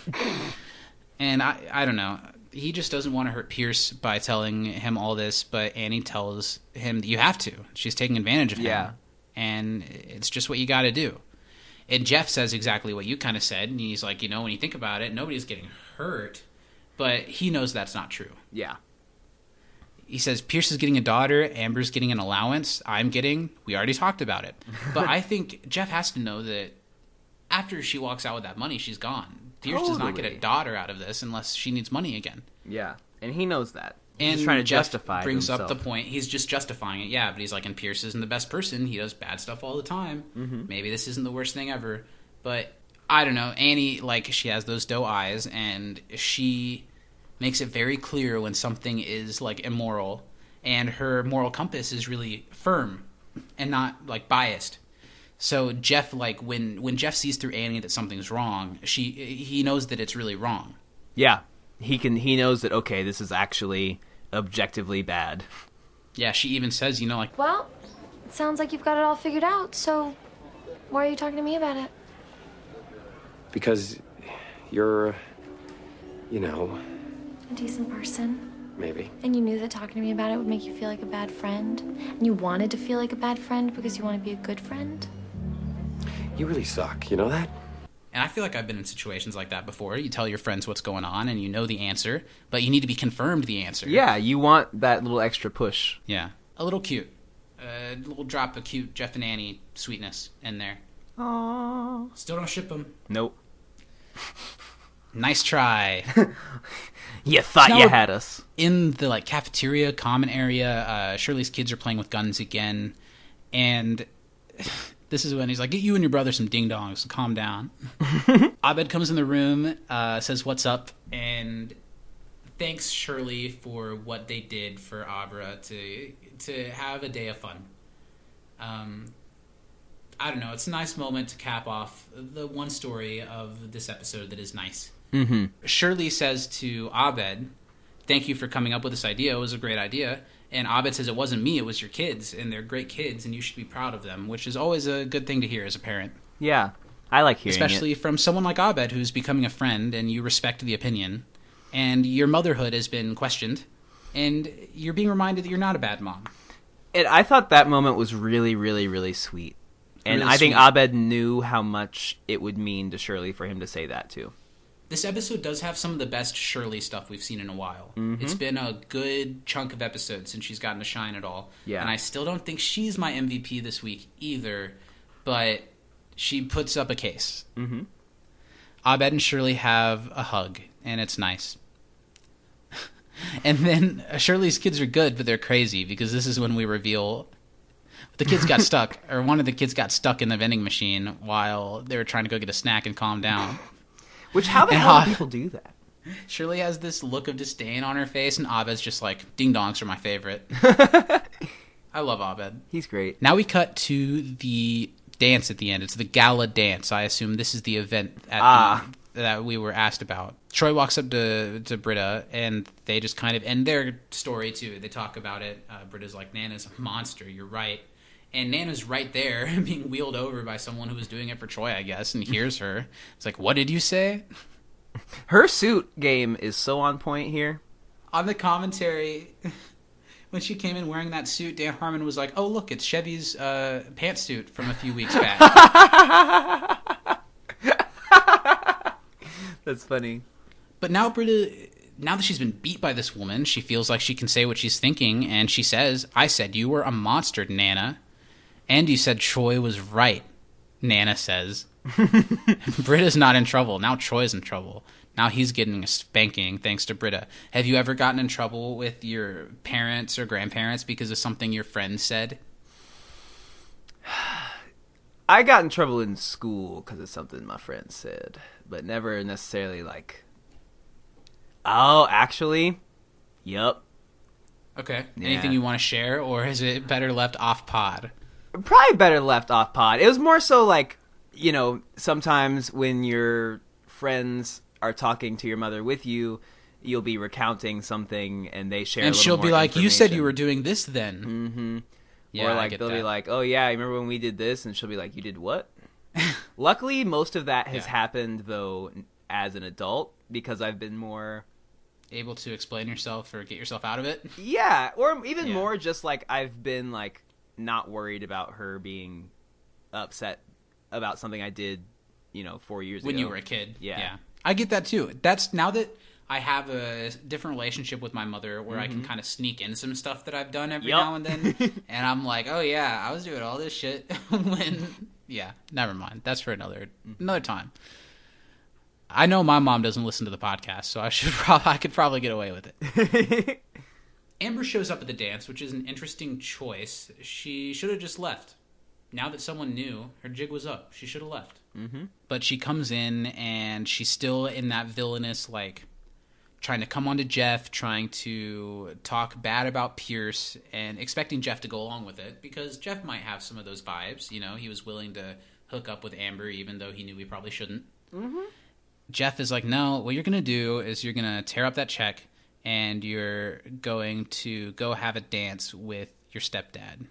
and I, I don't know. He just doesn't want to hurt Pierce by telling him all this, but Annie tells him that you have to. She's taking advantage of him. Yeah. And it's just what you got to do. And Jeff says exactly what you kind of said, and he's like, you know, when you think about it, nobody's getting hurt, but he knows that's not true Yeah. he says Pierce is getting a daughter, Amber's getting an allowance, I'm getting. We already talked about it, but I think Jeff has to know that after she walks out with that money, she's gone. Pierce does not get a daughter out of this unless she needs money again. Yeah, and he knows that. He's And trying to Jeff justify. brings up the point. He's just justifying it, yeah. But he's like, and Pierce isn't the best person. He does bad stuff all the time. Mm-hmm. Maybe this isn't the worst thing ever. But I don't know. Annie, like, she has those doe eyes, and she makes it very clear when something is like immoral, and her moral compass is really firm and not like biased. So Jeff, like, when when Jeff sees through Annie that something's wrong, she he knows that it's really wrong. Yeah, he can. He knows that. Okay, this is actually objectively bad. Yeah, she even says, you know, like. Well, it sounds like you've got it all figured out, so why are you talking to me about it? Because you're, you know, A decent person. maybe. And you knew that talking to me about it would make you feel like a bad friend. And you wanted to feel like a bad friend because you want to be a good friend. You really suck. You know that? And I feel like I've been in situations like that before. You tell your friends what's going on and you know the answer, but you need to be confirmed the answer. Yeah, you want that little extra push. Yeah. A little cute. A little drop of cute Jeff and Annie sweetness in there. Aww. Still don't ship them. Nope. Nice try. You thought No. you had us. in the like cafeteria common area, uh, Shirley's kids are playing with guns again, and this is when he's like, "Get you and your brother some ding dongs. Calm down." Abed comes in the room, uh, says, "What's up?" and thanks Shirley for what they did for Abra to to have a day of fun. Um, I don't know. It's a nice moment to cap off the one story of this episode that is nice. Mm-hmm. Shirley says to Abed, "Thank you for coming up with this idea. It was a great idea." And Abed says, "It wasn't me. It was your kids, and they're great kids, and you should be proud of them." Which is always a good thing to hear as a parent, Yeah, I like hearing especially from someone like Abed, who's becoming a friend, and you respect the opinion, and your motherhood has been questioned, and you're being reminded that you're not a bad mom. And I thought that moment was really, really, really sweet. And Really I think sweet. Abed knew how much it would mean to Shirley for him to say that too. This episode does have some of the best Shirley stuff we've seen in a while. Mm-hmm. It's been a good chunk of episodes since she's gotten to shine at all. Yeah. And I still don't think she's my MVP this week either, but she puts up a case. Mm-hmm. Abed and Shirley have a hug, and it's nice. and then uh, Shirley's kids are good, but they're crazy because this is when we reveal the kids got stuck, or one of the kids got stuck in the vending machine while they were trying to go get a snack and calm down. Which how the And hell Ha- do people do that? Shirley has this look of disdain on her face, and Abed's just like, ding dongs are my favorite. I love Abed. He's great. Now we cut to the dance at the end. It's the gala dance. I assume this is the event at Ah. the, that we were asked about. Troy walks up to to Britta, and they just kind of end their story too. They talk about it. Uh, Britta's like, "Nana's a monster. You're right." And Nana's right there, being wheeled over by someone who was doing it for Troy, I guess, and hears her. It's like, "What did you say?" Her suit game is so on point here. on the commentary when she came in wearing that suit dan harmon was like oh look it's chevy's uh, pantsuit from a few weeks back That's funny. but now britta now that she's been beat by this woman she feels like she can say what she's thinking and she says i said you were a monster nana and you said troy was right nana says britta's not in trouble now troy's in trouble now he's getting a spanking thanks to britta have you ever gotten in trouble with your parents or grandparents because of something your friend said I got in trouble in school because of something my friend said, but never necessarily like. Oh, actually, yep. Okay. Yeah. Anything you want to share, or is it better left off pod? Probably better left off pod. It was more so like, you know, sometimes when your friends are talking to your mother with you, you'll be recounting something and they share. a and she'll be like, "You said you were doing this then." Mm-hmm. Yeah, or like they'll be like, "Oh yeah, I remember when we did this," and she'll be like, "You did what?" Luckily, most of that has Yeah. happened though as an adult because I've been more able to explain yourself or get yourself out of it. yeah, or even Yeah. more just like I've been like not worried about her being upset about something I did, you know, 4 years when ago. When you were a kid. Yeah. I get that too. That's now that I have a different relationship with my mother where I can mm-hmm. kind of sneak in some stuff that I've done every Yup. now and then. and I'm like, oh yeah, I was doing all this shit when. Yeah, never mind. That's for another mm-hmm. another time. I know my mom doesn't listen to the podcast, so I should probably I could probably get away with it. Amber shows up at the dance, which is an interesting choice. She should have just left. Now that someone knew, her jig was up. She should have left. Mm-hmm. But she comes in and she's still in that villainous, like, trying to come on to Jeff, trying to talk bad about Pierce, and expecting Jeff to go along with it because Jeff might have some of those vibes. You know, he was willing to hook up with Amber even though he knew he probably shouldn't. Jeff is like, no, what you're going to do is you're going to tear up that check and you're going to go have a dance with your stepdad.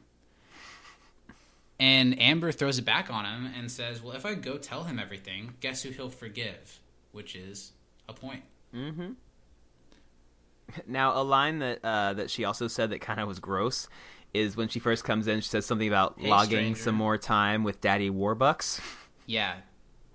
And Amber throws it back on him and says, well, if I go tell him everything, guess who he'll forgive? Which is a point. Mm-hmm. Now, a line that uh, that she also said that kind of was gross is when she first comes in. She says something about Hey, logging stranger. some more time with Daddy Warbucks. Yeah.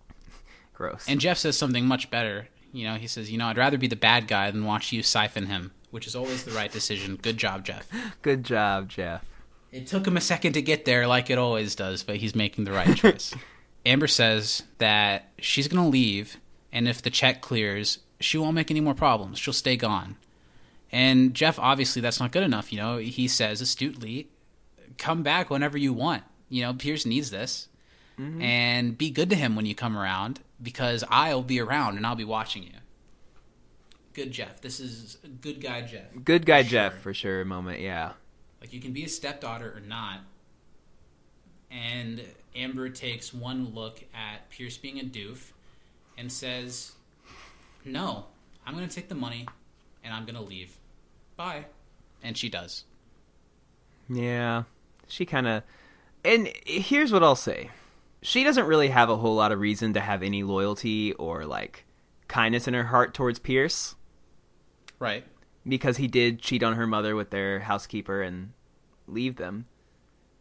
Gross. And Jeff says something much better. You know, he says, you know, I'd rather be the bad guy than watch you siphon him, which is always the right decision. Good job, Jeff. Good job, Jeff. It took him a second to get there, like it always does, but he's making the right choice. Amber says that she's going to leave, and if the check clears, she won't make any more problems. She'll stay gone. And Jeff, obviously, that's not good enough. You know, he says astutely, come back whenever you want. You know, Pierce needs this. Mm-hmm. And be good to him when you come around because I'll be around and I'll be watching you. Good Jeff. This is a good guy Jeff. Good guy, For Jeff, sure. for sure. Moment, yeah. Like you can be a stepdaughter or not. And Amber takes one look at Pierce being a doof and says, "No, I'm going to take the money and I'm going to leave. Bye." And she does. Yeah, she kind of. And here's what I'll say: she doesn't really have a whole lot of reason to have any loyalty or like kindness in her heart towards Pierce Right. because he did cheat on her mother with their housekeeper and leave them.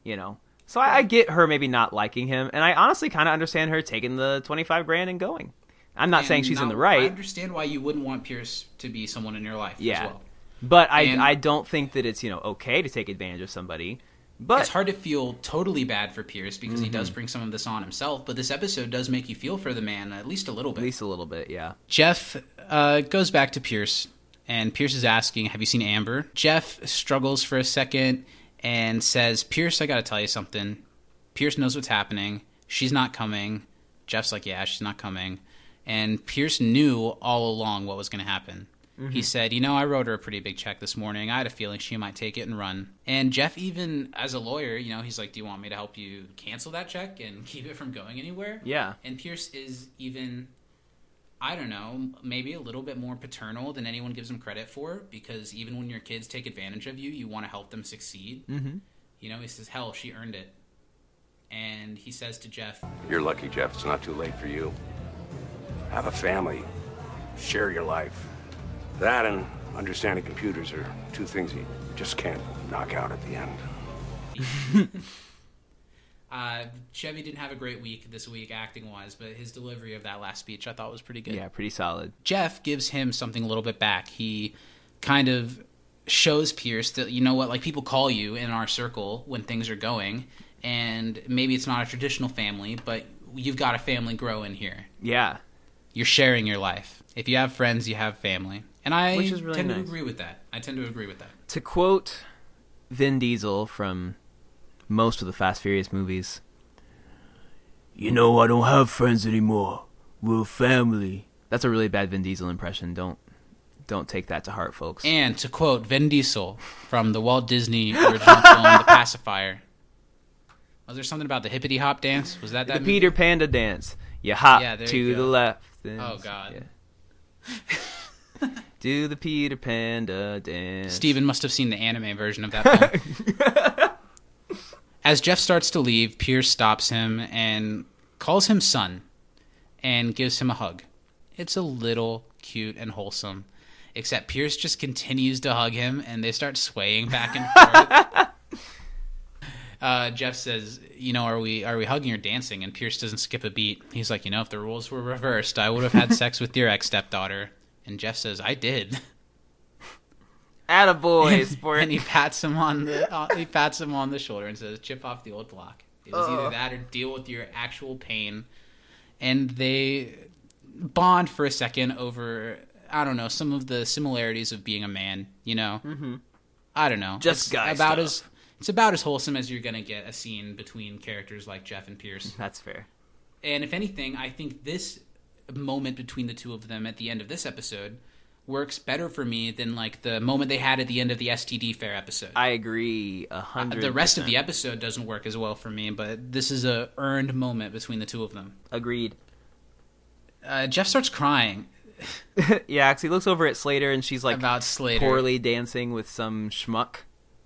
You know, so I, I get her maybe not liking him, and I honestly kind of understand her taking the twenty five grand and going. I'm not saying And she's in now the I right, understand why you wouldn't want Pierce to be someone in your life Yeah. as well. but I And- I don't think that it's you know okay to take advantage of somebody. But it's hard to feel totally bad for Pierce because he Mm-hmm. does bring some of this on himself, but this episode does make you feel for the man at least a little bit. at least a little bit, yeah. Jeff uh, goes back to Pierce, and Pierce is asking, Have you seen Amber? Jeff struggles for a second and says, Pierce, I got to tell you something. Pierce knows what's happening. She's not coming. Jeff's like, Yeah, she's not coming. And Pierce knew all along what was going to happen. He said, "You know, I wrote her a pretty big check this morning. I had a feeling she might take it and run." And Jeff, even as a lawyer, you know, he's like, "Do you want me to help you cancel that check and keep it from going anywhere?" Yeah. And Pierce is even, I don't know, maybe a little bit more paternal than anyone gives him credit for, because even when your kids take advantage of you, you want to help them succeed. Mm-hmm. You know, he says, "Hell, she earned it." And he says to Jeff, You're lucky, Jeff. It's not too late for you. Have a family. Share your life. That and understanding computers are two things you just can't knock out at the end. Uh, Chevy didn't have a great week this week acting wise, but his delivery of that last speech I thought was pretty good. Yeah, pretty solid. Jeff gives him something a little bit back. He kind of shows Pierce that you know what, like people call you in our circle when things are going, and maybe it's not a traditional family, but you've got a family growing here. Yeah. You're sharing your life. If you have friends, you have family, and I Which is really tend to agree with that. I tend to agree with that. To quote Vin Diesel from most of the Fast Furious movies, you know, I don't have friends anymore. We're family. That's a really bad Vin Diesel impression. Don't don't take that to heart, folks. And to quote Vin Diesel from the Walt Disney original film The Pacifier. Was there something about the hippity hop dance? Was that that the movie? Peter Panda dance. You hop Yeah, to you the left. and- Oh, God. yeah. Do the Peter Panda dance. Steven must have seen the anime version of that. As Jeff starts to leave, Pierce stops him and calls him son and gives him a hug. It's a little cute and wholesome. Except Pierce just continues to hug him and they start swaying back and forth. uh, Jeff says, "You know, are we are we hugging or dancing?" And Pierce doesn't skip a beat. He's like, "You know, if the rules were reversed, I would have had sex with your ex stepdaughter." And Jeff says, "I did." Attaboy, sport. and he pats him on the uh, he pats him on the shoulder and says, "Chip off the old block." It was either that or deal with your actual pain. And they bond for a second over I don't know some of the similarities of being a man. You know, mm-hmm. I don't know. Just it's guy about stuff. as it's about as wholesome as you're gonna get a scene between characters like Jeff and Pierce. That's fair. And if anything, I think this moment between the two of them at the end of this episode works better for me than like the moment they had at the end of the STD fair episode. I agree a Uh, hundred. the rest of the episode doesn't work as well for me, but this is a earned moment between the two of them. agreed. Uh, Jeff starts crying yeah, 'cause he looks over at Slater and she's like about Slater. poorly dancing with some schmuck.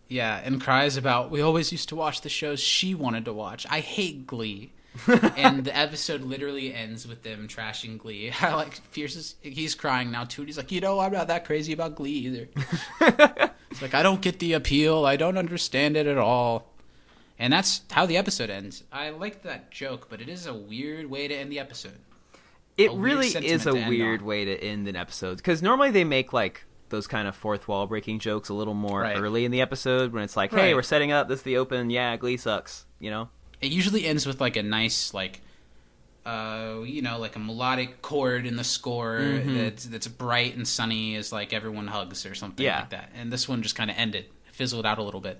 Yeah, and cries about we always used to watch the shows she wanted to watch. I hate Glee. and the episode literally ends with them trashing Glee. I like Pierce is he's crying now too. He's like, you know, I'm not that crazy about Glee either. it's like I don't get the appeal. I don't understand it at all. And that's how the episode ends. I like that joke, but it is a weird way to end the episode. It A really is a weird on. way to end an episode because normally they make like those kind of fourth wall breaking jokes a little more Right. early in the episode when it's like, hey, Right. we're setting up. This is the open. Yeah, Glee sucks. You know. It usually ends with like a nice like uh you know like a melodic chord in the score Mm-hmm. that's that's bright and sunny as like everyone hugs or something Yeah. like that. And this one just kind of ended, fizzled out a little bit.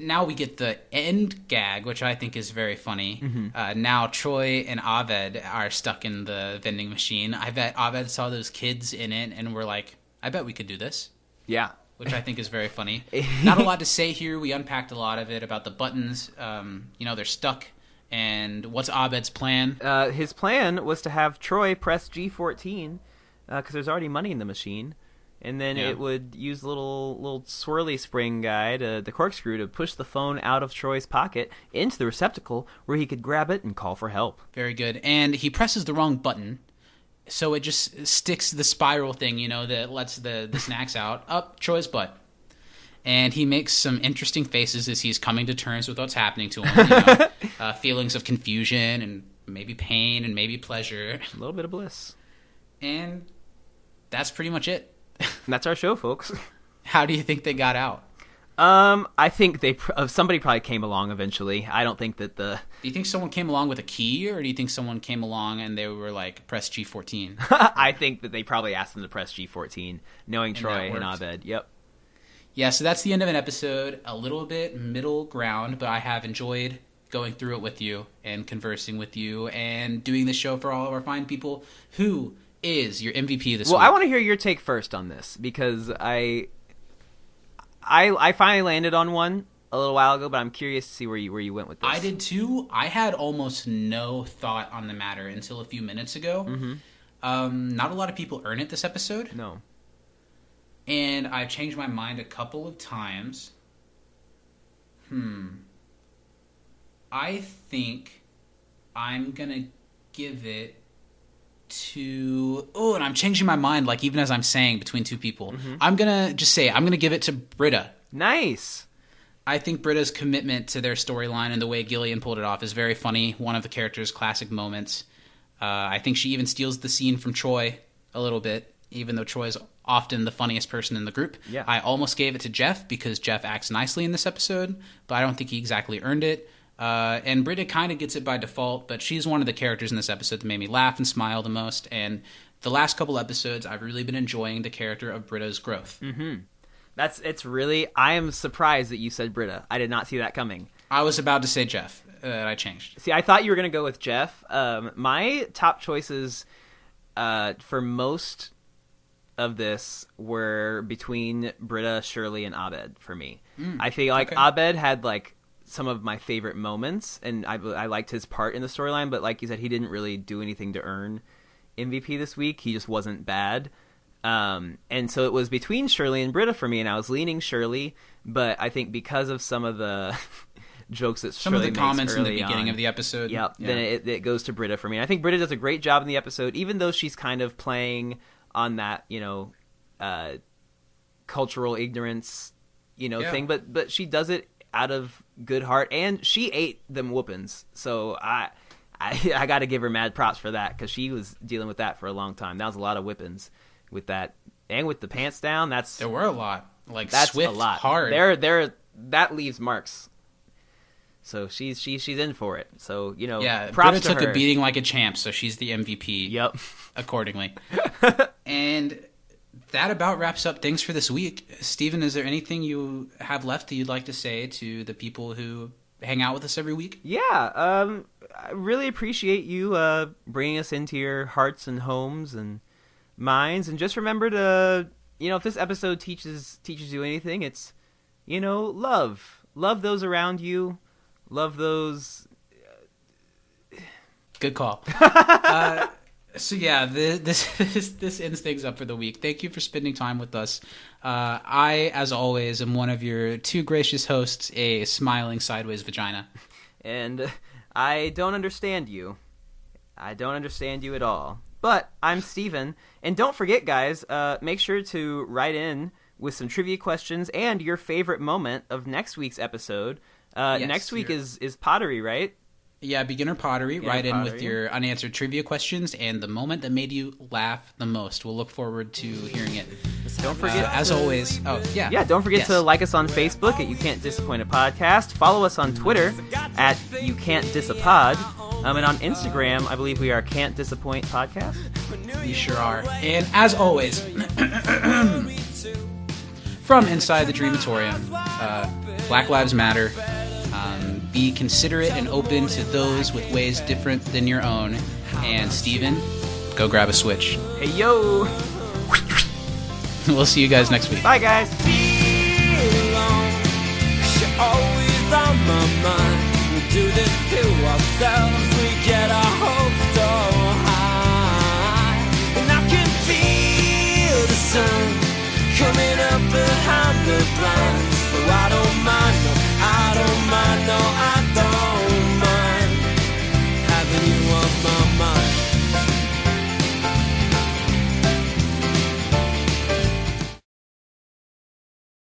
Now we get the end gag, which I think is very funny. Mm-hmm. Uh, now Troy and Abed are stuck in the vending machine. I bet Abed saw those kids in it and we're like, I bet we could do this Yeah. Which I think is very funny. Not a lot to say here. We unpacked a lot of it about the buttons. Um, you know, they're stuck. And what's Abed's plan? Uh, his plan was to have Troy press G14 because there's already money in the machine, and then Yeah. it would use little little swirly spring guy, to, the corkscrew, to push the phone out of Troy's pocket into the receptacle where he could grab it and call for help. Very good. And he presses the wrong button. So it just sticks the spiral thing, you know, that lets the, the snacks out up Troy's butt. And he makes some interesting faces as he's coming to terms with what's happening to him. You know, uh, feelings of confusion and maybe pain and maybe pleasure. A little bit of bliss. And that's pretty much it. That's our show, folks. How do you think they got out? Um, I think they pr- uh, somebody probably came along eventually. I don't think that the Do you think someone came along with a key, or do you think someone came along and they were like, press G14? I think that they probably asked them to press G14, knowing that Troy and. Abed. Yep. yeah, so that's the end of an episode. A little bit middle ground, but I have enjoyed going through it with you and conversing with you and doing this show for all of our fine people who is your MVP this Well, week? Well, I want to hear your take first on this because I, I, I finally landed on one a little while ago, but I'm curious to see where you where you went with this. I did too. I had almost no thought on the matter until a few minutes ago. Mm-hmm. Um, not a lot of people earn it this episode, no. and I've changed my mind a couple of times. Hmm. I think I'm gonna give it to. Oh, and I'm changing my mind. Like even as I'm saying between two people, Mm-hmm. I'm gonna just say I'm gonna give it to Britta. Nice. I think Britta's commitment to their storyline and the way Gillian pulled it off is very funny. One of the character's classic moments. Uh, I think she even steals the scene from Troy a little bit, even though Troy is often the funniest person in the group. Yeah. I almost gave it to Jeff because Jeff acts nicely in this episode, but I don't think he exactly earned it. Uh, and Britta kind of gets it by default, but she's one of the characters in this episode that made me laugh and smile the most. And the last couple episodes, I've really been enjoying the character of Britta's growth. That's it's really. I am surprised that you said Britta. I did not see that coming. I was about to say Jeff. Uh, I changed. See, I thought you were gonna go with Jeff. Um, my top choices uh, for most of this were between Britta, Shirley, and Abed for me. I feel like okay. Abed had like some of my favorite moments, and I, I liked his part in the storyline. But like you said, he didn't really do anything to earn MVP this week. He just wasn't bad. Um, and so it was between Shirley and Britta for me, and I was leaning Shirley, but I think because of some of the jokes that Some Shirley of the comments in the beginning on, of the episode. Yep. Yeah. Then it, it goes to Britta for me. I think Britta does a great job in the episode, even though she's kind of playing on that, you know, uh, cultural ignorance, you know, Yeah. thing. But but she does it out of good heart, and she ate them whoopings. So I. I, I got to give her mad props for that because she was dealing with that for a long time. That was a lot of whippings with that, and with the pants down. That's there were a lot. Like that's swift, a lot. hard. There, there, that leaves marks. So she's she's she's in for it. So you know, yeah, props Britta to took her. a beating like a champ, so she's the MVP. Yep. accordingly. and that about wraps up things for this week. Steven, is there anything you have left that you'd like to say to the people who hang out with us every week? Yeah, um, I really appreciate you uh, bringing us into your hearts and homes and minds. And just remember to, you know, if this episode teaches teaches you anything, it's, you know, love, love those around you, love those. Good call. uh, so yeah, the, this this this ends things up for the week. Thank you for spending time with us. Uh, I, as always, am one of your two gracious hosts, a smiling sideways vagina. And I don't understand you. I don't understand you at all. But I'm Steven. And don't forget, guys, uh, make sure to write in with some trivia questions and your favorite moment of next week's episode. Uh, Yes, next week your- is, is pottery, right? Yeah, beginner pottery. Beginner Write in with your unanswered trivia questions and the moment that made you laugh the most. We'll look forward to hearing it. Don't Uh, forget. as always, oh yeah, Yeah, don't forget Yes. to like us on Facebook at You Can't Disappoint a Podcast. Follow us on Twitter at You Can't Dis a Um, and on Instagram, I believe we are Can't Disappoint Podcast. We sure are. And as always, from inside the Dreamatorium, uh, Black Lives Matter. Um, be considerate and open to those with ways different than your own. And Steven, go grab a switch. Hey, yo! we'll see you guys next week. Bye, guys. coming up behind the blinds, I don't mind.